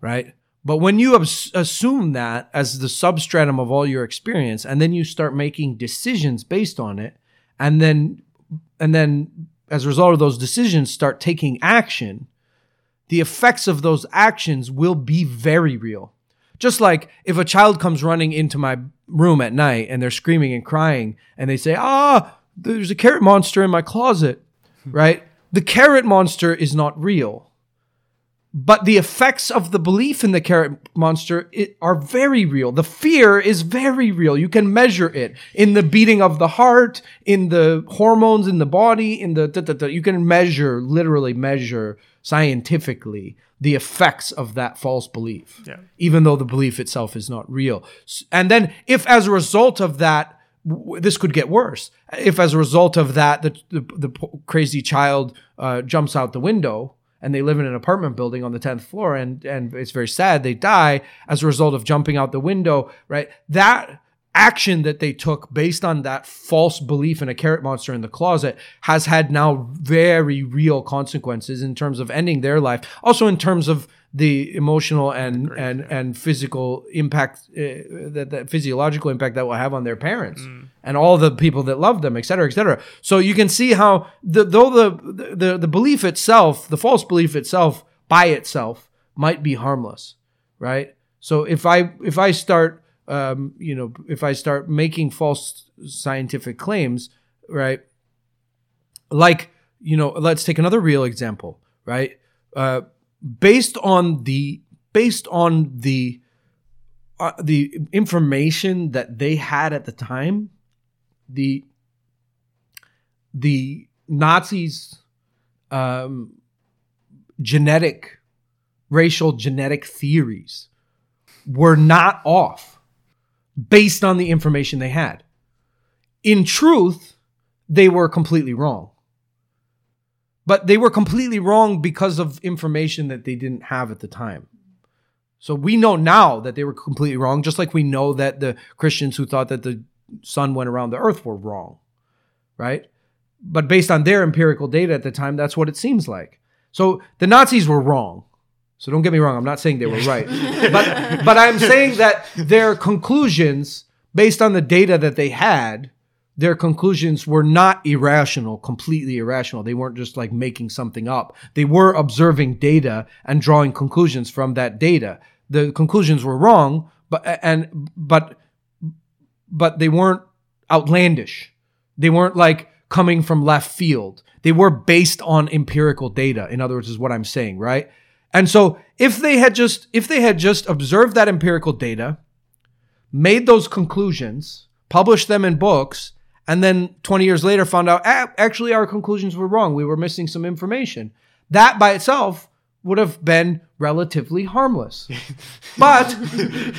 Right? But when you abs- assume that as the substratum of all your experience and then you start making decisions based on it and then and then as a result of those decisions start taking action, the effects of those actions will be very real. Just like if a child comes running into my room at night and they're screaming and crying and they say, ah, there's a carrot monster in my closet, right? The carrot monster is not real. But the effects of the belief in the carrot monster it, are very real. The fear is very real. You can measure it in the beating of the heart, in the hormones in the body, in the, da, da, da. you can measure, literally measure scientifically the effects of that false belief, Yeah. even though the belief itself is not real. And then, if as a result of that, w- this could get worse. If as a result of that, the the, the crazy child uh, jumps out the window and they live in an apartment building on the tenth floor, and and it's very sad they die as a result of jumping out the window. Right, that action that they took based on that false belief in a carrot monster in the closet has had now very real consequences in terms of ending their life also in terms of the emotional and and and physical impact uh, that, that physiological impact that will have on their parents and all the people that love them et cetera et cetera so you can see how the, though the, the the belief itself the false belief itself by itself might be harmless right so if i if i start um, you know, if I start making false scientific claims, right? Like, you know, let's take another real example, right? Uh, based on the based on the uh, the information that they had at the time, the the Nazis um, genetic racial genetic theories were not off based on the information they had. In truth, they were completely wrong. But they were completely wrong because of information that they didn't have at the time. So we know now that they were completely wrong, just like we know that the Christians who thought that the sun went around the earth were wrong, right? But based on their empirical data at the time, that's what it seems like. So the Nazis were wrong. So don't get me wrong, I'm not saying they were right. but but I'm saying that their conclusions based on the data that they had, their conclusions were not irrational, completely irrational. They weren't just like making something up. They were observing data and drawing conclusions from that data. The conclusions were wrong, but and but but they weren't outlandish. They weren't like coming from left field. They were based on empirical data. In other words, is what I'm saying, right? And so if they had just if they had just observed that empirical data, made those conclusions, published them in books, and then 20 years later found out "Ah, actually our conclusions were wrong. We were missing some information. That by itself would have been relatively harmless. But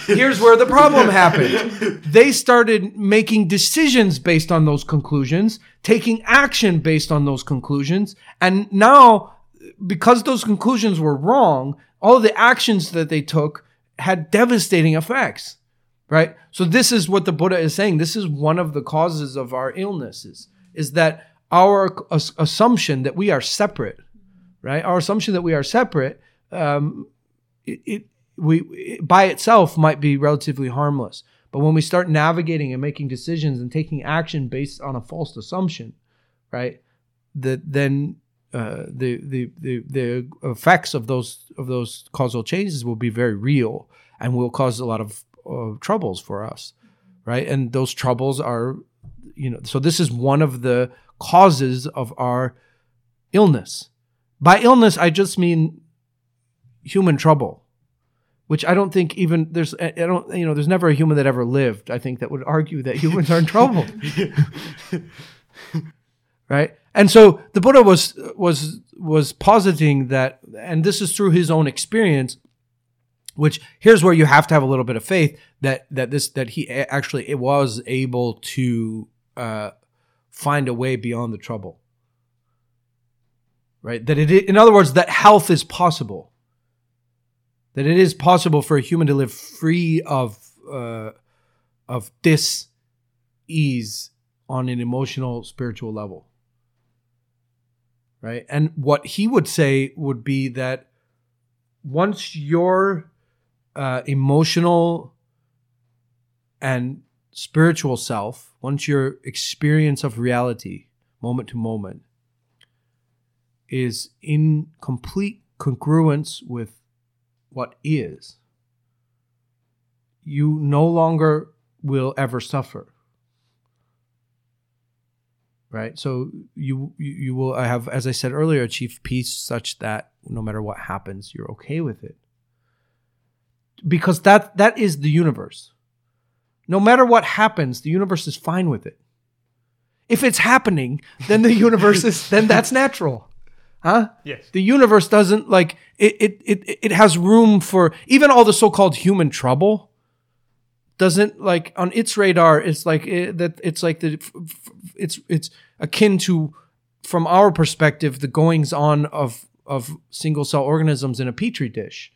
here's where the problem happened. They started making decisions based on those conclusions, taking action based on those conclusions, and now because those conclusions were wrong, all the actions that they took had devastating effects. Right? So this is what the Buddha is saying. This is one of the causes of our illnesses is that our as- assumption that we are separate, right? Our assumption that we are separate, um, it, it we it, by itself might be relatively harmless. But when we start navigating and making decisions and taking action based on a false assumption, right? That then uh, the, the the the effects of those of those causal chains will be very real and will cause a lot of uh, troubles for us, right? And those troubles are, you know, so this is one of the causes of our illness. By illness, I just mean human trouble, which I don't think even there's I I don't you know there's never a human that ever lived I think that would argue that humans are in trouble, right? And so the Buddha was was was positing that, and this is through his own experience, which here's where you have to have a little bit of faith that that this that he actually it was able to uh, find a way beyond the trouble. Right? That it in other words that health is possible. That it is possible for a human to live free of uh, of dis ease on an emotional spiritual level. Right? And what he would say would be that once your uh, emotional and spiritual self, once your experience of reality, moment to moment, is in complete congruence with what is, you no longer will ever suffer. Right? So you you, will have, as I said earlier, achieve peace such that no matter what happens, you're okay with it because that that is the universe. No matter what happens, the universe is fine with it. If it's happening, then the universe is then that's natural. Huh? Yes. The universe doesn't like it it it, it has room for even all the so-called human trouble doesn't like on its radar it's like it, that it's like the it's it's akin to from our perspective the goings on of of single cell organisms in a petri dish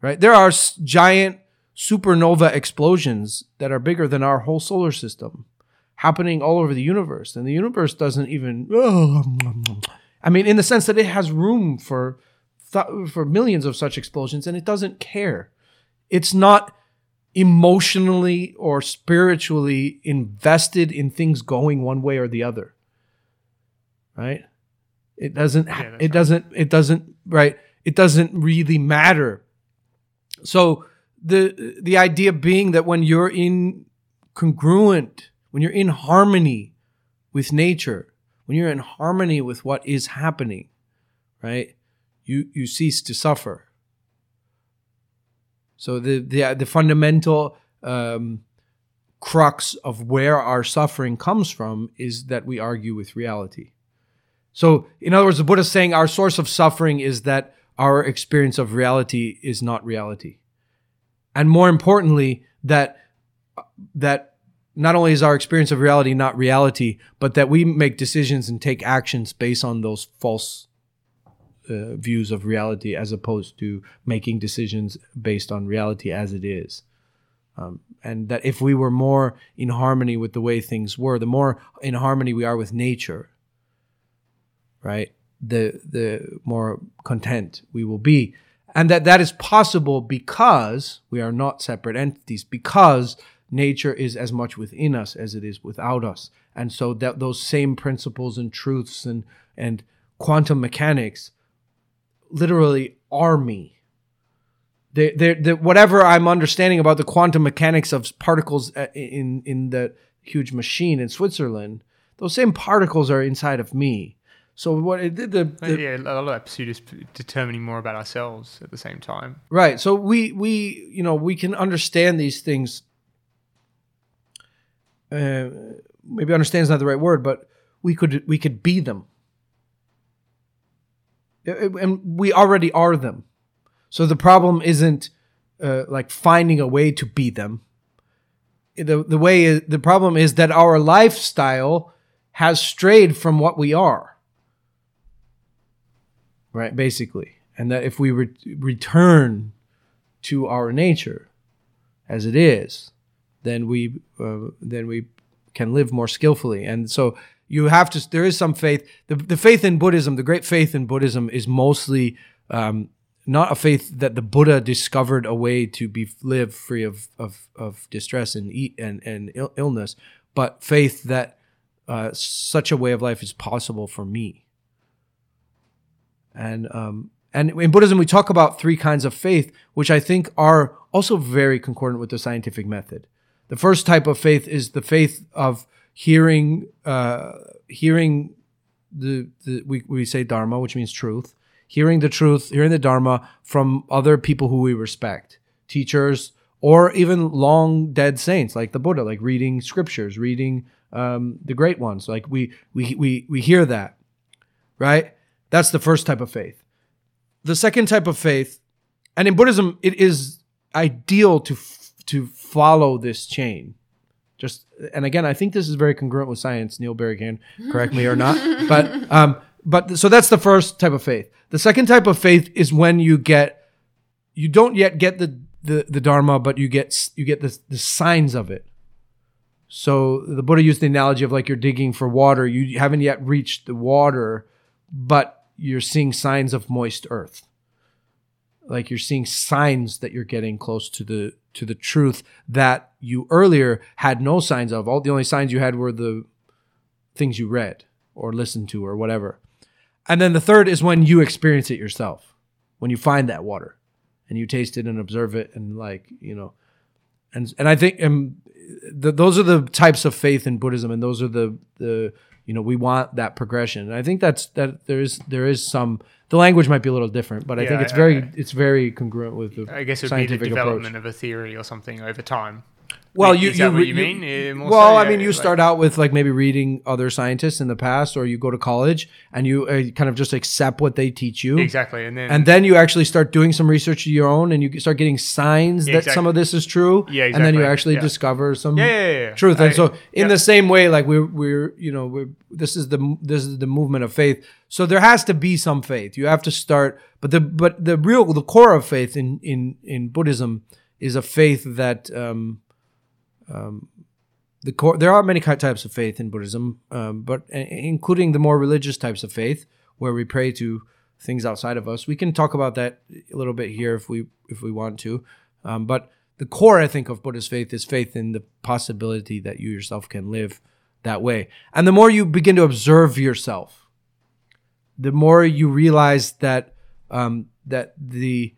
right? There are s- giant supernova explosions that are bigger than our whole solar system happening all over the universe. And the universe doesn't even, I mean, in the sense that it has room for, th- for millions of such explosions and it doesn't care. It's not emotionally or spiritually invested in things going one way or the other. Right? It doesn't, Yeah, it doesn't, it doesn't, right? It doesn't really matter so the the idea being that when you're in congruent when you're in harmony with nature when you're in harmony with what is happening right you you cease to suffer. So the the, the fundamental um, crux of where our suffering comes from is that we argue with reality. So in other words the buddha is saying our source of suffering is that our experience of reality is not reality. And more importantly that that not only is our experience of reality not reality but that we make decisions and take actions based on those false uh, views of reality as opposed to making decisions based on reality as it is. Um, and that if we were more in harmony with the way things were the more in harmony we are with nature. Right the the more content we will be. And that that is possible because we are not separate entities because nature is as much within us as it is without us. And so that those same principles and truths and and quantum mechanics literally are me. They they whatever i'm understanding about the quantum mechanics of particles uh, in in the huge machine in switzerland those same particles are inside of me so what it did the, the yeah, a lot of that pursuit is determining more about ourselves at the same time. Right. So we we you know we can understand these things. Uh, maybe understand is not the right word, but we could we could be them, Uh, and we already are them. So the problem isn't uh, like finding a way to be them. The the way is, the problem is that our lifestyle has strayed from what we are. Right, basically, and that if we re- return to our nature as it is, then we uh, then we can live more skillfully. And so you have to. There is some faith. The, the faith in Buddhism, the great faith in Buddhism, is mostly um, not a faith that the Buddha discovered a way to be live free of of, of distress and eat and and Ill- illness, but faith that uh, such a way of life is possible for me. And um, and in Buddhism, we talk about three kinds of faith, which I think are also very concordant with the scientific method. The first type of faith is the faith of hearing, uh, hearing the, the we, we say dharma, which means truth, hearing the truth, hearing the dharma from other people who we respect, teachers, or even long dead saints like the Buddha, like reading scriptures, reading um, the great ones. Like we we we we hear that, right? That's the first type of faith. The second type of faith, and in Buddhism, it is ideal to f- to follow this chain. Just and again, I think this is very congruent with science. Neil Berry can correct me or not, but um, but so that's the first type of faith. The second type of faith is when you get you don't yet get the the, the dharma, but you get you get the the signs of it. So the Buddha used the analogy of like you're digging for water. You haven't yet reached the water, but you're seeing signs of moist earth. Like you're seeing signs that you're getting close to the to the truth that you earlier had no signs of. All the only signs you had were the things you read or listened to or whatever. And then the third is when you experience it yourself. When you find that water and you taste it and observe it and like, you know, and and I think um, the, those are the types of faith in Buddhism, and those are the the you know we want that progression. And I think that's that there is there is some the language might be a little different, but I think Yeah, it's very I- it's very congruent with the I guess it would be the scientific development approach. of a theory or something over time. Well, you you, what you, you- mean? Well. I mean, you like- start out with like maybe reading other scientists in the past, or you go to college and you uh, kind of just accept what they teach you. exactly, and then And then you actually start doing some research of your own, and you start getting signs Yeah, that exactly. some of this is true. Yeah, And then you actually Yeah. discover some yeah, truth. And I- so, in the same way, like we're we're you know we're this is the this is the movement of faith. So there has to be some faith. You have to start, but the but the real the core of faith in in in Buddhism is a faith that um um the core. There are many types of faith in Buddhism, um, but including the more religious types of faith where we pray to things outside of us. We can talk about that a little bit here if we if we want to. Um, but the core, I think, of Buddhist faith is faith in the possibility that you yourself can live that way. And the more you begin to observe yourself, the more you realize that um, that the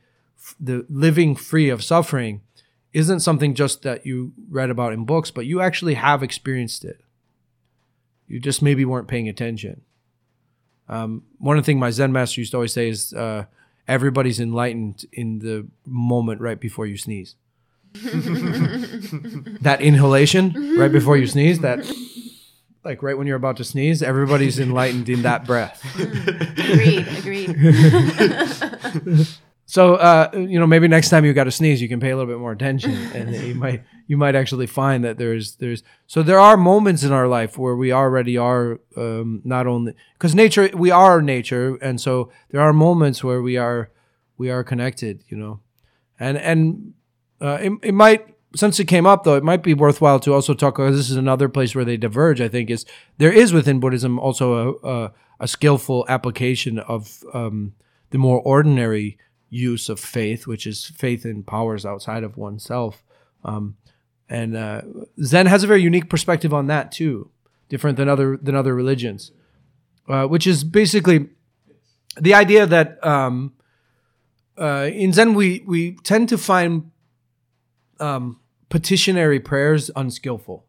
the living free of suffering isn't something just that you read about in books, but you actually have experienced it. You just maybe weren't paying attention. Um, one of the things my Zen master used to always say is uh, everybody's enlightened in the moment right before you sneeze. that inhalation right before you sneeze, that like right when you're about to sneeze, everybody's enlightened in that breath. Agreed. Agreed. So uh, you know, maybe next time you got to sneeze, you can pay a little bit more attention, and you might you might actually find that there's there's so there are moments in our life where we already are um, not only because nature we are nature, and so there are moments where we are we are connected, you know, and and uh, it, it might since it came up though, it might be worthwhile to also talk. Because this is another place where they diverge. I think is there is within Buddhism also a a, a skillful application of um, the more ordinary use of faith, which is faith in powers outside of oneself. Um, and uh, Zen has a very unique perspective on that too, different than other than other religions, uh, which is basically the idea that um, uh, in Zen we we tend to find um, petitionary prayers unskillful,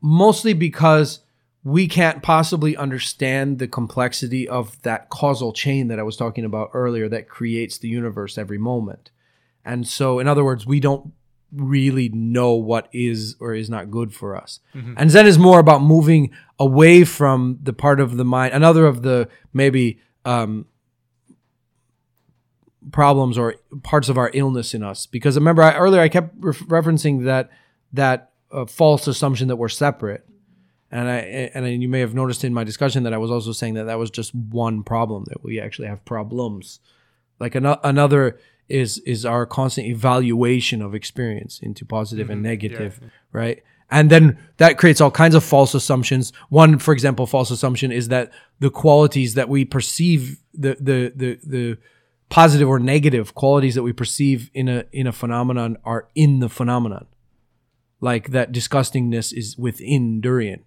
mostly because we can't possibly understand the complexity of that causal chain that I was talking about earlier that creates the universe every moment. And so, in other words, we don't really know what is or is not good for us. And Zen is more about moving away from the part of the mind, another of the maybe um, problems or parts of our illness in us. Because remember, I, earlier I kept ref referencing that that uh, false assumption that we're separate. And I and you may have noticed in my discussion that I was also saying that that was just one problem that we actually have problems. Like ano- another is is our constant evaluation of experience into positive and mm-hmm. negative, right? And then that creates all kinds of false assumptions. One, for example, false assumption is that the qualities that we perceive the the the the positive or negative qualities that we perceive in a in a phenomenon are in the phenomenon. Like that disgustingness is within durian.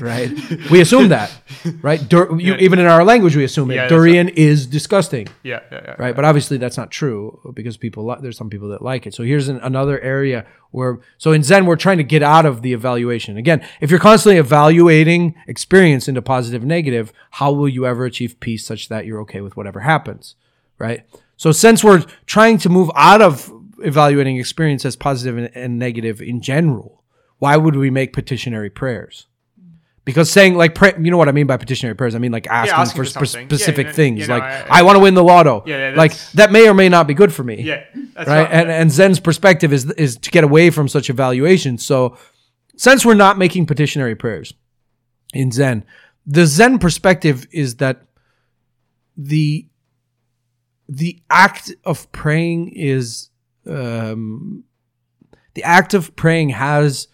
Right? We assume that, right? Dur- you, even in our language, we assume it. Yeah, that's durian is disgusting, Yeah, yeah, yeah. right? But obviously, that's not true because people li- there's some people that like it. So here's an, another area where so in Zen we're trying to get out of the evaluation. Again, if you're constantly evaluating experience into positive, negative, how will you ever achieve peace such that you're okay with whatever happens, right? So since we're trying to move out of evaluating experience as positive and, and negative in general, why would we make petitionary prayers? Because saying like, pray, you know what I mean by petitionary prayers? I mean like asking, asking for, for spe- something. Yeah, specific things. like, I- I, want to win the lotto. Yeah, yeah, like that may or may not be good for me. Yeah, that's right. right. And and Zen's perspective is is to get away from such evaluation. So, since we're not making petitionary prayers in Zen, the Zen perspective is that the the act of praying is um, the act of praying has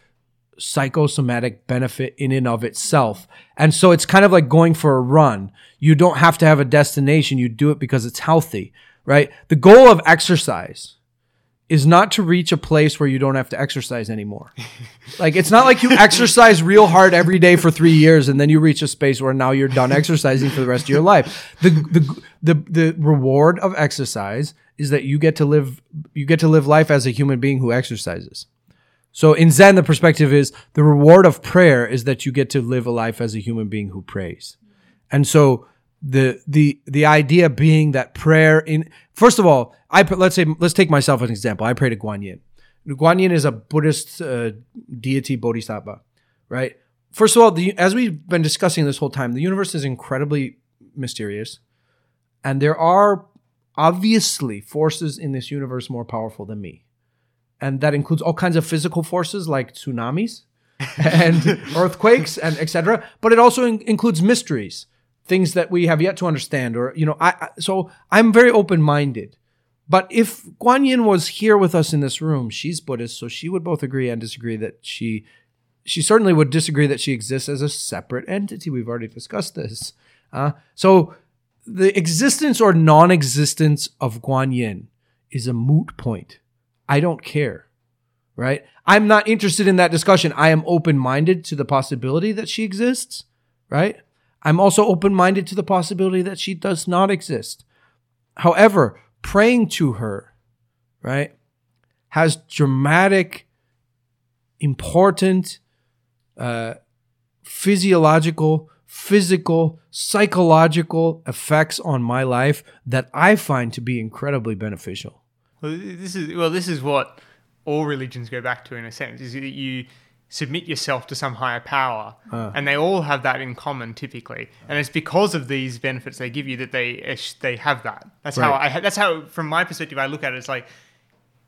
psychosomatic benefit in and of itself. And so it's kind of like going for a run. You don't have to have a destination. You do it because it's healthy, right? The goal of exercise is not to reach a place where you don't have to exercise anymore. like it's not like you exercise real hard every day for 3 years and then you reach a space where now you're done exercising for the rest of your life. The the the the reward of exercise is that you get to live you get to live life as a human being who exercises. So in Zen, the perspective is the reward of prayer is that you get to live a life as a human being who prays. And so the the the idea being that prayer in first of all, I let's say let's take myself as an example. I pray to Guan Yin. Guan Yin is a Buddhist uh, deity bodhisattva, right? First of all, the, as we've been discussing this whole time, the universe is incredibly mysterious, and there are obviously forces in this universe more powerful than me and that includes all kinds of physical forces like tsunamis and earthquakes and etc but it also in- includes mysteries things that we have yet to understand or you know I, I so i'm very open minded but if Guan Yin was here with us in this room she's buddhist so she would both agree and disagree that she she certainly would disagree that she exists as a separate entity. We've already discussed this. Uh, so the existence or non-existence of Guan Yin is a moot point I don't care, right? I'm not interested in that discussion. I am open minded to the possibility that she exists, right? I'm also open minded to the possibility that she does not exist. However, praying to her, right, has dramatic, important, uh, physiological, physical, psychological effects on my life that I find to be incredibly beneficial. Well, this is well, this is what all religions go back to in a sense. Is that you submit yourself to some higher power, ah. and they all have that in common typically. And it's because of these benefits they give you that they they have that. That's how I. That's how, from my perspective, I look at it. It's like.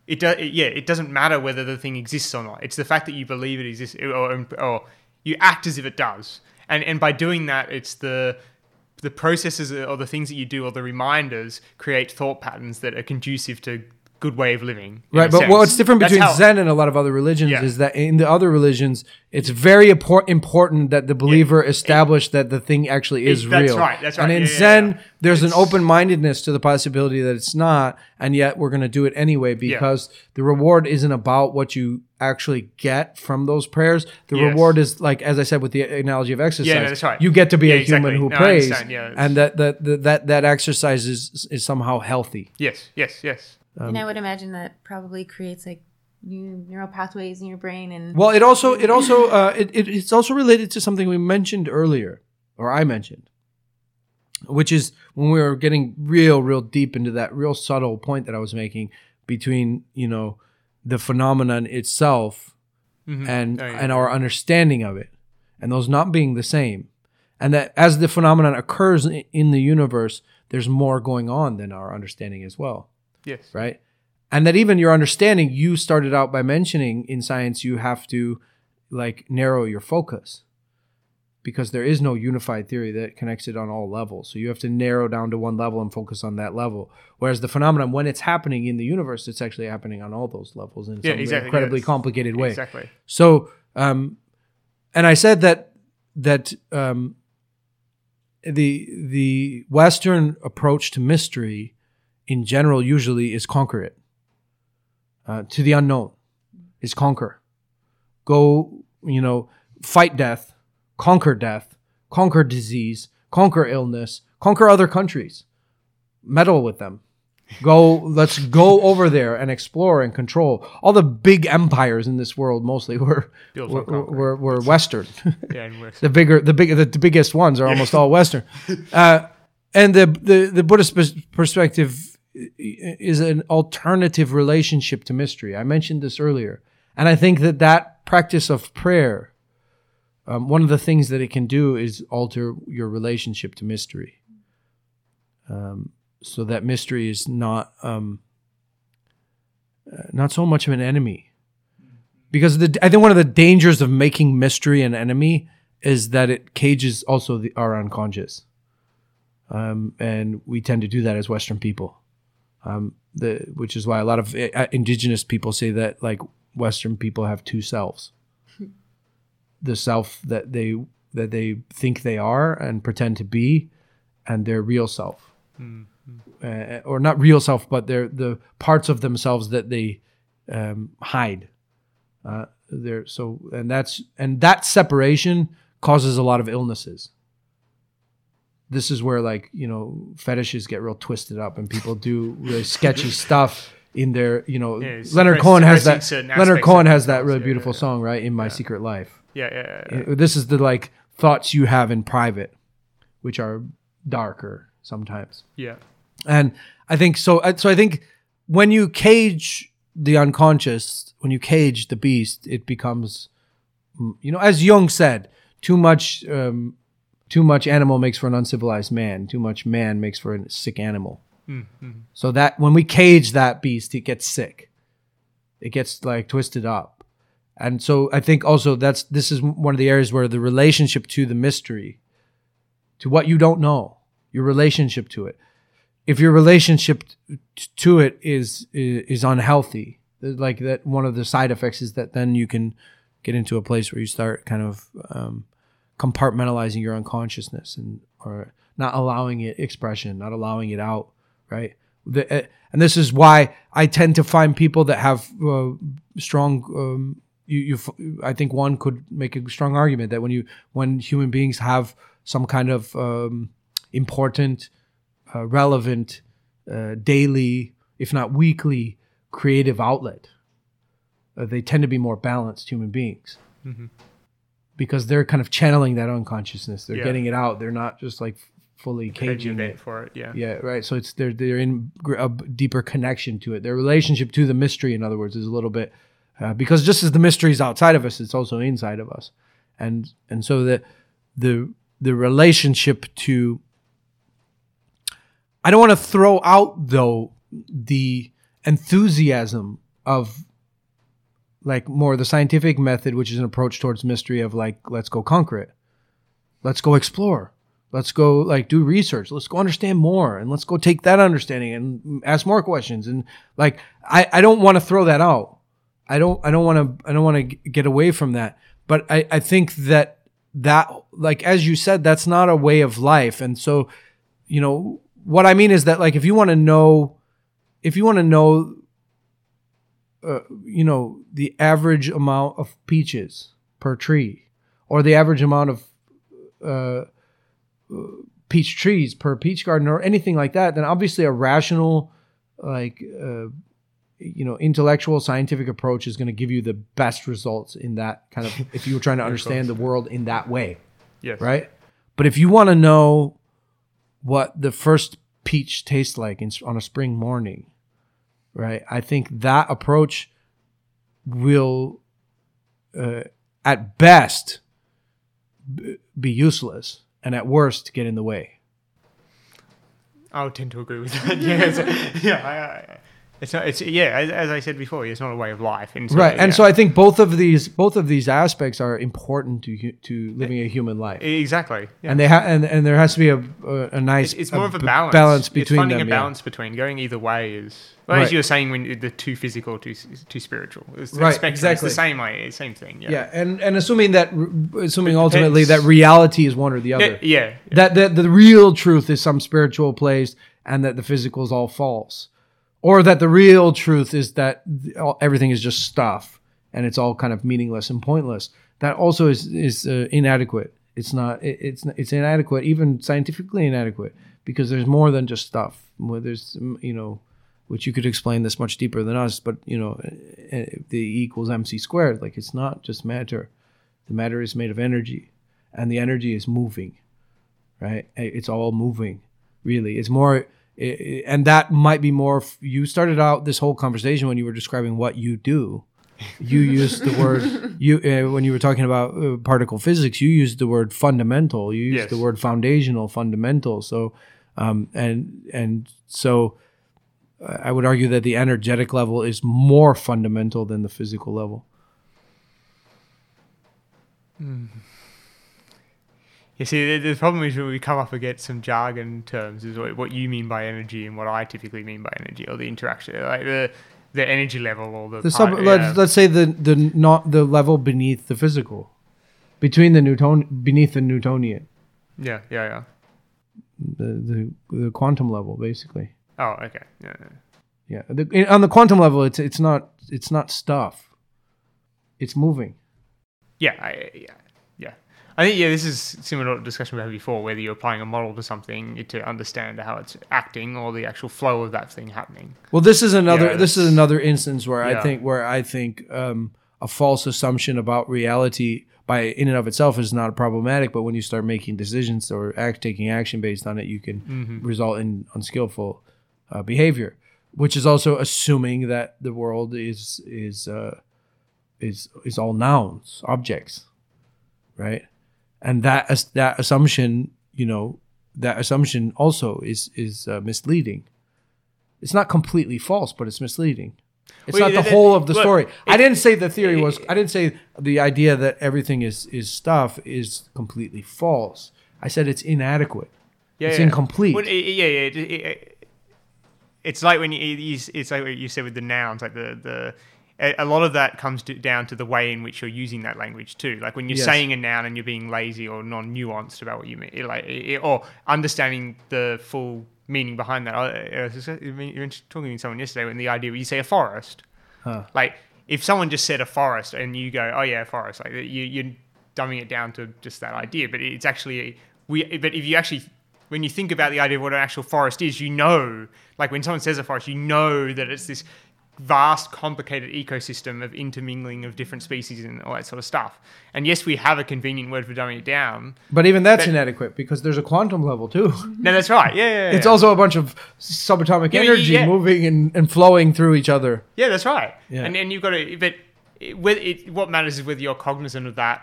It, do, it yeah, it doesn't matter whether the thing exists or not. It's the fact that you believe it exists, or, or you act as if it does. And and by doing that, it's the the processes uh, or the things that you do or the reminders create thought patterns that are conducive to good way of living. Right, but sense. what's different between how- Zen and a lot of other religions Yeah. is that in the other religions, it's very impor- important that the believer establish that the thing actually is that's real. right, that's right. And in yeah, yeah, Zen, yeah. there's an open mindedness to the possibility that it's not, and yet we're going to do it anyway because the reward isn't about what you actually get from those prayers. The Yes. reward is like, as I said with the analogy of exercise, no, that's right. you get to be Yeah, a human who No, prays, yeah, and that that that that, that exercise is is somehow healthy. Yes, yes, yes. And I would imagine that probably creates like new neural pathways in your brain and Well, it also it also uh, it, it it's also related to something we mentioned earlier, or I mentioned, which is when we were getting real, real deep into that real subtle point that I was making between you know the phenomenon itself Mhm. and and our understanding of it, and those not being the same, and that as the phenomenon occurs in the universe, there's more going on than our understanding as well Yes. right? And that even your understanding, you started out by mentioning in science, you have to like narrow your focus because there is no unified theory that connects it on all levels. So you have to narrow down to one level and focus on that level. Whereas the phenomenon, when it's happening in the universe, it's actually happening on all those levels in Yeah, some exactly, incredibly yes. complicated way. Exactly. So, um, and I said that that um, the the Western approach to mystery, in general, usually is conquer it. Uh, to the unknown, is conquer. Go, you know, fight death, conquer death, conquer disease, conquer illness, conquer other countries, meddle with them. Go, let's go over there and explore and control. All the big empires in this world mostly were were, were, were Western. Yeah, the bigger, the big, the, the biggest ones are almost all Western. Uh, and the, the the Buddhist perspective is an alternative relationship to mystery. I mentioned this earlier, and I think that that practice of prayer um, one of the things that it can do is alter your relationship to mystery. Um, so that mystery is not um, uh, not so much of an enemy, because the I think one of the dangers of making mystery an enemy is that it cages also the, our unconscious, um, and we tend to do that as Western people. Um, the which is why a lot of uh, indigenous people say that like Western people have two selves the self that they that they think they are and pretend to be, and their real self, mm-hmm. uh, or not real self, but they're the parts of themselves that they um, hide. Uh, there, so and that's and that separation causes a lot of illnesses. This is where like you know fetishes get real twisted up, and people do really sketchy stuff in their you know yeah, Leonard Cohen has that Leonard Cohen has that really beautiful yeah, song right in my secret life yeah, yeah, yeah. This is the like thoughts you have in private, which are darker sometimes. Yeah. And I think so. Uh, so I think when you cage the unconscious, when you cage the beast, it becomes, mm, you know, as Jung said, too much, um, too much animal makes for an uncivilized man. Too much man makes for a sick animal. Mm-hmm. So that when we cage that beast, it gets sick. It gets like twisted up and so I think also that's this is one of the areas where the relationship to the mystery, to what you don't know, your relationship to it. If your relationship to it is is unhealthy, like that, one of the side effects is that then you can get into a place where you start kind of um, compartmentalizing your unconsciousness and or not allowing it expression, not allowing it out, right? The, uh, and this is why I tend to find people that have uh, strong um, you, you I think one could make a strong argument that when you when human beings have some kind of um, important, uh, relevant, uh, daily, if not weekly, creative outlet, uh, they tend to be more balanced human beings. Mm-hmm. Because they're kind of channeling that unconsciousness. They're yeah. getting it out. They're not just like fully caging it for it. Yeah. Yeah. Right. So it's they're they're in a deeper connection to it. Their relationship to the mystery, in other words, is a little bit uh, because just as the mystery is outside of us, it's also inside of us, and and so the the the relationship to I don't want to throw out though the enthusiasm of like more the scientific method, which is an approach towards mystery of like let's go conquer it, let's go explore, let's go like do research. Let's go understand more and let's go take that understanding and ask more questions. And like i, I don't want to throw that out. I don't I don't want to I don't want to get away from that. But I I think that that like as you said that's not a way of life. And so, you know, what I mean is that like if you want to know if you want to know uh, you know the average amount of peaches per tree or the average amount of uh, peach trees per peach garden or anything like that then obviously a rational like uh, you know intellectual scientific approach is going to give you the best results in that kind of if you were trying to understand the world in that way. Yes. Right? But if you want to know what the first peach tastes like in, on a spring morning right i think that approach will uh, at best be useless and at worst get in the way I would tend to agree with that. yeah, yeah. I, I, it's not. It's yeah. As, as, I said before, it's not a way of life. And so, right, and yeah. so I think both of these both of these aspects are important to to living a human life. Exactly, yeah. and they have and, and there has to be a a, a nice. It's, it's more a of a balance. Balance between it's finding them, a balance yeah. between going either way is. Well, right. as you were saying, when the too physical, too too spiritual. It's, right, spectrum, exactly. It's the same way, same thing. Yeah, yeah, and and assuming that assuming ultimately that reality is one or the other. Yeah, yeah. That that the real truth is some spiritual place, and that the physical is all false or that the real truth is that everything is just stuff and it's all kind of meaningless and pointless. That also is is uh, inadequate. It's not. It, it's it's inadequate, even scientifically inadequate, because there's more than just stuff. There's you know, which you could explain this much deeper than us, but you know, uh, uh, the E equals mc squared. Like it's not just matter. The matter is made of energy, and the energy is moving, right? It's all moving. Really, it's more and that might be more. You started out this whole conversation when you were describing what you do, You used the word you uh, when you were talking about uh, particle physics. You used the word fundamental. You used Yes. the word foundational, fundamental. So, um, and and so, uh, I would argue that the energetic level is more fundamental than the physical level. You see, the, the problem is when we come up against some jargon terms, is what, what you mean by energy and what I typically mean by energy, or the interaction, like the the energy level or the. The sub, part- let's let's say the the not the level beneath the physical, between the Newton beneath the Newtonian, yeah, yeah, yeah. the the, the quantum level, basically. Oh, okay. Yeah, yeah. Yeah, the, in, on the quantum level, it's it's not it's not stuff. It's moving. Yeah, I, yeah, yeah. I think yeah, this is similar to the discussion we had before, whether you're applying a model to something to understand how it's acting or the actual flow of that thing happening. Well, this is another Yeah, this is another instance where I think where I think um, a false assumption about reality by in and of itself is not problematic, but when you start making decisions or act taking action based on it, you can Mm-hmm. result in unskillful uh, behavior, which is also assuming that the world is is uh, is is all nouns, objects, right? And that as- that assumption, you know, that assumption also is is uh, misleading. It's not completely false, but it's misleading. It's Well, not the it- it- whole of the look, story. I didn't say the theory was. I didn't say the idea that everything is is stuff is completely false. I said it's inadequate. Yeah, It's yeah. incomplete. Well, it- yeah, yeah. It, it, it- it's like when you, you, it's like what you said with the nouns, like the the. A lot of that comes to, down to the way in which you're using that language too. Like when you're Yes. saying a noun and you're being lazy or non-nuanced about what you mean, like or understanding the full meaning behind that. I, I was just- I mean, you were talking to someone yesterday when the idea you say a forest, Huh. like if someone just said a forest and you go, oh yeah, forest, like you, you're dumbing it down to just that idea, but it's actually we. But if you actually when you think about the idea of what an actual forest is, you know, like when someone says a forest, you know that it's this vast, complicated ecosystem of intermingling of different species and all that sort of stuff. And yes, we have a convenient word for dumbing it down. But even that's But- inadequate because there's a quantum level too. No, that's right. Yeah, yeah, yeah. It's also a bunch of subatomic Yeah, yeah, energy yeah. moving and, and flowing through each other. Yeah, that's right. Yeah. And and you've got to, but it, it, what matters is whether you're cognizant of that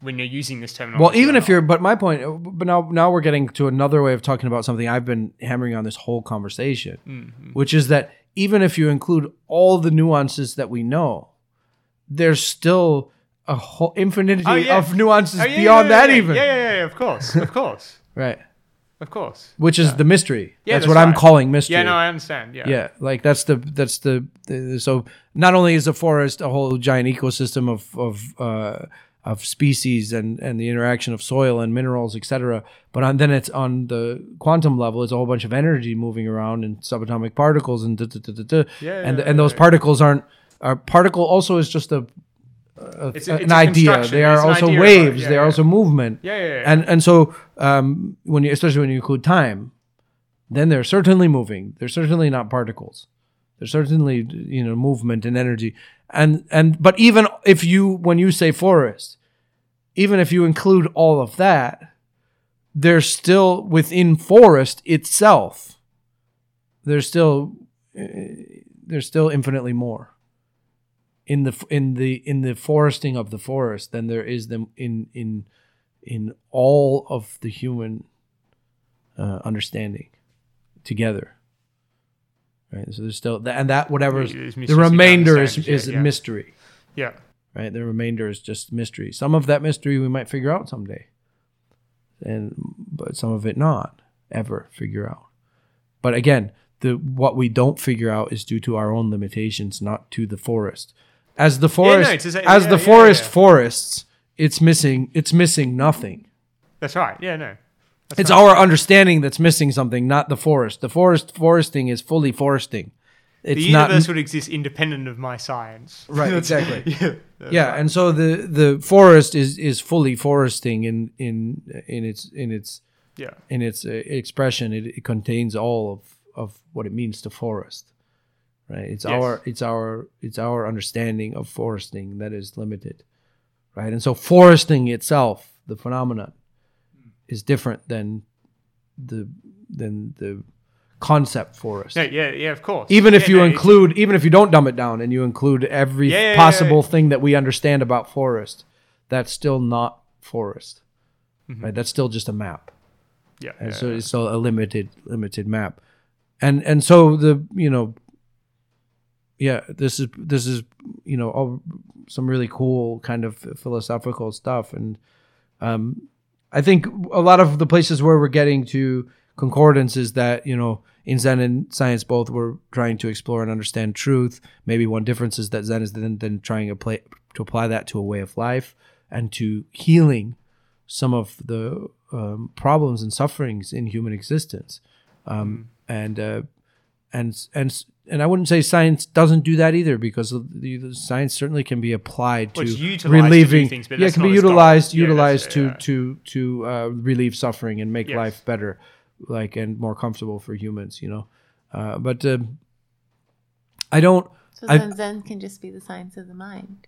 when you're using this terminology. Well, even if you're, but my point, but now now we're getting to another way of talking about something I've been hammering on this whole conversation, Mm-hmm. which is that even if you include all the nuances that we know, there's still a whole infinity Oh, yeah. of nuances Oh, yeah, beyond yeah, that even. Yeah, yeah, yeah, of course, of course, Right. of course. Which is the mystery. Yeah, that's, that's what I'm calling mystery. Yeah, no, I understand. Yeah, yeah like that's the that's the, the so not only is the forest a whole giant ecosystem of of uh of species and and the interaction of soil and minerals etc but on then it's on the quantum level it's a whole bunch of energy moving around and subatomic particles and da, da, da, da, da. Yeah, and yeah, and those yeah. particles aren't a particle also is just a, a- It's a- an it's a idea they are also idea waves yeah, they are also movement yeah, yeah. yeah. and and so um, when you especially when you include time, then they're certainly moving. They're certainly not particles. There's certainly you know movement and energy. And and but even if you when you say forest, even if you include all of that, there's still within forest itself. There's still uh, there's still infinitely more in the in the in the foresting of the forest than there is them in in in all of the human uh, understanding together. Right. So there's still and that whatever the remainder is is yeah, yeah. mystery. yeah. Right. The remainder is just mystery. Some of that mystery we might figure out someday, and but some of it not ever figure out. But again, the what we don't figure out is due to our own limitations, not to the forest. As the forest, it's just- as yeah, the yeah, forest yeah. forests, it's missing. It's missing nothing. That's right. Yeah, no. That's It's right. our understanding that's missing something, not the forest. The forest foresting is fully foresting. It's the not universe would exist independent of my science. Right, exactly. yeah. yeah, and so the the forest is is fully foresting in in in its in its Yeah. in its uh, expression. It, it contains all of of what it means to forest. Right. It's Yes. our it's our it's our understanding of foresting that is limited. Right. And so foresting itself, the phenomenon, is different than the than the concept for us. Yeah, yeah, yeah, of course. Even if Yeah, you no, include, even if you don't dumb it down and you include every Yeah, possible thing that we understand about forest, that's still not forest, Mm-hmm. right? That's still just a map, yeah, and so it's still a limited, limited map, and and so the you know, yeah, this is this is you know all some really cool kind of philosophical stuff, and um, I think a lot of the places where we're getting to concordance is that you know in Zen and science both we're trying to explore and understand truth. Maybe one difference is that Zen is then then trying to apply to apply that to a way of life and to healing some of the um, problems and sufferings in human existence. Um, and uh, and and and I wouldn't say science doesn't do that either because the, the science certainly can be applied Well, to it's utilized to relieving. things, but yeah, it can be not a utilized Yeah, utilized to yeah. to to uh, relieve suffering and make Yes. life better, like and more comfortable for humans. You know, uh, but um I don't. So I- then Zen can just be the science of the mind.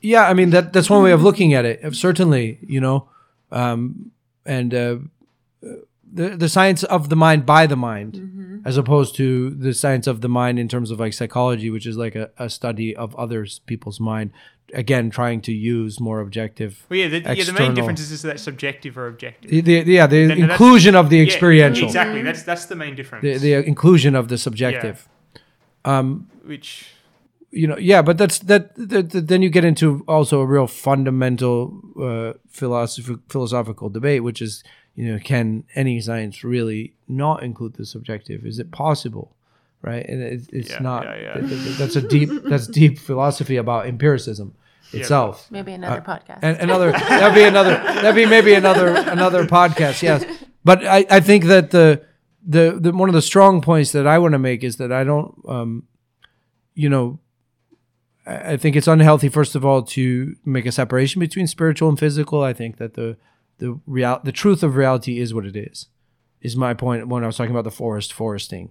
Yeah, I mean that that's one way of looking at it. Certainly, you know, um, and uh, the the science of the mind by the mind, as opposed to the science of the mind in terms of like psychology, which is like a, a study of others people's mind. Again, trying to use more objective. Well, yeah, the, yeah, the main difference is, is that subjective or objective. The, the- yeah, the No, no, inclusion of the Yeah, experiential, exactly. That's that's the main difference. the, the inclusion of the subjective. which you know yeah but that's that, that, that- then you get into also a real fundamental uh philosophy, philosophical debate which is you know can any science really not include the subjective is it possible right and it, it's Yeah, not yeah, yeah. th- th- that's a deep that's deep philosophy about empiricism itself Maybe another podcast. and another that'd be another that'd be maybe another another podcast yes but i i think that the the, the one of the strong points that i want to make is that i don't um you know I I think it's unhealthy, first of all, to make a separation between spiritual and physical. I think that the the real the truth of reality is what it is. Is my point when I was talking about the forest foresting,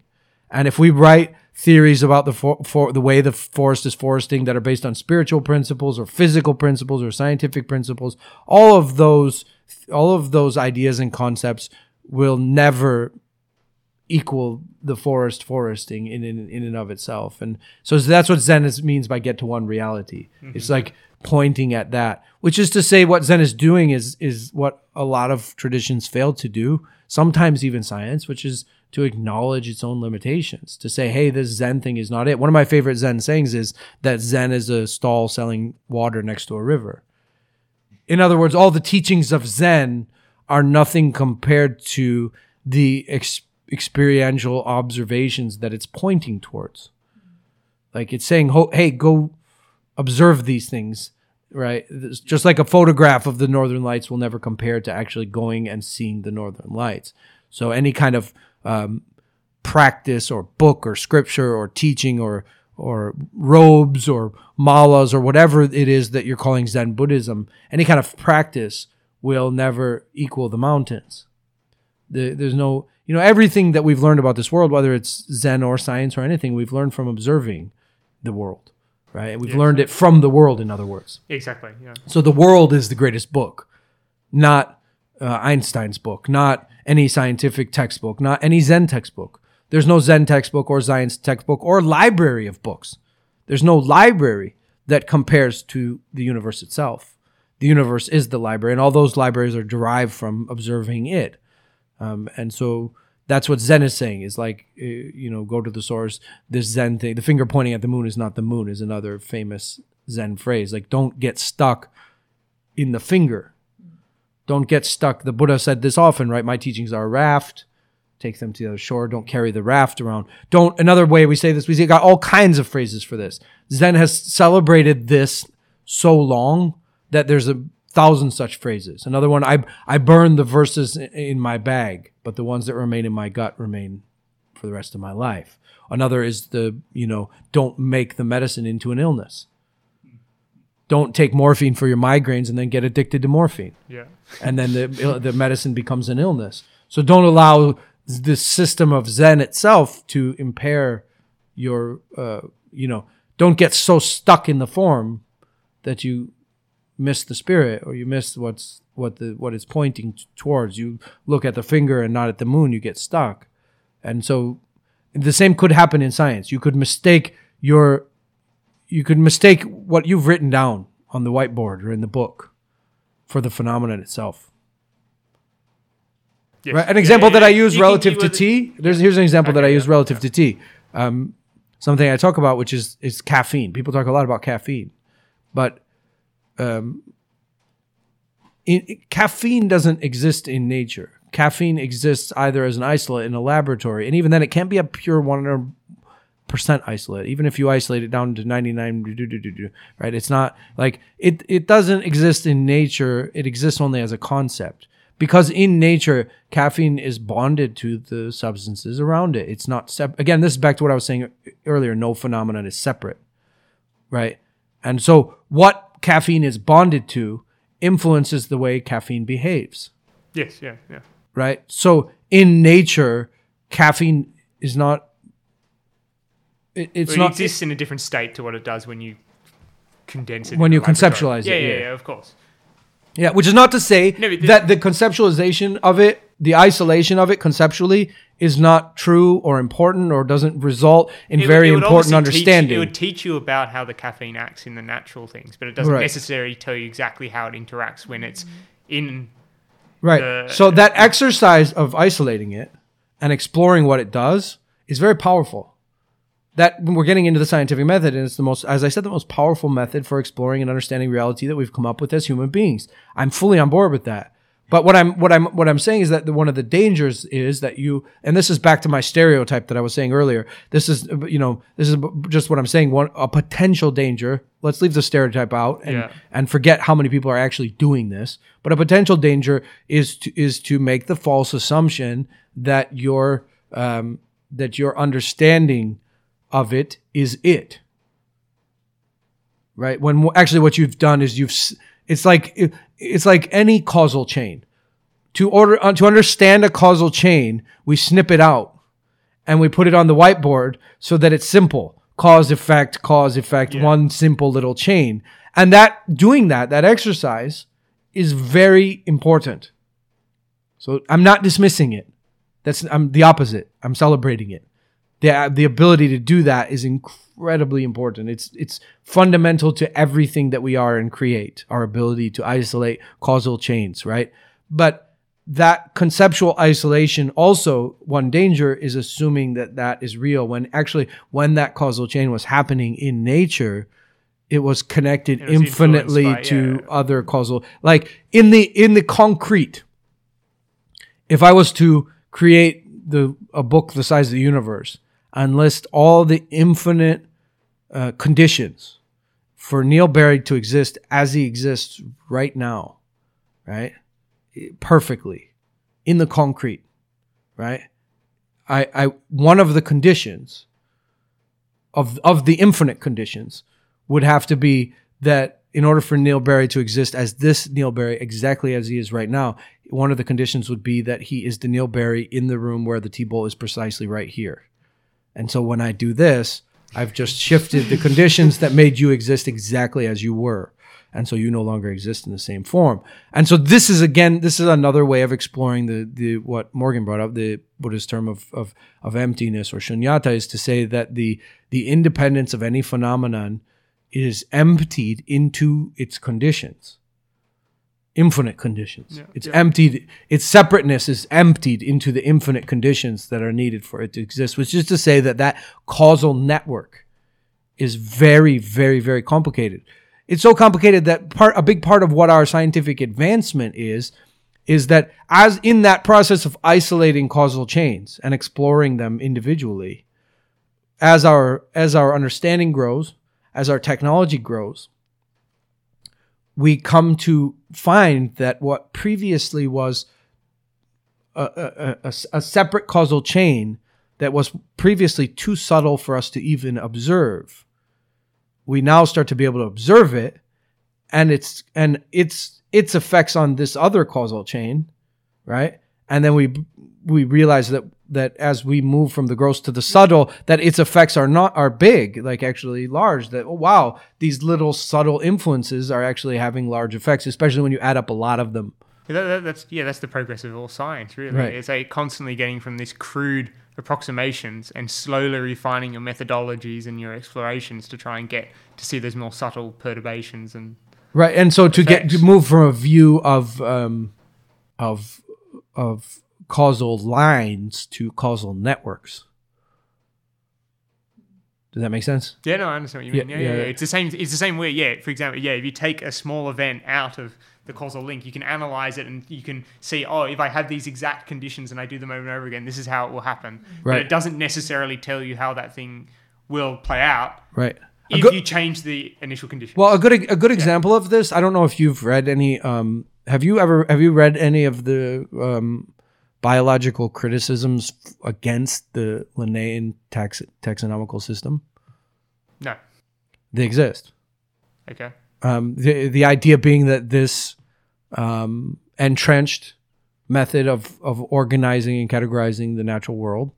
and if we write theories about the for, for the way the forest is foresting that are based on spiritual principles or physical principles or scientific principles, all of those all of those ideas and concepts will never equal the forest foresting in, in in and of itself. And so that's what zen is, means by get to one reality. Mm-hmm. It's like pointing at that which is to say what zen is doing is is what a lot of traditions fail to do sometimes even science which is to acknowledge its own limitations to say hey this zen thing is not it. One of my favorite zen sayings is that zen is a stall selling water next to a river. In other words, all the teachings of Zen are nothing compared to the ex- experiential observations that it's pointing towards. Like it's saying, "Hey, go observe these things." Right? Just like a photograph of the northern lights will never compare to actually going and seeing the northern lights. So any kind of um, practice or book or scripture or teaching or or robes or malas or whatever it is that you're calling Zen Buddhism, any kind of practice will never equal the mountains. The, there's no, you know, everything that we've learned about this world, whether it's Zen or science or anything, we've learned from observing the world, right? We've Yes. learned it from the world, in other words. exactly. Yeah. So the world is the greatest book, not uh, Einstein's book, not any scientific textbook, not any Zen textbook. There's no Zen textbook or science textbook or library of books. There's no library that compares to the universe itself. The universe is the library, and all those libraries are derived from observing it. Um, and so that's what Zen is saying is like, uh, you know, go to the source. This Zen thing, the finger pointing at the moon is not the moon, is another famous Zen phrase. Like, don't get stuck in the finger. Don't get stuck. The Buddha said this often, right? My teachings are a raft. Take them to the other shore. Don't carry the raft around. Don't. Another way we say this, we got all kinds of phrases for this. Zen has celebrated this so long that there's a thousand such phrases. Another one, I I burn the verses in my bag, but the ones that remain in my gut remain for the rest of my life. Another is the you know don't make the medicine into an illness. Don't take morphine for your migraines and then get addicted to morphine Yeah. and then the the medicine becomes an illness. So don't allow the system of Zen itself to impair your, uh, you know, don't get so stuck in the form that you miss the spirit or you miss what's what the what it's pointing t- towards. You look at the finger and not at the moon, you get stuck. And so the same could happen in science. You could mistake your you could mistake what you've written down on the whiteboard or in the book for the phenomenon itself. Yes. Right? An Yeah, example yeah, that I use You relative to tea. There's here's an example that I Okay, use yeah, relative to tea. Um, something I talk about, which is is caffeine. People talk a lot about caffeine, but um, in, caffeine doesn't exist in nature. Caffeine exists either as an isolate in a laboratory, and even then, it can't be a pure one hundred percent isolate. Even if you isolate it down to ninety nine, right? It's not like it. It doesn't exist in nature. It exists only as a concept because in nature, caffeine is bonded to the substances around it. It's not sep- again. This is back to what I was saying earlier. No phenomenon is separate, right? And so, what caffeine is bonded to influences the way caffeine behaves Yes, yeah, yeah. right? So in nature, caffeine is not. It, it's Well, it not exists in a different state to what it does when you condense it. When you conceptualize it, Yeah, yeah, yeah. yeah, of course. yeah, which is not to say No, that the conceptualization of it, the isolation of it conceptually, is not true or important or doesn't result in It very it important understanding. it would teach you about how the caffeine acts in the natural things, but it doesn't Right. necessarily tell you exactly how it interacts when it's in. Right. the- so that exercise of isolating it and exploring what it does is very powerful. That we're getting into the scientific method, and it's the most, as I said, the most powerful method for exploring and understanding reality that we've come up with as human beings. I'm fully on board with that. But what I'm what I'm what I'm saying is that the, one of the dangers is that you, and this is back to my stereotype that I was saying earlier. This is you know this is just what I'm saying. One a potential danger. Let's leave the stereotype out and Yeah. and forget how many people are actually doing this. But a potential danger is to is to make the false assumption that your um, that your understanding of it is it. Right. When actually what you've done is you've it's like it- it's like any causal chain. To order uh, to understand a causal chain, we snip it out and we put it on the whiteboard so that it's simple. Cause effect cause effect one simple little chain. And that doing that that exercise is very important. So i'm not dismissing it. That's i'm the opposite. I'm celebrating it the the ability to do that is incredibly important. It's it's fundamental to everything that we are and create our ability to isolate causal chains right? But that conceptual isolation also one danger is assuming that that is real. When actually when that causal chain was happening in nature it was connected It was infinitely by- to yeah. other causal like in the in the concrete. If i was to create the a book the size of the universe and list all the infinite uh, conditions for neil barry to exist as he exists right now right perfectly in the concrete, right? I, I one of the conditions of of the infinite conditions would have to be that in order for Neil Barry to exist as this Neil Barry exactly as he is right now, one of the conditions would be that he is the Neil Barry in the room where the tea bowl is precisely right here. And so when I do this, I've just shifted the conditions that made you exist exactly as you were. And so you no longer exist in the same form. And so this is again, this is another way of exploring the the what Morgan brought up, the Buddhist term of of, of emptiness or shunyata, is to say that the the independence of any phenomenon is emptied into its conditions. Infinite conditions. it's emptied, its separateness is emptied into the infinite conditions that are needed for it to exist, which is to say that that causal network is very, very, very complicated. It's so complicated that part a big part of what our scientific advancement is is that as in that process of isolating causal chains and exploring them individually, as our as our understanding grows, as our technology grows, we come to find that what previously was a, a, a, a separate causal chain that was previously too subtle for us to even observe we now start to be able to observe it and it's and its its effects on this other causal chain right? And then we we realize that that as we move from the gross to the subtle that its effects are not are big like actually large that oh, wow these little subtle influences are actually having large effects especially when you add up a lot of them That, that- that's yeah, that's the progress of all science, really. Right. It's a constantly getting from this crude approximations and slowly refining your methodologies and your explorations to try and get to see those more subtle perturbations and Right, and so to get to move from a view of um, of of causal lines to causal networks. Does that make sense? Yeah, no, I understand what you mean. Yeah, yeah, yeah. yeah. It's the same. It's the same way. Yeah, for example, yeah, if you take a small event out of the causal link, you can analyze it and you can see, oh, if I have these exact conditions and I do them over and over again, this is how it will happen. But it doesn't necessarily tell you how that thing will play out Right. If good- you change the initial conditions. well, a good a good example of this. I don't know if you've read any. Um, have you ever have you read any of the um, biological criticisms against the Linnaean tax, taxonomical system? no. They exist. Okay. Um, the the idea being that this um, entrenched method of of organizing and categorizing the natural world,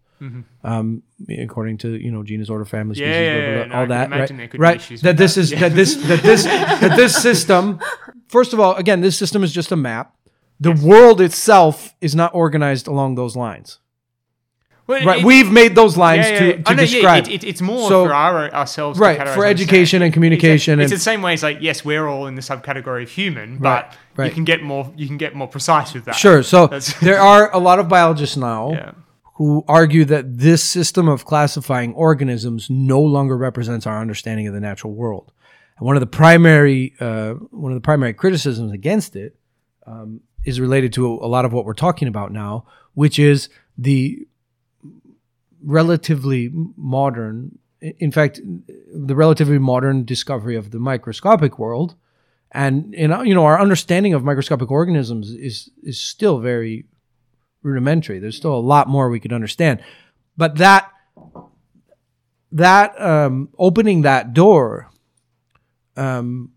um, according to you know genus, order, family, species, Mm-hmm. Yeah, yeah, yeah. No, all that, right? Right. issues That this that. is that this that this that this system. First of all, again, this system is just a map. The world itself is not organized along those lines. Well, Right. it- We've made those lines yeah, yeah, to, to I know, yeah, describe. it, it, it's more So- for our ourselves, Right, for education and communication It's, it's the same way as like yes, we're all in the subcategory of human, but right. you can get more. You can get more precise with that. Sure. So That's- there are a lot of biologists now who argue that this system of classifying organisms no longer represents our understanding of the natural world. And one of the primary uh, one of the primary criticisms against it um, is related to a lot of what we're talking about now, which is the relatively modern, in fact, the relatively modern discovery of the microscopic world. And you know, our understanding of microscopic organisms is is still very rudimentary. There's still a lot more we could understand, but that that um, opening that door, um,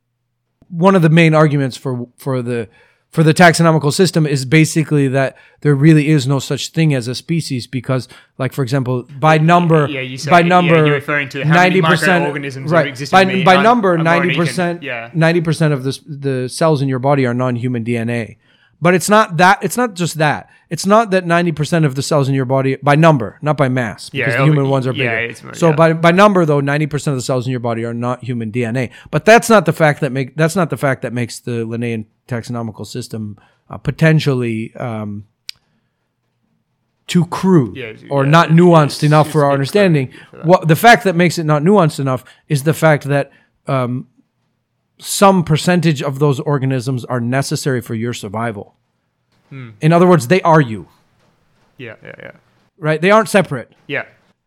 one of the main arguments for for the for the taxonomical system is basically that there really is no such thing as a species because, like for example, by number, Yeah, you say- by yeah, number, you're referring to 90%, microorganisms have right? By, by number, ninety percent, yeah. ninety percent of the the cells in your body are non-human DNA. But it's not that. It's not just that. It's not that ninety percent of the cells in your body by number, not by mass, Yeah, because the human be- ones are yeah, bigger. it's more- so yeah. by by number, though, ninety percent of the cells in your body are not human DNA. But that's not the fact that make that's not the fact that makes the Linnaean taxonomical system uh, potentially um, too crude Yeah, or yeah, not nuanced it's- enough it's for our understanding. for. What the fact that makes it not nuanced enough is the fact that um, some percentage of those organisms are necessary for your survival. Hmm. In other words, they are you, Yeah, yeah, yeah, right? They aren't separate. yeah.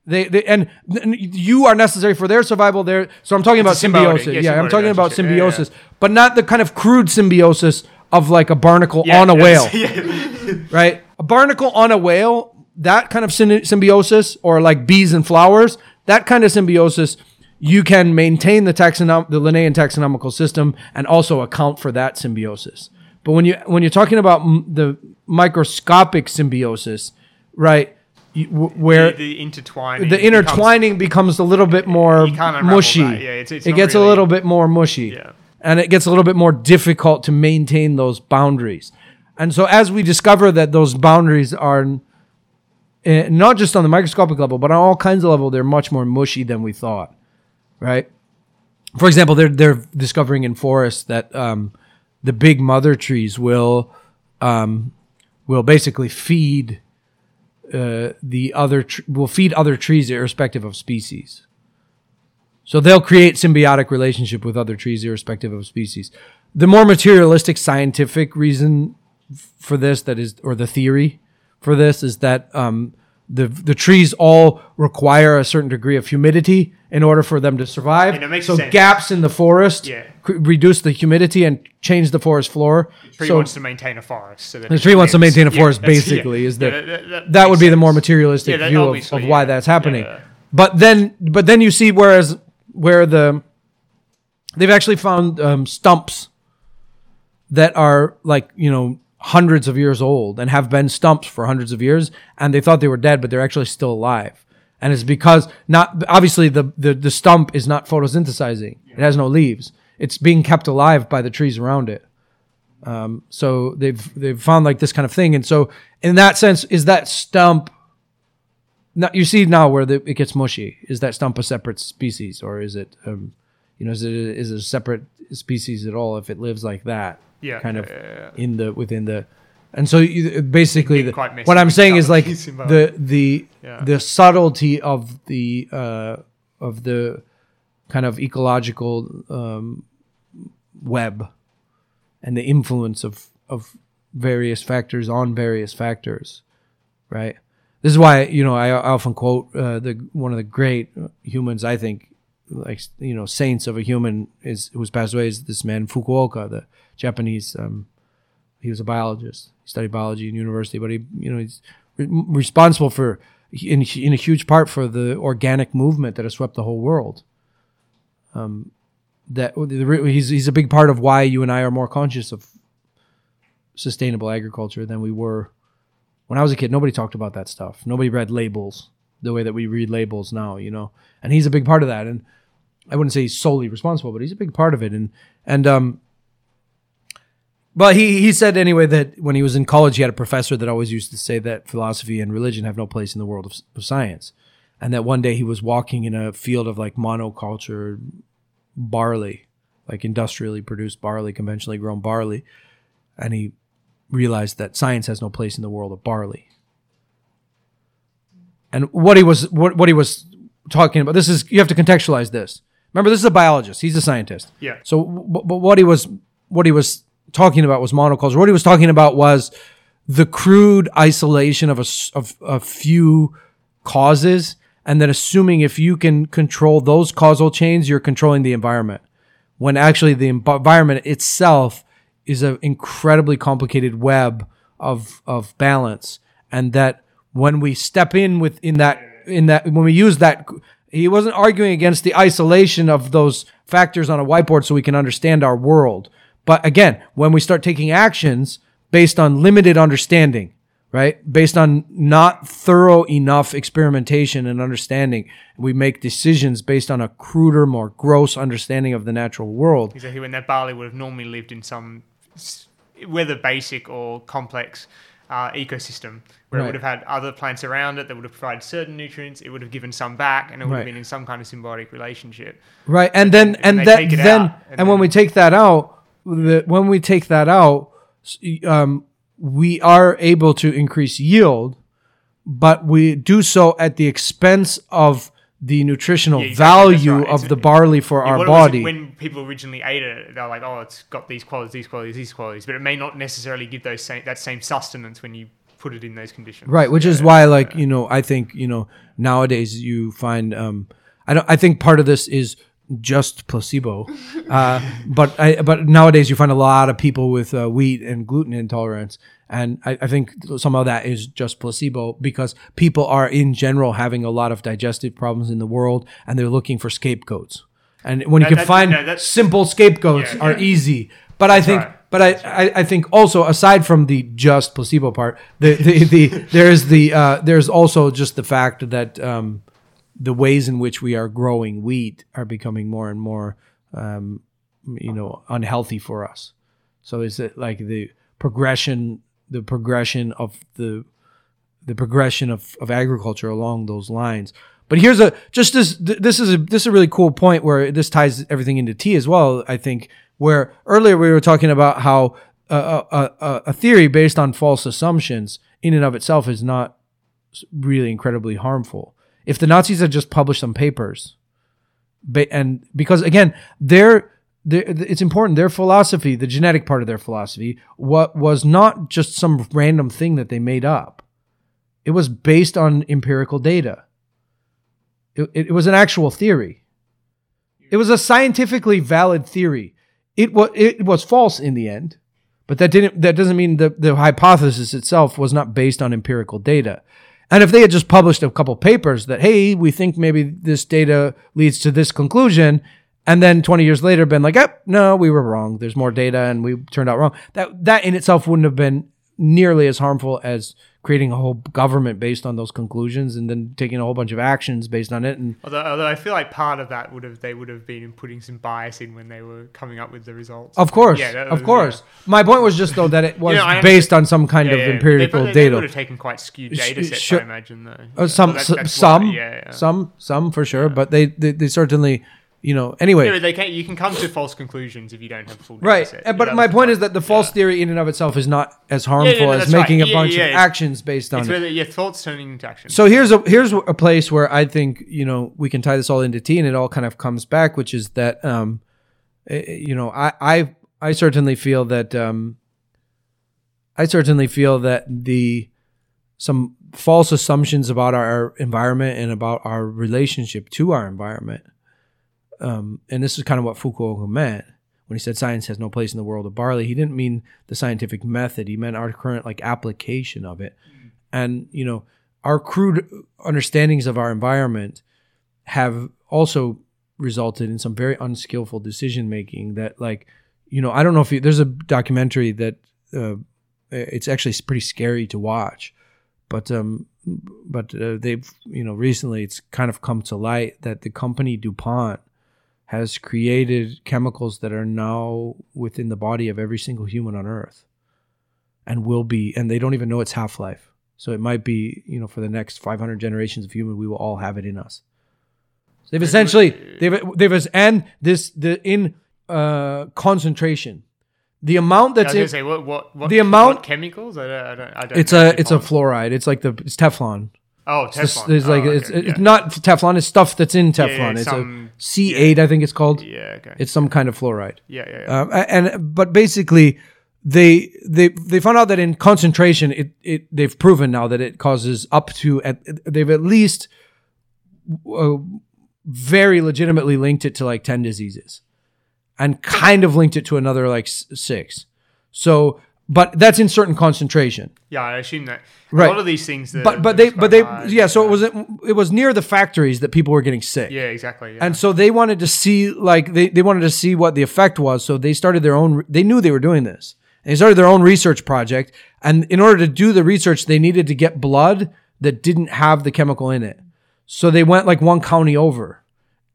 They, they and, you are necessary for their survival. There, so I'm talking about It's a symbiotic- symbiosis. yeah, Yeah, I'm talking about relationship. Yeah, yeah, symbiosis, but not the kind of crude symbiosis of like a barnacle on a whale, right? A barnacle on a whale, that kind of symbiosis, or like bees and flowers, that kind of symbiosis, you can maintain the taxonom- the Linnaean taxonomical system and also account for that symbiosis. But when you when you're talking about m- the microscopic symbiosis, right? Where The, the intertwining. the becomes- intertwining becomes a little bit more mushy. that. Yeah, it's- it's it gets a little bit more mushy. Yeah. And it gets a little bit more difficult to maintain those boundaries. And so as we discover that those boundaries are eh, not just on the microscopic level, but on all kinds of level, they're much more mushy than we thought. Right? For example, they're they're discovering in forests that um, the big mother trees will um, will basically feed uh, the other tr- will feed other trees irrespective of species. So they'll create symbiotic relationship with other trees irrespective of species. The more materialistic scientific reason f- for this that is or the theory for this is that um, the the trees all require a certain degree of humidity in order for them to survive. And it makes so sense. gaps in the forest Yeah. reduce the humidity and change the forest floor. The tree so wants to maintain a forest. So the tree wants to maintain a forest, yeah. basically, is the that, that, that would be the more materialistic view of, of why that's happening. But then, but then you see whereas where the they've actually found um, stumps that are like you know hundreds of years old and have been stumps for hundreds of years, and they thought they were dead, but they're actually still alive. And it's because not obviously the the, the stump is not photosynthesizing; it has no leaves. It's being kept alive by the trees around it. Um, so they've they've found like this kind of thing, and so in that sense, is that stump now you see now where the, it gets mushy. Is that stump a separate species, or is it, um, you know, is it is it a separate species at all if it lives like that? Yeah, kind of yeah, yeah. in the within the, and so you, basically, the, what I'm saying is like the the the subtlety of the uh, of the kind of ecological um, web and the influence of of various factors on various factors, right? This is why you know I often quote uh, the one of the great humans I think like you know saints of a human is who's passed away is this man Fukuoka, the Japanese. Um, he was a biologist. He studied biology in university, but he you know he's re- responsible for in in a huge part for the organic movement that has swept the whole world. Um, that he's he's a big part of why you and I are more conscious of sustainable agriculture than we were when I was a kid. Nobody talked about that stuff. Nobody read labels the way that we read labels now, you know. And he's a big part of that. And I wouldn't say he's solely responsible, but he's a big part of it. And and um, but he he said anyway that when he was in college, he had a professor that always used to say that philosophy and religion have no place in the world of, of science, and that one day he was walking in a field of like monoculture barley, like industrially produced barley, conventionally grown barley, and he realized that science has no place in the world of barley. And what he was what, what he was talking about this is you have to contextualize this. Remember, this is a biologist. He's a scientist. Yeah. So, but, but what he was what he was talking about was monoculture. What he was talking about was the crude isolation of a of a few causes, and then assuming if you can control those causal chains, you're controlling the environment. When actually the environment itself is an incredibly complicated web of of balance, and that when we step in within that in that when we use that he wasn't arguing against the isolation of those factors on a whiteboard so we can understand our world but again when we start taking actions based on limited understanding right based on not thorough enough experimentation and understanding we make decisions based on a cruder more gross understanding of the natural world Exactly when that barley would have normally lived in some, whether basic or complex uh, ecosystem, where Right. it would have had other plants around it that would have provided certain nutrients. It would have given some back, and it would Right. have been in some kind of symbiotic relationship. Right, and then and that take then and, and when we take that out, the, when we take that out, um, we are able to increase yield, but we do so at the expense of the nutritional Yeah, exactly, value right. of It's- the barley for Yeah, our what it was body. when people originally ate it, they're like, "Oh, it's got these qualities, these qualities, these qualities," but it may not necessarily give those same, that same sustenance when you put it in those conditions. Right, which is why, like you know, I think you know nowadays you find um, I don't. I think part of this is just placebo, uh, but I but nowadays you find a lot of people with uh, wheat and gluten intolerance, and I, I think some of that is just placebo because people are in general having a lot of digestive problems in the world, and they're looking for scapegoats. And when you can find no, simple scapegoats Yeah, are yeah. easy, but I think right. but I, I, I think also aside from the just placebo part, the the, the there's the uh, there's also just the fact that um, the ways in which we are growing wheat are becoming more and more um, you know unhealthy for us. So is it like the progression the progression of the the progression of, of agriculture along those lines. But here's a just this this is a this is a really cool point where this ties everything into tea as well. I think where earlier we were talking about how a, a, a, a theory based on false assumptions in and of itself is not really incredibly harmful. If the Nazis had just published some papers, and because again, their their, it's important. Their philosophy, the genetic part of their philosophy, what was not just some random thing that they made up. It was based on empirical data. It, it, was an actual theory. It was a scientifically valid theory. It was it was false in the end, but that didn't that doesn't mean the the hypothesis itself was not based on empirical data. And if they had just published a couple papers that hey, we think maybe this data leads to this conclusion, and then 20 years later been like, "Yep, no, we were wrong. There's more data and we turned out wrong." That that in itself wouldn't have been nearly as harmful as creating a whole government based on those conclusions and then taking a whole bunch of actions based on it. And Although, although I feel like part of that would have they would have been putting some bias in when they were coming up with the results. of course, Yeah, that of course, my point was just though that it was know, based on some kind Yeah, of They, empirical probably- they data. would have taken quite skewed data sets, sure. I imagine, though. Uh, some, so s- that- that's some, why, some, some for sure, but they, they, they certainly, you know. Anyway, Yeah, they can, you can come to false conclusions if you don't have a full data right. set. Uh, But Yeah, my point is that the false Yeah. theory in and of itself is not as harmful no, as that's right. making a Yeah, bunch yeah, of actions based on It's it. your thoughts turning into action. So here's a here's a place where I think you know we can tie this all into tea, and it all kind of comes back, which is that um, eh, eh, you know I I I certainly feel that um, I certainly feel that the some false assumptions about our environment and about our relationship to our environment, um, and this is kind of what Fukuoka meant when he said science has no place in the world of barley. He didn't mean the scientific method; he meant our current like application of it. And you know our crude understandings of our environment have also resulted in some very unskillful decision making that like you know i don't know if you, there's a documentary that uh, it's actually pretty scary to watch. But um but uh, they've you know recently it's kind of come to light that the company dupont has created chemicals that are now within the body of every single human on earth and will be and they don't even know its half-life. So it might be you know for the next 500 generations of human we will all have it in us. So they've essentially they've they've and this the in uh concentration. The amount I that's was in, say what what, what the amount- what chemicals? I don't I don't, I don't it's a it's a fluoride. It's like the it's teflon oh It's Teflon. there's like oh, it's, okay, it's yeah. not teflon it's stuff that's in yeah, teflon. it's some- a c8 i think it's called. Yeah okay it's some kind of fluoride. Yeah yeah, yeah. um, and but basically they they they found out that in concentration it it they've proven now that it causes up to at they've at least uh, very legitimately linked it to like 10 diseases and kind of linked it to another like six. So but that's in certain concentration. Yeah I assume that. Right. a lot of these things that but but they but they yeah so it was it was near the factories that people were getting sick. Yeah exactly yeah. and so they wanted to see like they, they wanted to see what the effect was so they started their own they knew they were doing this. And they started their own research project and in order to do the research they needed to get blood that didn't have the chemical in it. So they went like one county over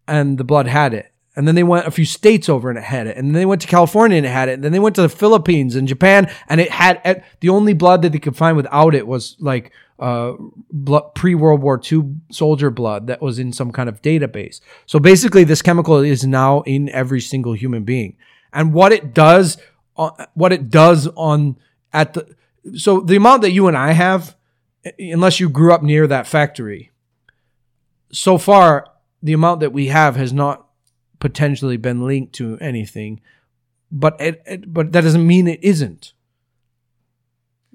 and the blood had it and then they went a few states over and it had it. And then they went to california and it had it. And then they went to the philippines and japan and it had the only blood that they could find without it was like uh, pre-world war ii soldier blood that was in some kind of database. So basically this chemical is now in every single human being. And what it does on, what it does on at the so the amount that you and i have unless you grew up near that factory so far the amount that we have has not potentially been linked to anything but it, it but that doesn't mean it isn't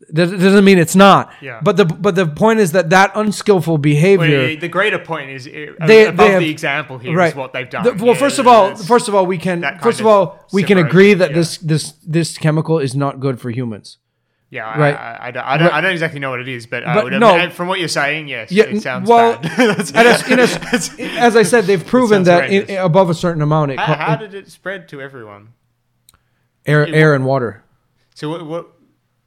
that doesn't mean it's not Yeah. but the but the point is that that unskillful behavior yeah, the greater point is uh, They- above they have- the example here is right what they've done. The- well Yeah, first of all first of all we can first of of all we can agree that yeah. this this this chemical is not good for humans yeah, I- right. I, I, don't, I, don't. I don't exactly know what it is, but, I But would no. from what you're saying, yes, Yeah, it sounds well, bad. As, as, as I said, they've proven that in, above a certain amount, it, how, co- how did it spread to everyone? air, air and water. So what? what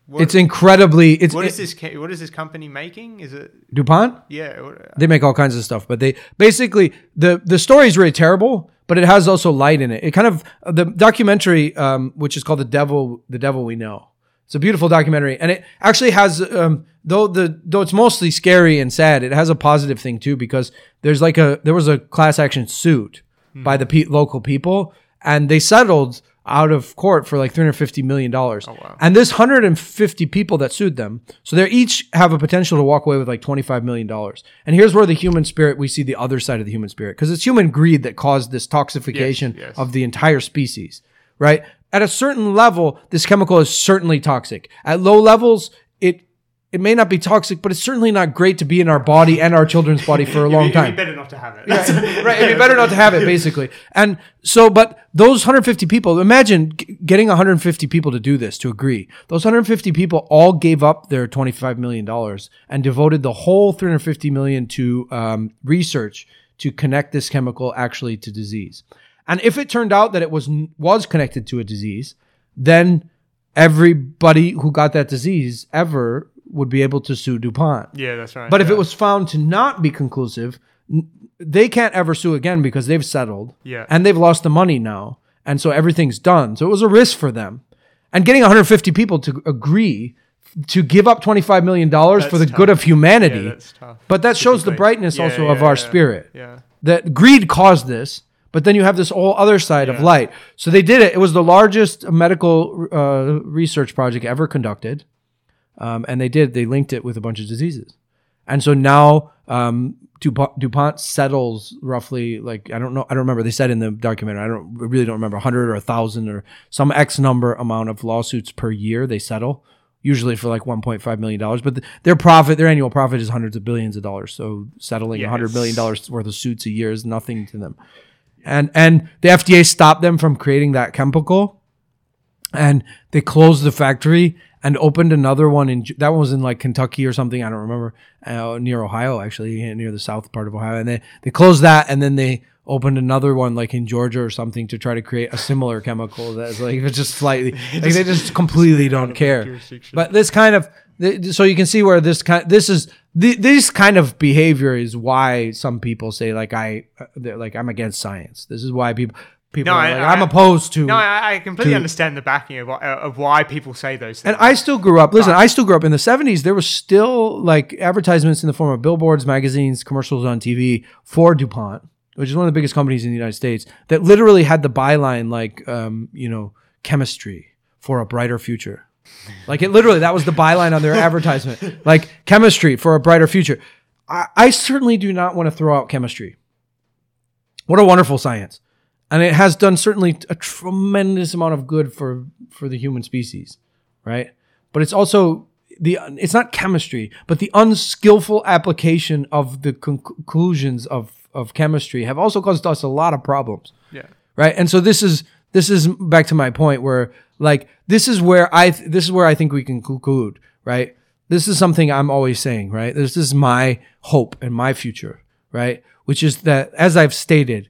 what, It's incredibly. It's what it- is this? What is this company making? Is it? Dupont. Yeah. They make all kinds of stuff, but they basically the the story is really terrible, but it has also light in it. It kind of the documentary, um, which is called the devil, the devil we know. It's a beautiful documentary, and it actually has um, though the though it's mostly scary and sad. It has a positive thing too because there's like a there was a class action suit by the pe- local people, and they settled out of court for like 350 million dollars. Oh, wow. And this 150 people that sued them, so they each have a potential to walk away with like 25 million dollars. And here's where the human spirit we see the other side of the human spirit because it's human greed that caused this toxification Yes, yes. of the entire species, right? At a certain level, this chemical is certainly toxic. At low levels, it it may not be toxic, but it's certainly not great to be in our body and our children's body for a long time. It'd be time. better not to have it. right. It'd be better not to have it, basically. And so, but those 150 people, imagine getting 150 people to do this, to agree. Those 150 people all gave up their 25 million dollars and devoted the whole 350 million to um, research to connect this chemical actually to disease. And if it turned out that it was was connected to a disease, then everybody who got that disease ever would be able to sue DuPont. Yeah, that's right. But if it was found to not be conclusive, they can't ever sue again because they've settled. Yeah. And they've lost the money now. And so everything's done. So it was a risk for them. And getting 150 people to agree to give up $25 million for the tough. good of humanity. yeah, that's tough. but that shows the brightness Yeah, also yeah, of our yeah, spirit. Yeah. That greed caused this, but then you have this whole other side of light. So they did it. It was the largest medical uh, research project ever conducted. Um, and they did, they linked it with a bunch of diseases. And so now um, DuPont, DuPont settles roughly, like, I don't know, I don't remember. They said in the documentary, I don't I really don't remember, 100 or 1,000 or some X number amount of lawsuits per year they settle, usually for like $1.5 million. But th- their profit, their annual profit is hundreds of billions of dollars. So settling Yeah, $100 million worth of suits a year is nothing to them. And, and the FDA stopped them from creating that chemical. And they closed the factory and opened another one in that one was in like Kentucky or something I don't remember uh, near Ohio actually near the south part of Ohio. And they they closed that and then they opened another one like in Georgia or something to try to create a similar chemical that's like it's just slightly like they just completely don't care. But this kind of so you can see where this kind this is th- this kind of behavior is why some people say like I uh, like I'm against science this is why people people No, are I- like, I- I'm opposed to No, I, I completely to- understand the backing of, why- of why people say those things. And I still grew up. Listen, I still grew up in the '70s. There was still like advertisements in the form of billboards, magazines, commercials on TV for DuPont, which is one of the biggest companies in the United States, that literally had the byline like, um, you know, chemistry for a brighter future. Like it literally, that was the byline on their advertisement, like chemistry for a brighter future. I, I certainly do not want to throw out chemistry. What a wonderful science. And it has done certainly a tremendous amount of good for, for the human species, right? But it's also the it's not chemistry, but the unskillful application of the con- conclusions of, of chemistry have also caused us a lot of problems yeah. right and so this is this is back to my point where like this is where i th- this is where i think we can conclude right? This is something i'm always saying right? This is my hope and my future right? Which is that as i've stated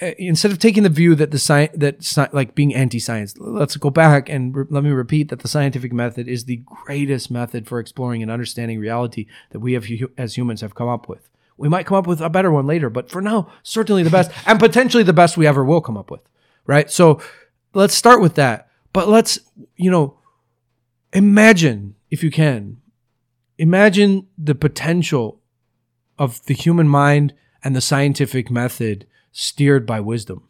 uh, instead of taking the view that the science that sci- like being anti-science let's go back and re- let me repeat that the scientific method is the greatest method for exploring and understanding reality that we have hu- as humans have come up with. We might come up with a better one later but for now certainly the best and potentially the best we ever will come up with right? So let's start with that but let's you know imagine if you can imagine the potential of the human mind and the scientific method steered by wisdom.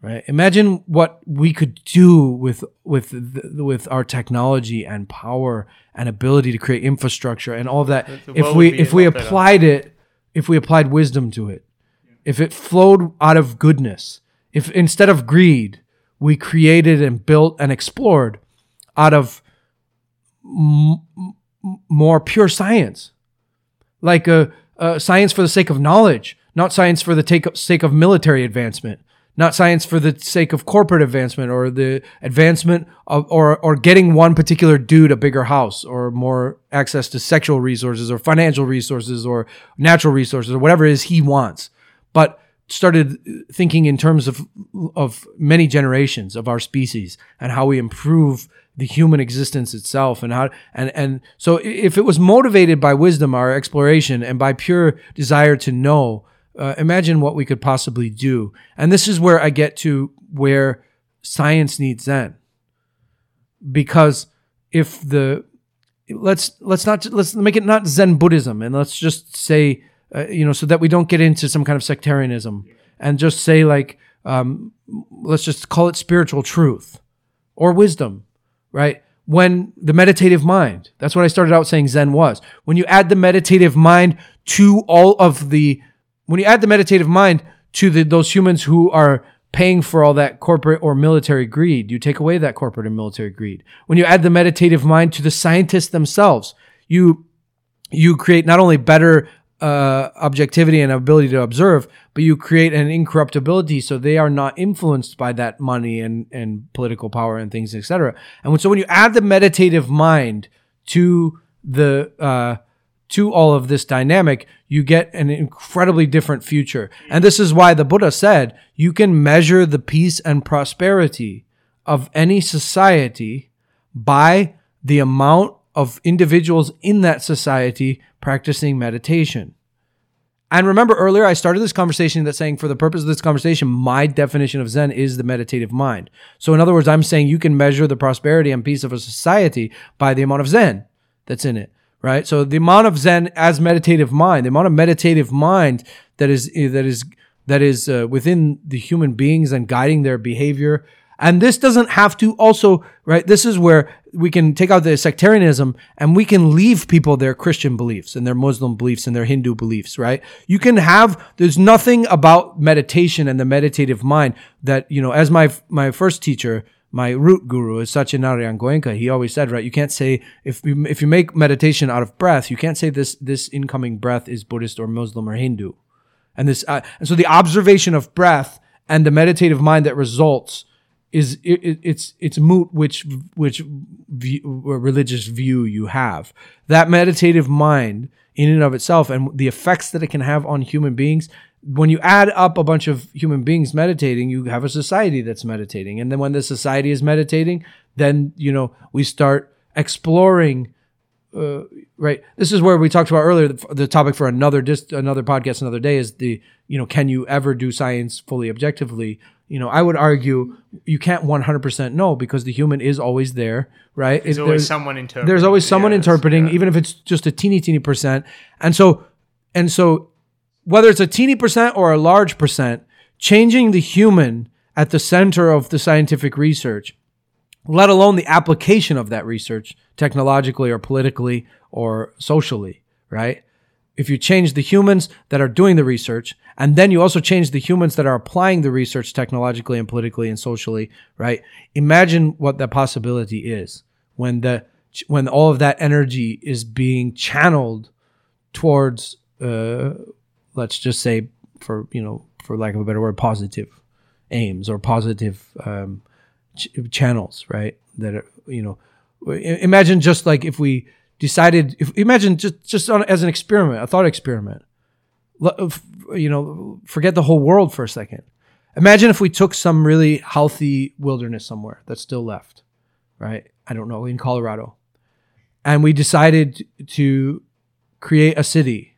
Right? Imagine what we could do with with the, with our technology and power and ability to create infrastructure and all of that if we if we lot better. applied it if we applied wisdom to it. If it flowed out of goodness. If instead of greed we created and built and explored out of m- more pure science. Like a, a science for the sake of knowledge, not science for the take, sake of military advancement, not science for the sake of corporate advancement or the advancement of or or getting one particular dude a bigger house or more access to sexual resources or financial resources or natural resources or whatever it is he wants, but started thinking in terms of of many generations of our species and how we improve the human existence itself and how and and so if it was motivated by wisdom our exploration and by pure desire to know uh, imagine what we could possibly do. And this is where i get to where science needs zen because if the let's let's not let's make it not zen buddhism and let's just say uh, you know so that we don't get into some kind of sectarianism and just say like um, let's just call it spiritual truth or wisdom right? When the meditative mind that's what i started out saying zen was. When you add the meditative mind to all of the when you add the meditative mind to the, those humans who are paying for all that corporate or military greed you take away that corporate and military greed. When you add the meditative mind to the scientists themselves you you create not only better uh, objectivity and ability to observe, but you create an incorruptibility so they are not influenced by that money and, and political power and things, etc. And so when you add the meditative mind to the uh, to all of this dynamic, you get an incredibly different future. And this is why the Buddha said you can measure the peace and prosperity of any society by the amount of individuals in that society practicing meditation. And remember earlier, I started this conversation that saying, for the purpose of this conversation, my definition of Zen is the meditative mind. So, in other words, I'm saying you can measure the prosperity and peace of a society by the amount of Zen that's in it, right? So, the amount of Zen as meditative mind, the amount of meditative mind that is that is that is uh, within the human beings and guiding their behavior. And this doesn't have to also, right? This is where we can take out the sectarianism and we can leave people their Christian beliefs and their Muslim beliefs and their Hindu beliefs, right? You can have, there's nothing about meditation and the meditative mind that, you know, as my, my first teacher, my root guru is Satyanarayana Goenka. He always said, right, you can't say, if you, if you make meditation out of breath, you can't say this, this incoming breath is Buddhist or Muslim or Hindu. And this, uh, and so the observation of breath and the meditative mind that results is it, it, it's it's moot which which view, religious view you have. That meditative mind in and of itself and the effects that it can have on human beings. When you add up a bunch of human beings meditating, you have a society that's meditating. And then when the society is meditating, then you know we start exploring uh, right. This is where we talked about earlier. The, the topic for another dis- another podcast, another day is the you know can you ever do science fully objectively? You know, I would argue you can't 100% know because the human is always there, right? There's It- always someone interpreting. there's always someone that's- interpreting, yeah. even if it's just a teeny, teeny percent. And so, and so, whether it's a teeny percent or a large percent, changing the human at the center of the scientific research, let alone the application of that research technologically or politically or socially, right? If you change the humans that are doing the research, and then you also change the humans that are applying the research technologically and politically and socially, right? Imagine what the possibility is when the when all of that energy is being channeled towards uh, let's just say for you know for lack of a better word positive aims or positive um, ch- channels right that are you know imagine just like if we decided if imagine just just on, as an experiment a thought experiment. You know forget the whole world for a second. Imagine if we took some really healthy wilderness somewhere that's still left right? I don't know in colorado. And we decided to create a city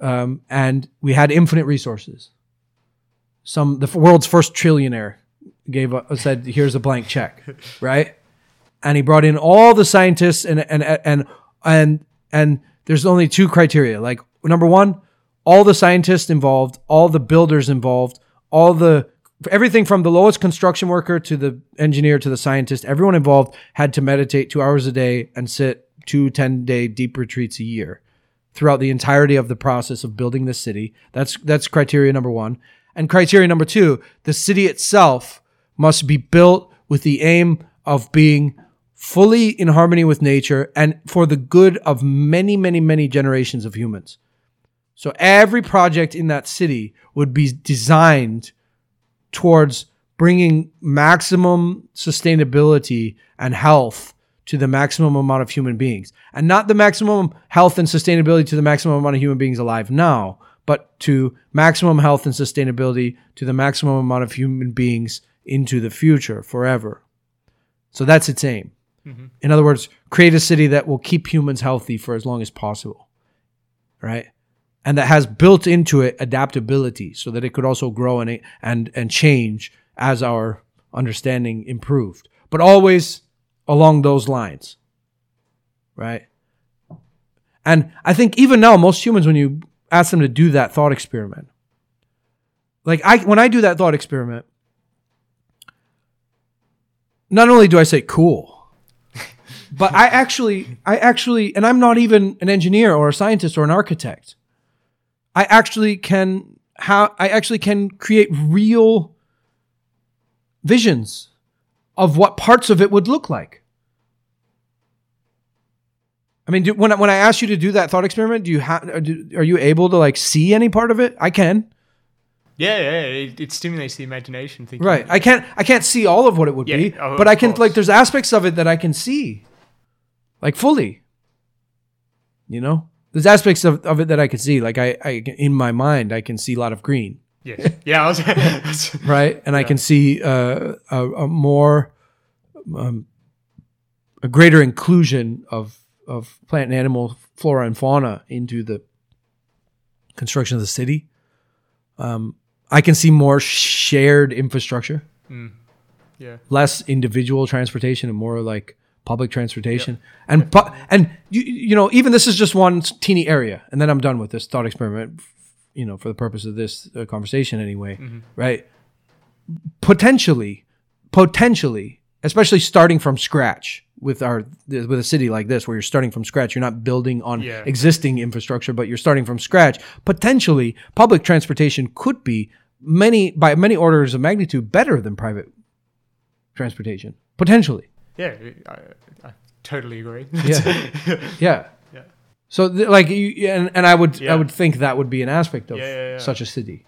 um, and we had infinite resources. Some the world's first trillionaire gave a, said here's a blank check right and he brought in all the scientists and and and and and there's only two criteria like number one all the scientists involved all the builders involved all the everything from the lowest construction worker to the engineer to the scientist everyone involved had to meditate two hours a day and sit two 10 day deep retreats a year throughout the entirety of the process of building the city. That's that's criteria number 1. And criteria number 2, the city itself must be built with the aim of being fully in harmony with nature and for the good of many many many generations of humans. So every project in that city would be designed towards bringing maximum sustainability and health to the maximum amount of human beings. And not the maximum health and sustainability to the maximum amount of human beings alive now, but to maximum health and sustainability to the maximum amount of human beings into the future forever. So that's its aim. Mm-hmm. In other words, create a city that will keep humans healthy for as long as possible. Right? And that has built into it adaptability so that it could also grow and and and change as our understanding improved. But always along those lines. Right? And I think even now, most humans, when you ask them to do that thought experiment, like I, when I do that thought experiment, not only do I say cool, but I actually, I actually, and I'm not even an engineer or a scientist or an architect. I actually can how I actually can create real visions of what parts of it would look like. I mean, do, when I- when I ask you to do that thought experiment, do you have uh, are you able to like see any part of it? I can. Yeah, yeah, it, it stimulates the imagination. Thinking, Right. I can't I can't see all of what it would Yeah, be, oh, but I can course. like there's aspects of it that I can see. Like fully. You know? There's aspects of, of it that I can see. Like I, I in my mind I can see a lot of green. Yes. Yeah, was. right? And I can see uh, a, a more um, a greater inclusion of of plant and animal flora and fauna into the construction of the city. Um, I can see more shared infrastructure, Yeah. less individual transportation, and more like public transportation. And pu- and you you know even this is just one teeny area, and then I'm done with this thought experiment. You know, for the purpose of this uh, conversation, anyway, right? Potentially, potentially, especially starting from scratch with our with a city like this where you're starting from scratch you're not building on Yeah. existing infrastructure but you're starting from scratch potentially public transportation could be many by many orders of magnitude better than private transportation potentially Yeah. I, I totally agree. yeah yeah Yeah. so th- like you, and, and i would i would think that would be an aspect of Yeah, yeah, yeah. such a city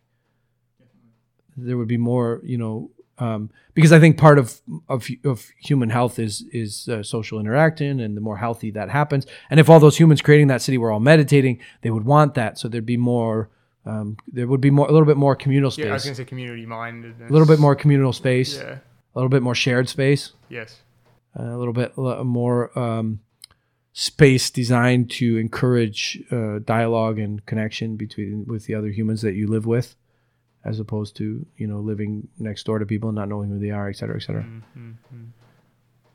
there would be more you know um, because i think part of of, of human health is is uh, social interaction and the more healthy that happens and if all those humans creating that city were all meditating they would want that so there'd be more um, there would be more a little bit more communal space Yeah, I was going to say community minded. a little bit more communal space Yeah. a little bit more shared space Yes. A little bit more um, space designed to encourage uh, dialogue and connection between with the other humans that you live with, as opposed to you know living next door to people and not knowing who they are, et cetera, et cetera.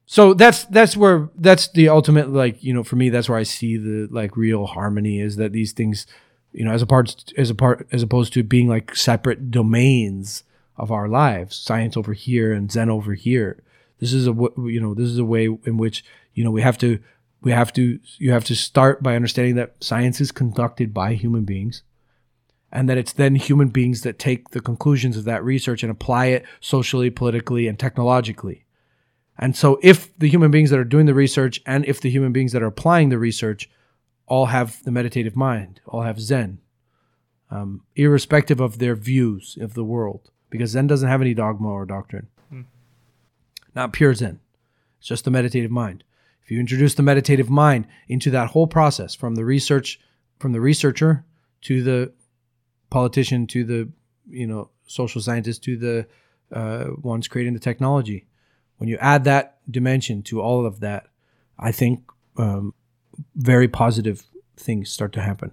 So that's that's where that's the ultimate like you know for me that's where I see the like real harmony is that these things you know as a part as a part as opposed to being like separate domains of our lives science over here and zen over here this is a you know this is a way in which you know we have to we have to you have to start by understanding that science is conducted by human beings and that it's then human beings that take the conclusions of that research and apply it socially politically and technologically and so, if the human beings that are doing the research and if the human beings that are applying the research all have the meditative mind, all have Zen, um, irrespective of their views of the world, because Zen doesn't have any dogma or doctrine. Not pure Zen, it's just the meditative mind. If you introduce the meditative mind into that whole process, from the research, from the researcher to the politician to the you know social scientist to the uh, ones creating the technology, when you add that dimension to all of that, I think um, very positive things start to happen.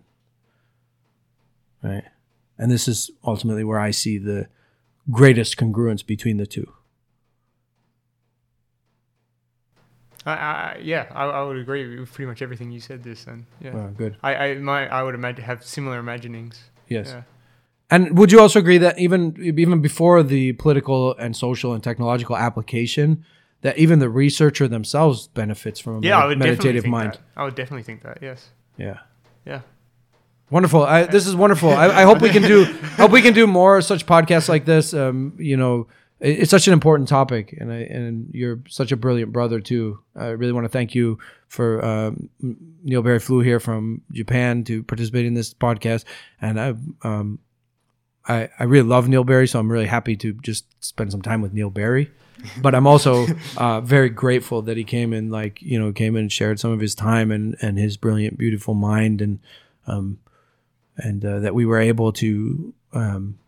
Right. And this is ultimately where I see the greatest congruence between the two. I, I, yeah, I, I would agree with pretty much everything you said. This and yeah, Wow, good. I, I, my, I would imagine have similar imaginings. Yes. Yeah. And would you also agree that even even before the political and social and technological application, that even the researcher themselves benefits from a Yeah, med- meditative mind? that. I would definitely think that. Yes. Yeah. Yeah. Wonderful. I, this is wonderful. I, I hope we can do hope we can do more such podcasts like this. Um, you know, it's such an important topic, and I, and you're such a brilliant brother too. I really want to thank you for um, Neil Barry flew here from Japan to participate in this podcast, and I um, I I really love Neil Barry, so I'm really happy to just spend some time with Neil Barry. But I'm also uh, very grateful that he came and like you know came and shared some of his time and and his brilliant, beautiful mind and um, and uh, that we were able to um,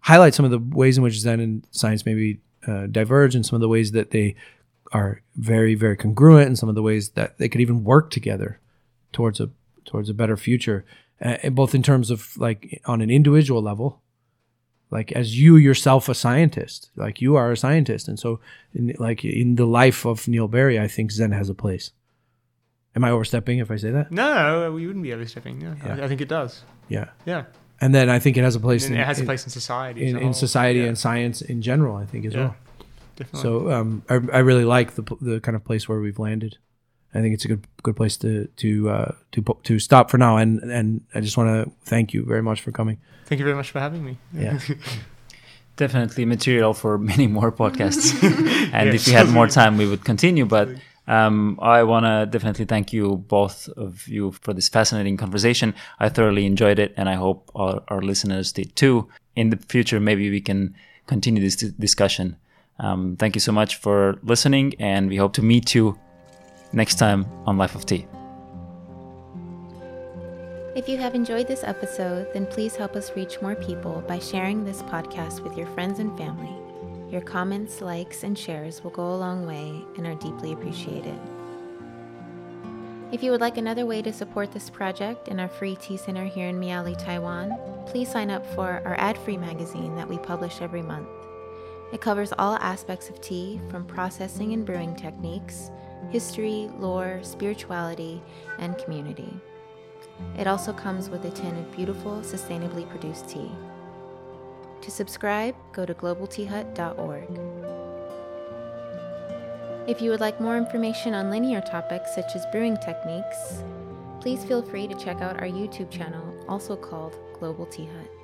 highlight some of the ways in which Zen and science maybe uh, diverge, and some of the ways that they are very, very congruent, and some of the ways that they could even work together towards a towards a better future, uh, both in terms of like on an individual level, like as you yourself a scientist, like you are a scientist, and so in, like in the life of Neil Barry, I think Zen has a place. Am I overstepping if I say that? No, no, we wouldn't be overstepping. Yeah, Yeah. I, I think it does. Yeah. Yeah, And then I think it has a place and in, it has a place in society. in, in society Yeah, and science in general. I think as Yeah. well. definitely. So um, I, I really like the the kind of place where we've landed. I think it's a good good place to to uh, to to stop for now. And and I just want to thank you very much for coming. thank you very much for having me. Yeah. definitely material for many more podcasts. and Yeah. if we had more time, we would continue. But um, I want to definitely thank you, both of you, for this fascinating conversation. I thoroughly enjoyed it, and I hope our, our listeners did too. In the future, maybe we can continue this discussion. Um, thank you so much for listening, and we hope to meet you next time on Life of Tea. If you have enjoyed this episode, then please help us reach more people by sharing this podcast with your friends and family. Your comments, likes, and shares will go a long way and are deeply appreciated. If you would like another way to support this project and our free tea center here in Miaoli, Taiwan, please sign up for our ad free magazine that we publish every month. It covers all aspects of tea from processing and brewing techniques, history, lore, spirituality, and community. It also comes with a tin of beautiful, sustainably produced tea. To subscribe, go to globalteahut.org. If you would like more information on linear topics such as brewing techniques, please feel free to check out our YouTube channel, also called Global Tea Hut.